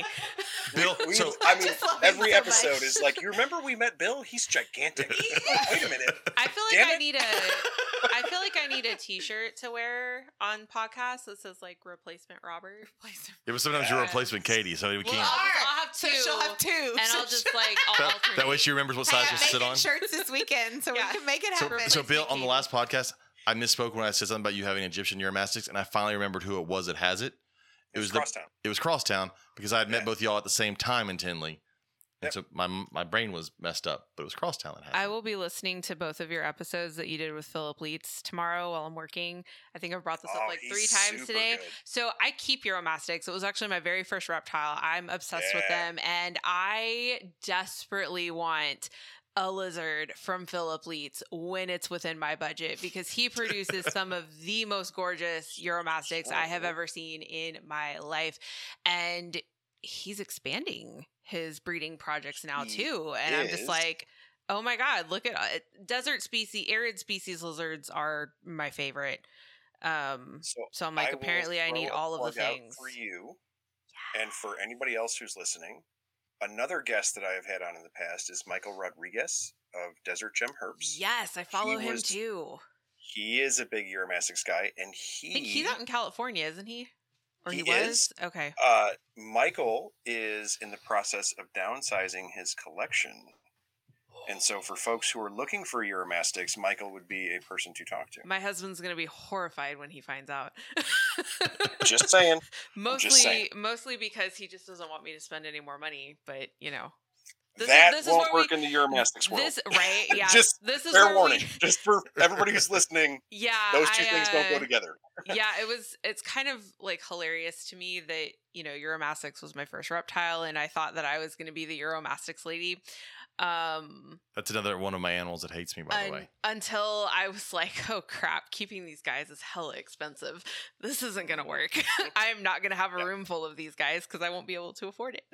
So.
Bill,
We-
so
I mean,
just love him
every
so
episode
much.
is like, you remember we met Bill? He's gigantic. Wait a minute.
I feel like
Damn
I
it.
need a I feel like I need a t-shirt to wear on podcasts that says like replacement Robert. Replacement.
it was sometimes your
Yeah.
replacement Katie, so we
Well,
can't.
I'll, just- I'll have
So
two.
she'll have two,
and
So
I'll just like I'll
that, that way she remembers what size
I'm
to sit on.
shirts this weekend, so
Yeah.
we can make it happen.
so Bill, on the last podcast, I misspoke when I said something about you having Egyptian Uromastyx, and I finally remembered who it was that has it. It was the,
Crosstown.
it was Crosstown because I had met
Yeah.
both y'all at the same time in Tinley, and
Yep.
so my my brain was messed up, but it was Crosstown that had
I will be listening to both of your episodes that you did with Philip Leitz tomorrow while I'm working. I think I've brought this
Oh,
up like three times today.
good.
So I keep Uromastyx. It was actually my very first reptile. I'm obsessed with them, and I desperately want a lizard from Philip Leitz when it's within my budget because he produces some of the most gorgeous Uromastyx I have ever seen in my life, and he's expanding his breeding projects now too. And I'm just like. Oh my God! Look at uh, desert species, arid species lizards are my favorite. Um,
So,
so I'm like,
will
apparently, I need all of the things.
for you and for anybody else who's listening. Another guest that I have had on in the past is Michael Rodriguez of Desert Gem Herps.
Yes, I follow him
was-
too.
He is a big Uromastyx guy, and he
he's out in California, isn't he? Or he,
He
was?
is.
Okay.
Uh, Michael is in the process of downsizing his collection, And so, for folks who are looking for uromastyx, Michael would be a person to talk to.
My husband's gonna be horrified when he finds out.
Just saying.
mostly,
saying.
mostly because he just doesn't want me to spend any more money. But you know, This is-
that
this
won't work
we-
in the uromastyx world.
this right? Yeah,
Just
this is
Fair warning,
We,
just for everybody who's listening,
yeah,
those two
I,
things don't go
uh,
together.
yeah, it was. It's kind of like hilarious to me that you know Uromastyx was my first reptile, and I thought that I was going to be the Uromastyx lady. Um,
That's another one of my animals that hates me, by the way.
until I was like, oh crap, keeping these guys is hella expensive. This isn't going to work. I am not going to have a
Yeah.
room full of these guys because I won't be able to afford it.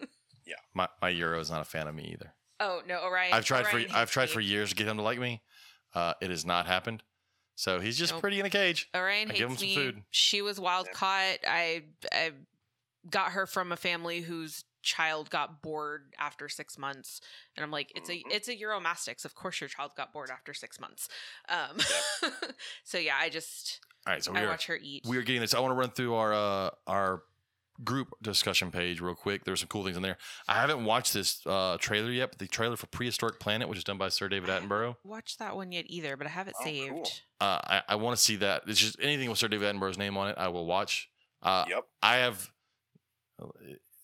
Yeah.
My my Euro is not a fan of me either.
Oh no, Orion.
I've tried
Orion
for I've tried
me.
for years to get him to like me. Uh, it has not happened. So he's just
Nope.
pretty in a cage.
Orion
I
hates
give him some
me.
food.
She was wild
Yeah.
caught. I I got her from a family whose child got bored after six months, and I'm like, it's
Mhm.
a it's a Uromastyx. Of course, your child got bored after six months. Um, so yeah, I just
All right, so we
I
are
watch her eat.
we are getting this. I want to run through our uh, our group discussion page real quick. There's some cool things in there. I haven't watched this uh, trailer yet, but the trailer for Prehistoric Planet, which is done by Sir David Attenborough.
Watch that one yet either, but I have it
Oh,
saved.
cool.
Uh, I, I want to see that. It's just anything with Sir David Attenborough's name on it. I will watch. Uh,
yep.
I have.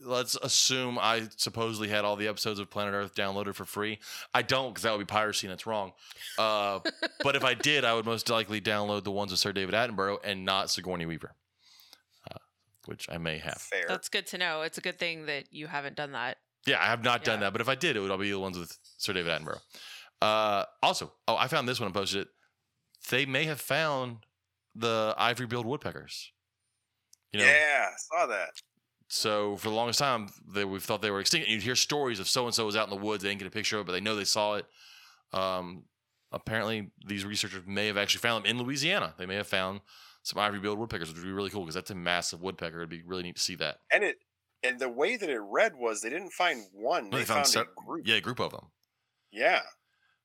Let's assume I supposedly had all the episodes of Planet Earth downloaded for free. I don't because that would be piracy and it's wrong. Uh, but if I did, I would most likely download the ones with Sir David Attenborough and not Sigourney Weaver, uh, which I may have.
Fair.
That's good to know. It's a good thing that you haven't done that.
Yeah, I have not done that. But if I did, it would all be the ones with Sir David Attenborough. Uh, also, oh, I found this one and posted it. They may have found the ivory billed woodpeckers. You know,
yeah, saw that.
So for the longest time, they we thought they were extinct. And you'd hear stories of so and so was out in the woods. They didn't get a picture of it, but they know they saw it. Um, apparently, these researchers may have actually found them in Louisiana. They may have found some ivory-billed woodpeckers, which would be really cool because that's a massive woodpecker. It'd be really neat to see that.
And it and the way that it read was they didn't find one,
No,
they, found,
se-
a group.
Yeah, a group of them.
Yeah.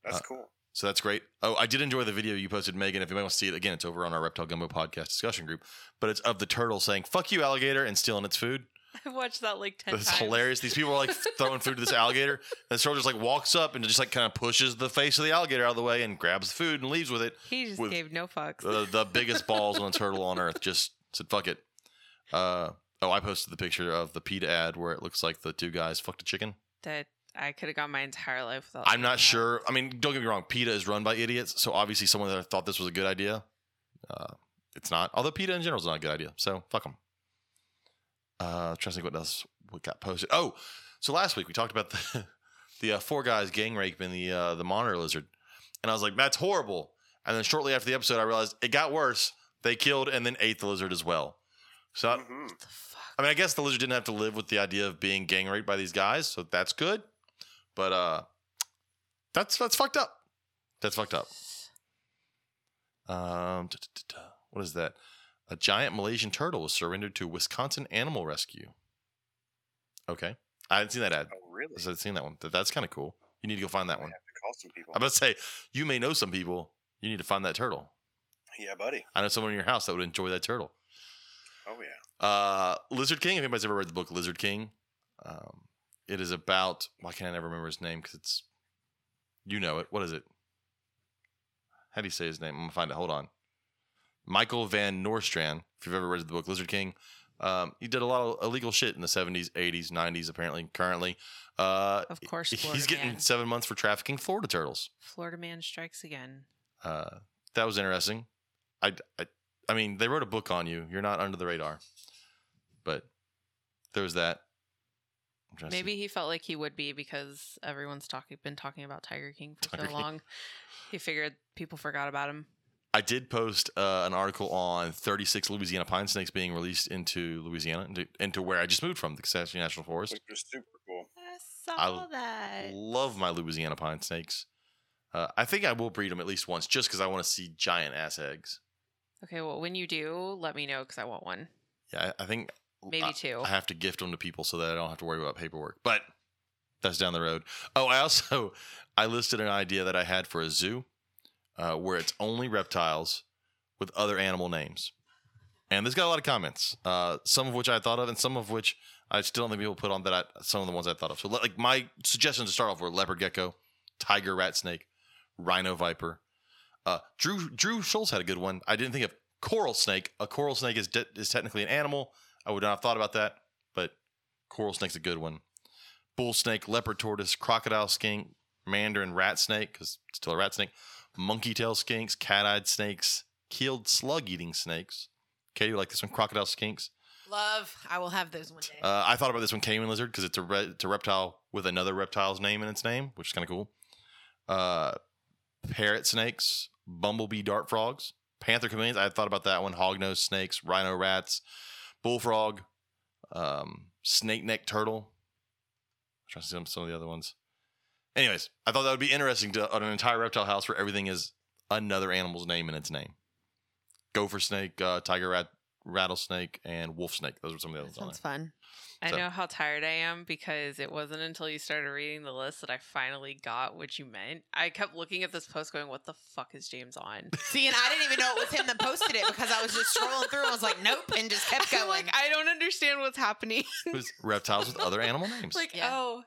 That's
Uh,
cool.
So that's great. Oh, I did enjoy the video you posted, Megan. If anybody wants to see it, again, it's over on our Reptile Gumbo podcast discussion group. But it's of the turtle saying "fuck you, alligator" and stealing its food.
I watched that like ten
That's
times.
hilarious. These people are like throwing food to this alligator, and the turtle just like walks up and just like kind of pushes the face of the alligator out of the way and grabs the food and leaves with it.
He just gave no fucks.
The, the biggest balls on a turtle on earth. Just said fuck it. Uh, oh, I posted the picture of the PETA ad where it looks like the two guys fucked a chicken.
that I could have gone my entire life without.
I'm not
that.
sure. I mean, don't get me wrong. PETA is run by idiots, so obviously someone that thought this was a good idea. Uh, it's not. Although PETA in general is not a good idea, so fuck them. Uh, trying to think what else what got posted. Oh, so last week we talked about the the uh, four guys gang raping the uh, the monitor lizard, and I was like, that's horrible. And then shortly after the episode, I realized it got worse. They killed and then ate the lizard as well. So I-
Mhm.
What the fuck?
I mean, I guess the lizard didn't have to live with the idea of being gang raped by these guys, so that's good. But uh that's that's fucked up. That's fucked up. Um duh, duh, duh. what is that? A giant Malaysian turtle was surrendered to Wisconsin Animal Rescue. Okay. I hadn't seen that ad.
Oh, really?
I hadn't seen that one. That- That's kind of cool. You need to go find that
I
one.
have to call some people.
I'm about to say, you may know some people. You need to find that turtle.
yeah, buddy.
I know someone in your house that would enjoy that turtle.
Oh yeah.
Uh, Lizard King. If anybody's ever read the book Lizard King, um, it is about. Why can't I never remember his name? Because it's, you know it. What is it? How do you say his name? I'm gonna find it. Hold on. Michael Van Nostrand. If you've ever read the book Lizard King, um, he did a lot of illegal shit in the 70s, 80s, 90s. Apparently, currently, uh,
Of course,
he's getting
man.
seven months for trafficking Florida turtles.
Florida man strikes again.
Uh, that was interesting. I, I, I mean, they wrote a book on you. You're not under the radar, but there was that. I'm trying to see.
Maybe he felt like he would be because everyone's talking been talking about Tiger King for
Tiger
so
King.
long. He figured people forgot about him.
I did post uh, an article on 36 Louisiana pine snakes being released into Louisiana, into, into where I just moved from, the Kisatchie National Forest.
Which was super cool.
I saw
I
that.
Love my Louisiana pine snakes. Uh, I think I will breed them at least once, just because I want to see giant ass eggs.
Okay, well, when you do, let me know because I want one.
Yeah, I, I think
Maybe
I-
two.
I have to gift them to people so that I don't have to worry about paperwork. But that's down the road. Oh, I also I listed an idea that I had for a zoo uh, where it's only reptiles with other animal names, and this got a lot of comments. Uh, some of which I thought of, and some of which I still don't think people put on that. I, some of the ones I thought of. So like my suggestions to start off were leopard gecko, tiger rat snake, rhino viper. Uh, Drew Drew Schultz had a good one. I didn't think of coral snake. A coral snake is de- is technically an animal. I would not have thought about that, but coral snake's a good one. Bull snake, leopard tortoise, crocodile skink, mandarin rat snake because it's still a rat snake. Monkey tail skinks, cat eyed snakes, keeled slug eating snakes. Katie, you like this one? Crocodile skinks.
Love. I will have those one day.
Uh, I thought about this one, caiman lizard, because it's a re- it's a reptile with another reptile's name in its name, which is kind of cool. Uh, parrot snakes, bumblebee dart frogs, panther chameleons. I thought about that one. Hognose snakes, rhino rats, bullfrog, um, snake neck turtle. I'm trying to see some, of the other ones. Anyways, I thought that would be interesting to an entire reptile house where everything is another animal's name in its name. Gopher snake, uh, tiger rat, rattlesnake, and wolf snake. Those were some of the
That
others on there.
sounds fun.
I
So-
know how tired I am because it wasn't until you started reading the list that I finally got what you meant. I kept looking at this post going, What the fuck is James on?
See, and I didn't even know it was him that posted it because I was just scrolling through and was like, nope, and just kept going.
like, I don't understand what's happening.
It was reptiles with other animal names.
like,
Yeah.
oh,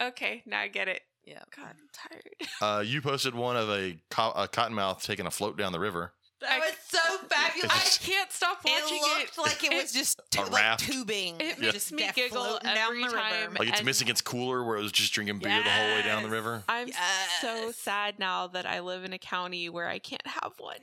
okay, now I get it.
yeah.
God, I'm tired.
Uh, you posted one of a, co- a cottonmouth taking a float down the river.
That was so fabulous.
I can't stop watching
it looked like it was just tu- like
raft.
tubing.
It
Yeah.
makes me
Death
giggle
floating
every
down the river.
time.
Like it's
and
missing its cooler where it was just drinking beer the whole way down the
Yes.
river.
I'm so
Yes.
sad now that I live in a county where I can't have one.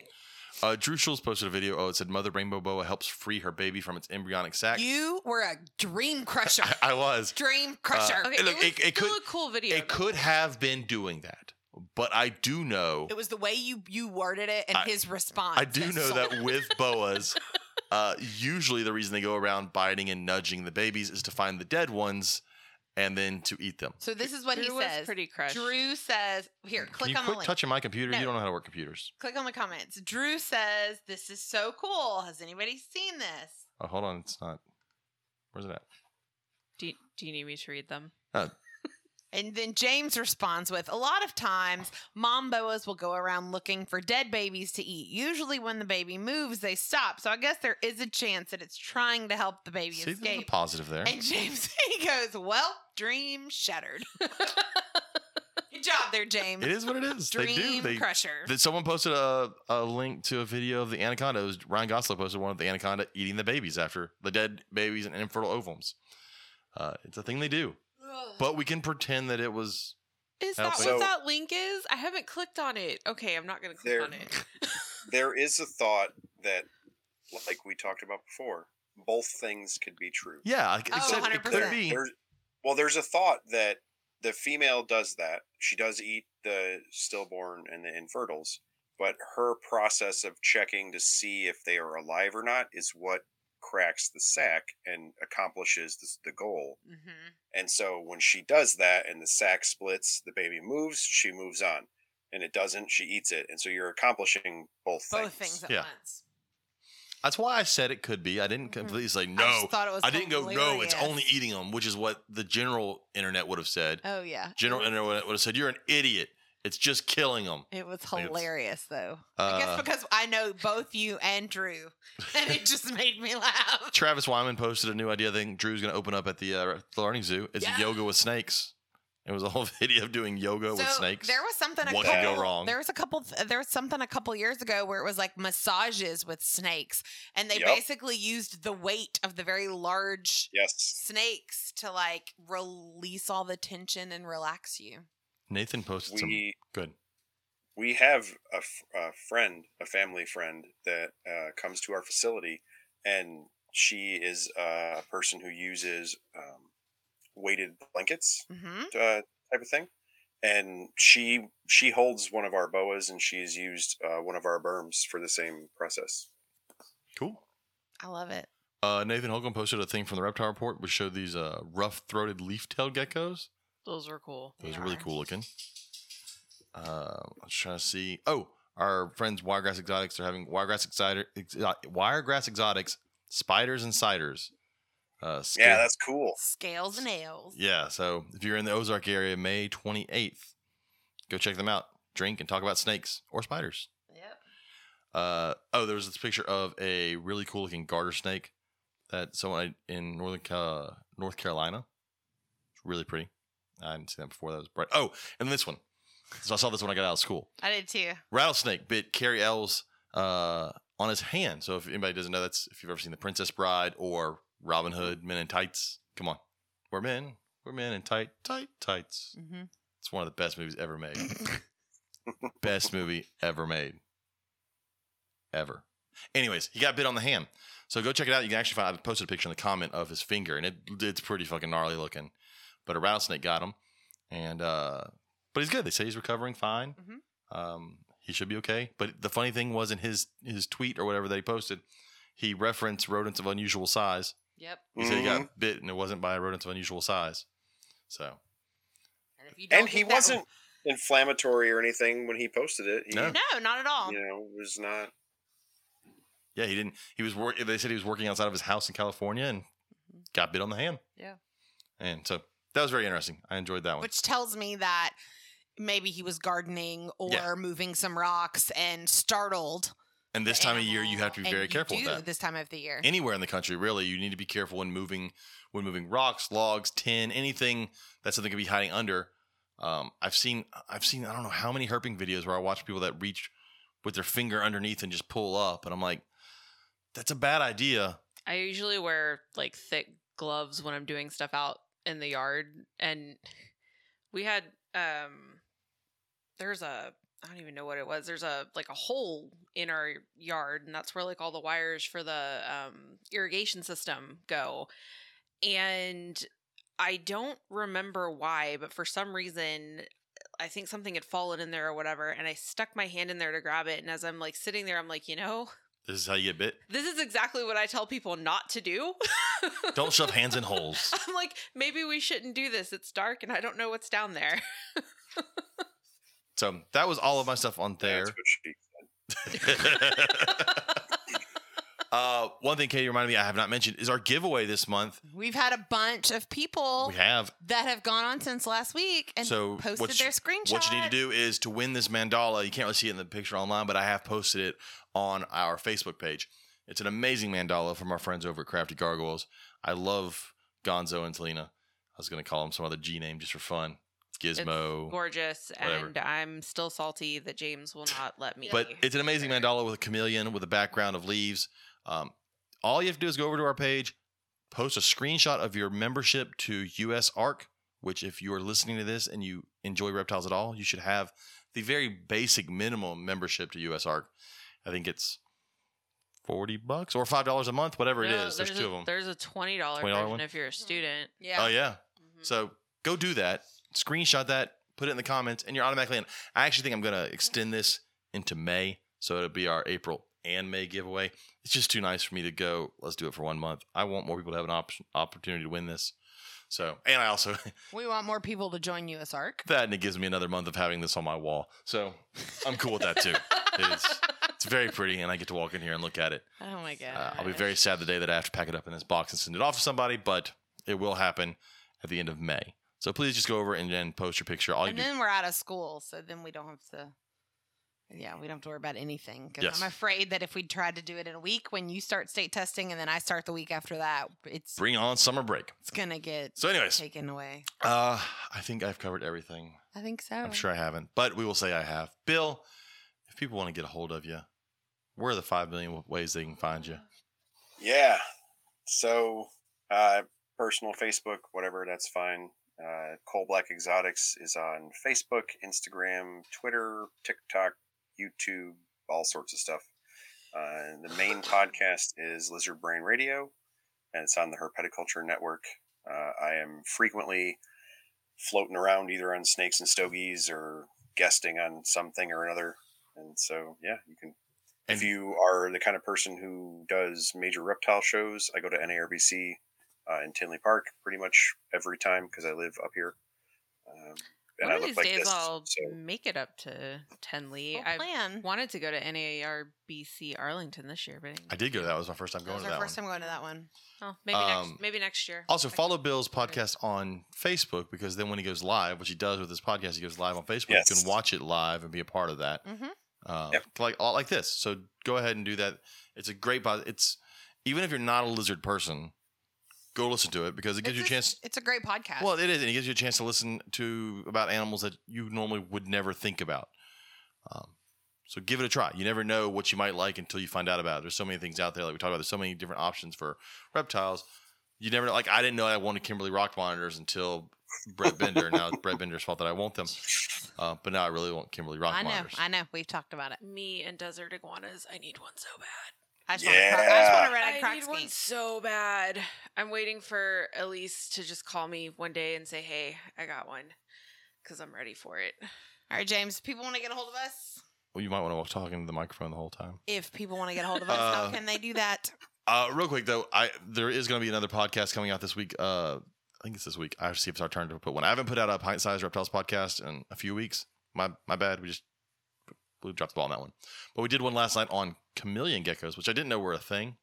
Uh, Drew Schultz posted a video. Oh, it said Mother Rainbow Boa helps free her baby from its embryonic sac.
You were a dream crusher.
I, I was.
dream crusher.
Uh,
Okay,
look,
it, was
it- it
still
could-
a cool video.
It
though.
could have been doing that, but I do know.
it was the way you you worded it and
I-
his response.
I do know that with boas, uh, usually the reason they go around biting and nudging the babies is to find the dead ones and then to eat them.
So this is what
Drew
he
was
says.
pretty crushed.
Drew says, "Here,
Can
click
you
on the
quit
link.
touching my computer?
No.
You don't know how to work computers.
Click on the comments." Drew says, "This is so cool. Has anybody seen this?"
Oh, hold on. It's not. Where's it at?
Do you, do you need me to read them?
And then James responds with, A lot of times, mom boas will go around looking for dead babies to eat. Usually, when the baby moves, they stop. So I guess there is a chance that it's trying to help the baby
See, there's a
escape.
positive there.
And James, he goes, Well, dream shattered. Good job there, James.
It is what it is. they
Dream
do. They,
crusher.
Did someone posted a, a link to a video of the anaconda? It was Ryan Gosling posted one of the anaconda eating the babies after the dead babies and infertile ovums. Uh, it's a thing they do, but we can pretend that it was.
Is
Help
that
me.
what
So-
that link is? I haven't clicked on it. Okay, I'm not going to click
There-
on it.
there is a thought that, like we talked about before, both things could be true.
Yeah, like I
Oh,
said, it could
100%.
be.
There's, well, there's a thought that the female does that. She does eat the stillborn and the infertiles, but her process of checking to see if they are alive or not is what cracks the sack and accomplishes the, the goal.
hmm
And so when she does that and the sack splits, the baby moves, she moves on. And it doesn't, she eats it. And so you're accomplishing both,
Both things at
Yeah.
once.
That's why I said it could be. I didn't
Mhm.
completely say
I
no.
just thought it was
I didn't go no. It's only eating them, which is what the general internet would have said.
Oh, yeah.
General internet would have said you're an idiot. It's just killing them.
It was
think it's-
hilarious, though. I guess
Uh,
because I know both you and Drew, and it just made me laugh.
Travis Wyman posted a new idea. I think Drew's going to open up at the uh, learning zoo. It's
Yeah.
yoga with snakes. It was a whole video of doing yoga with snakes.
There was something. A
What
could go
wrong?
There was a couple. There was something a couple years ago where it was like massages with snakes, and they
Yep.
basically used the weight of the very large
Yes.
snakes to like release all the tension and relax you.
Nathan posted some good.
we have a, f- a friend, a family friend that uh, comes to our facility, and she is uh, a person who uses um, weighted blankets
Mm-hmm.
uh, type of thing. And she she holds one of our boas, and she's used uh, one of our berms for the same process.
Cool.
I love it.
Uh, Nathan Holcomb posted a thing from the Reptile Report, which showed these uh, rough-throated leaf-tailed geckos.
Those were cool.
Those
They
are really cool looking. Uh, I was trying to see. Oh, our friends Wiregrass Exotics are having Wiregrass Exotic, Exo- Wiregrass Exotics spiders and ciders. Uh, scale-
Yeah, that's cool.
Scales and nails.
yeah. So if you're in the Ozark area, May 28th, go check them out. Drink and talk about snakes or spiders.
Yep.
Uh, oh, there was this picture of a really cool looking garter snake that someone in northern Ca- North Carolina. It's really pretty. I hadn't seen that before. That was bright. Oh, and this one. So I saw this when I got out of school.
I did too.
Rattlesnake bit Cary Elwes uh, on his hand. So if anybody doesn't know, that's if you've ever seen The Princess Bride or Robin Hood, Men in Tights. Come on, we're men. We're men in tight, tight tights.
Mm-hmm.
It's one of the best movies ever made. best movie ever made. Ever. Anyways, he got bit on the hand. So go check it out. You can actually find I posted a picture in the comment of his finger, and it it's pretty fucking gnarly looking. But a rattlesnake got him, and uh, but he's good. They say he's recovering fine.
Mhm.
Um, he should be okay. But the funny thing was in his his tweet or whatever that he posted, he referenced rodents of unusual size.
Yep.
He said he got bit, and it wasn't by a rodent of unusual size. So
And, if you don't
and he wasn't inflammatory or anything when he posted it. He,
No.
No, not at all.
you know, was not.
yeah, he didn't. He was work. They said he was working outside of his house in California and got bit on the hand.
Yeah.
And so that was very interesting. I enjoyed that one.
Which tells me that maybe he was gardening or
Yeah.
moving some rocks and startled.
and this
the
time of year, you have to be
And
very
you
careful
do
with that.
This time of the year.
Anywhere in the country, really, you need to be careful when moving when moving rocks, logs, tin, anything that something could be hiding under. Um, I've seen I've seen I don't know how many herping videos where I watch people that reach with their finger underneath and just pull up, and I'm like, that's a bad idea.
I usually wear like thick gloves when I'm doing stuff out in the yard and we had um there's a I don't even know what it was. There's a like a hole in our yard and that's where like all the wires for the um irrigation system go. And I don't remember why, but for some reason I think something had fallen in there or whatever and I stuck my hand in there to grab it and as I'm like sitting there I'm like, you know,
This is how you get bit.
this is exactly what I tell people not to do.
Don't shove hands in holes.
I'm like, maybe we shouldn't do this. It's dark and I don't know what's down there.
So that was all of my stuff on there.
That's what she said.
Uh, one thing Katie reminded me I have not mentioned is our giveaway this month.
We've had a bunch of people
We have
that have gone on since last week and
So
posted
what you-
their screenshot.
What you need to do is to win this mandala. You can't really see it in the picture online, but I have posted it on our Facebook page. It's an amazing mandala from our friends over at Crafty Gargoyles. I love Gonzo and Selena. I was going to call them some other G name just for fun. Gizmo.
Gorgeous.
Whatever.
And I'm still salty that James will not let me.
But it's an amazing mandala with a chameleon with a background of leaves. Um, all you have to do is go over to our page, post a screenshot of your membership to USARK, which, if you are listening to this and you enjoy reptiles at all, you should have the very basic minimum membership to USARK. I think it's 40 bucks or $5 a month, whatever it
No,
is. There's,
a,
two of them.
There's a $20,
$20
version
one?
if you're a student.
Yeah.
Oh, yeah.
Mhm.
So go do that. Screenshot that, put it in the comments, and you're automatically in. I actually think I'm going to extend this into May. So it'll be our April and May giveaway. It's just too nice for me to go, let's do it for one month. I want more people to have an option, opportunity to win this. So, and I also,
We want more people to join USARK.
that and it gives me another month of having this on my wall. So I'm cool with that too. It's, it's very pretty, and I get to walk in here and look at it.
Oh my god.
Uh, I'll be very sad the day that I have to pack it up in this box and send it off to somebody, but it will happen at the end of May. So please just go over and then post your picture. All you
and
do,
then we're out of school, so then we don't have to. Yeah, we don't have to worry about anything. Because
Yes.
I'm afraid that if we tried to do it in a week, when you start state testing and then I start the week after that, it's
bring on summer break.
it's gonna get
So, anyways,
taken away.
uh, I think I've covered everything.
I think so.
I'm sure I haven't, but we will say I have. Bill, if people want to get a hold of you, where are the five million ways they can find you?
Yeah. So, uh, personal Facebook, whatever, that's fine. Uh, Coal Black Exotics is on Facebook, Instagram, Twitter, TikTok, YouTube, all sorts of stuff. Uh, the main podcast is Lizard Brain Radio, and it's on the Herpeticulture Network. Uh, I am frequently floating around either on snakes and stogies or guesting on something or another. And so, yeah, you can
And
if you are the kind of person who does major reptile shows, I go to NARBC uh, in Tinley Park pretty much every time because I live up here. Um, and
One
I
of these
like
days
this.
I'll
so,
make it up to Tinley.
We'll
I
plan.
wanted to go to NARBC Arlington this year, but
I did go. That was my first time
That
going
was
to
our
that
first
one.
time going to that one.
oh, maybe
Um,
next maybe next year.
Also,
I can-
follow Bill's podcast on Facebook because then when he goes live, which he does with his podcast, he goes live on Facebook.
Yes.
You can watch it live and be a part of that.
Mm-hmm.
uh,
Yep.
like all like this. So go ahead and do that. It's a great. pod- It's even if you're not a lizard person, go listen to it because it gives you a chance.
It's a great podcast.
Well, it is, and it gives you a chance to listen to about animals that you normally would never think about. Um, so give it a try. You never know what you might like until you find out about it. There's so many things out there, like we talked about. There's so many different options for reptiles. You never know. Like I didn't know I wanted Kimberly rock monitors until Brett Bender. now it's Brett Bender's fault that I want them, uh, but now I really want Kimberly rock
I know.
monitors.
I know. We've talked about it.
Me and desert iguanas. I need one so bad.
I just want a cro- I just want a red-eyed
I
croc
need one so bad. I'm waiting for Elise to just call me one day and say, "Hey, I got one," because I'm ready for it.
All right, James. People want to get a hold of us.
well, you might want to talk into the microphone the whole time.
If people want to get a hold of us, how
Uh,
can they do that?
Uh, real quick though, I there is going to be another podcast coming out this week. Uh, I think it's this week. I have to see if it's our turn to put one. I haven't put out a pint sized reptiles podcast in a few weeks. My my bad. We just we dropped the ball on that one. But we did one last night on chameleon geckos, which I didn't know were a thing,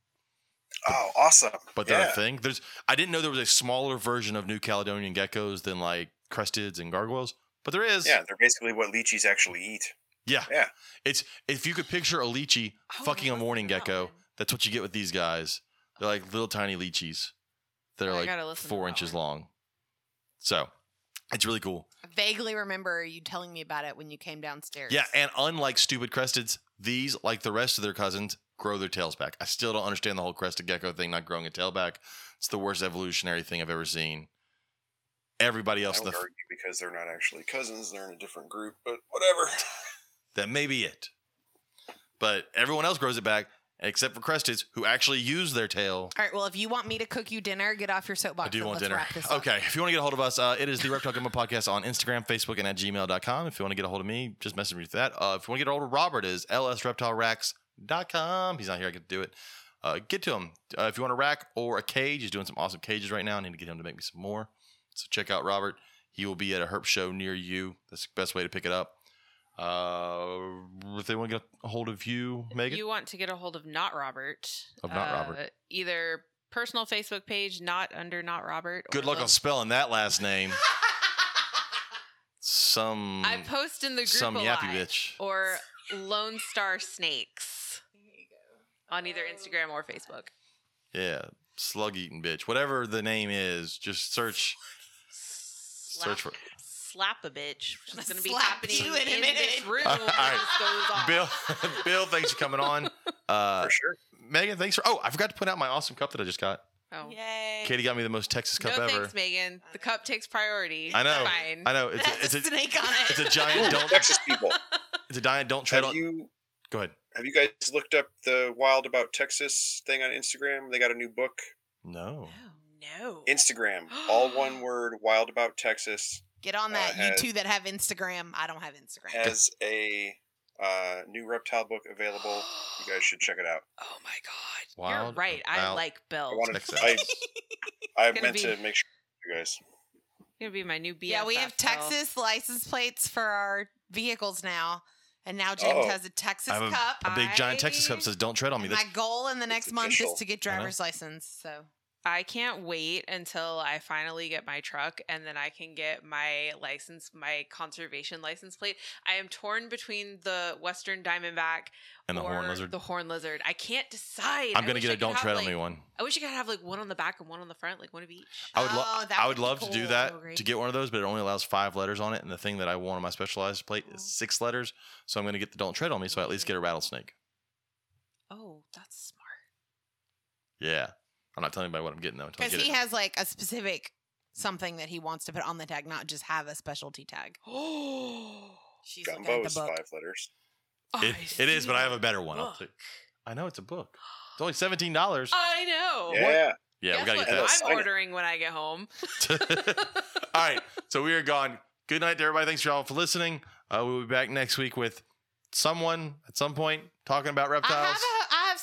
Oh, awesome!
but they're
yeah.
a thing. There's I didn't know there was a smaller version of New Caledonian geckos than like cresteds and gargoyles, but there is.
Yeah, they're basically what leeches actually eat.
yeah.
Yeah.
It's if you could picture a leachie
Oh,
fucking a morning
do that
gecko, that's what you get with these guys. They're like little tiny leachies. They're oh,
I
like
gotta listen to
four inches
one.
long. So it's really cool.
I vaguely remember you telling me about it when you came downstairs.
Yeah, and unlike stupid cresteds, these, like the rest of their cousins, grow their tails back. I still don't understand the whole crested gecko thing not growing a tail back. It's the worst evolutionary thing I've ever seen. Everybody else, in
would
the f-
argue because they're not actually cousins; they're in a different group. But whatever.
that may be it. But everyone else grows it back, except for cresteds, who actually use their tail
All right. Well, if you want me to cook you dinner, get off your soapbox.
I do want dinner.
Wrap this up.
Okay. If you want to get a hold of us, uh, it is the Reptile Gumbo Podcast on Instagram, Facebook, and at gmail.com. If you want to get a hold of me, just message me through that. Uh, if you want to get a hold of Robert, it is lsreptileracks.com. He's not here. I get to do it. Uh, get to him. Uh, if you want a rack or a cage, he's doing some awesome cages right now. I need to get him to make me some more. So check out Robert. He will be at a herp show near you. That's the best way to pick it up. Uh, if they want to get a hold of you, Megan,
you want to get a hold of not Robert,
Of Not
uh,
Robert.
either personal Facebook page, not under not Robert.
good luck
Lo-
on spelling that last name. Some
I post in the group
some
a
yappy
lot.
bitch.
or Lone Star Snakes on either Instagram or Facebook.
Yeah, slug eating bitch. Whatever the name is, just search search for
slap a bitch, which is going to be
Slap
happening
you in
in,
a
this room.
All
when
right.
this goes off.
Bill. Bill, thanks for coming on. Uh,
for sure.
Megan, thanks for. Oh, I forgot to put out my awesome cup that I just got.
Oh.
Yay.
Katie got me the most Texas
No
cup ever.
thanks, Megan. The cup takes priority.
I know.
Fine.
I know it's a, it's
a
a
snake on it.
it's a giant don't
Texas people.
it's a giant don't tread
Have
on.
you
Go ahead.
have you guys looked up the Wild About Texas thing on Instagram? They got a new book.
No.
Oh, no.
Instagram, all one word. Wild About Texas
Get on that.
Uh,
you
has-
two that have Instagram. I don't have Instagram.
has a uh, new reptile book available. You guys should check it out.
Oh my god.
Wild
You're right. I like Bill.
I wanted,
Texas.
I, I
Gonna
meant
be-
to make sure you guys.
gonna be my new BFF.
yeah, we have
Bill.
Texas license plates for our vehicles now, and now James
Oh.
has a Texas
I have
cup.
a, a big giant Texas cup says don't tread on me.
My goal in the next month
official.
is to get driver's license. So
I can't wait until I finally get my truck and then I can get my license, my conservation license plate. I am torn between the Western Diamondback
and the
or
horn lizard.
The horn lizard. I can't decide.
I'm gonna get a don't tread
like,
on me one.
I wish I could have like one on the back and one on the front, like one of each.
I would, lo-
Oh,
I
would
love to do that to get one of those, but it only allows five letters on it. And the thing that I want on my specialized plate is oh. six letters. So I'm going to get the don't tread on me so I at least get a rattlesnake.
Oh, that's smart.
Yeah. I'm not telling anybody what I'm getting though until I
because
get
he
it.
has like a specific something that he wants to put on the tag, not just have a specialty tag.
Oh,
She's looking
Gumbo is
book.
five letters.
It- it is, but I have a better one. I'll take- I know it's a book. It's only seventeen dollars.
I know.
Yeah.
Yeah,
Guess
we gotta
what
get
that.
I'm
Sign it.
ordering when I get home.
All right, so we are gone. Good night to everybody. Thanks for all for listening. Uh, we'll be back next week with someone at some point talking about
I have,
reptiles.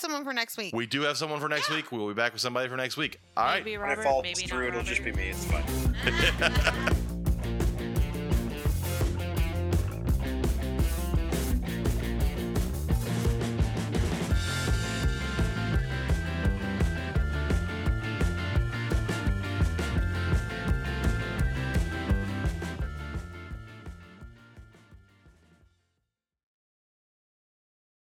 A, I have someone for next week.
We do have someone for next week. We will be back with somebody for next week. All right.
Maybe
When
Robert,
it falls
maybe
through,
not
it'll just be me. It's fine.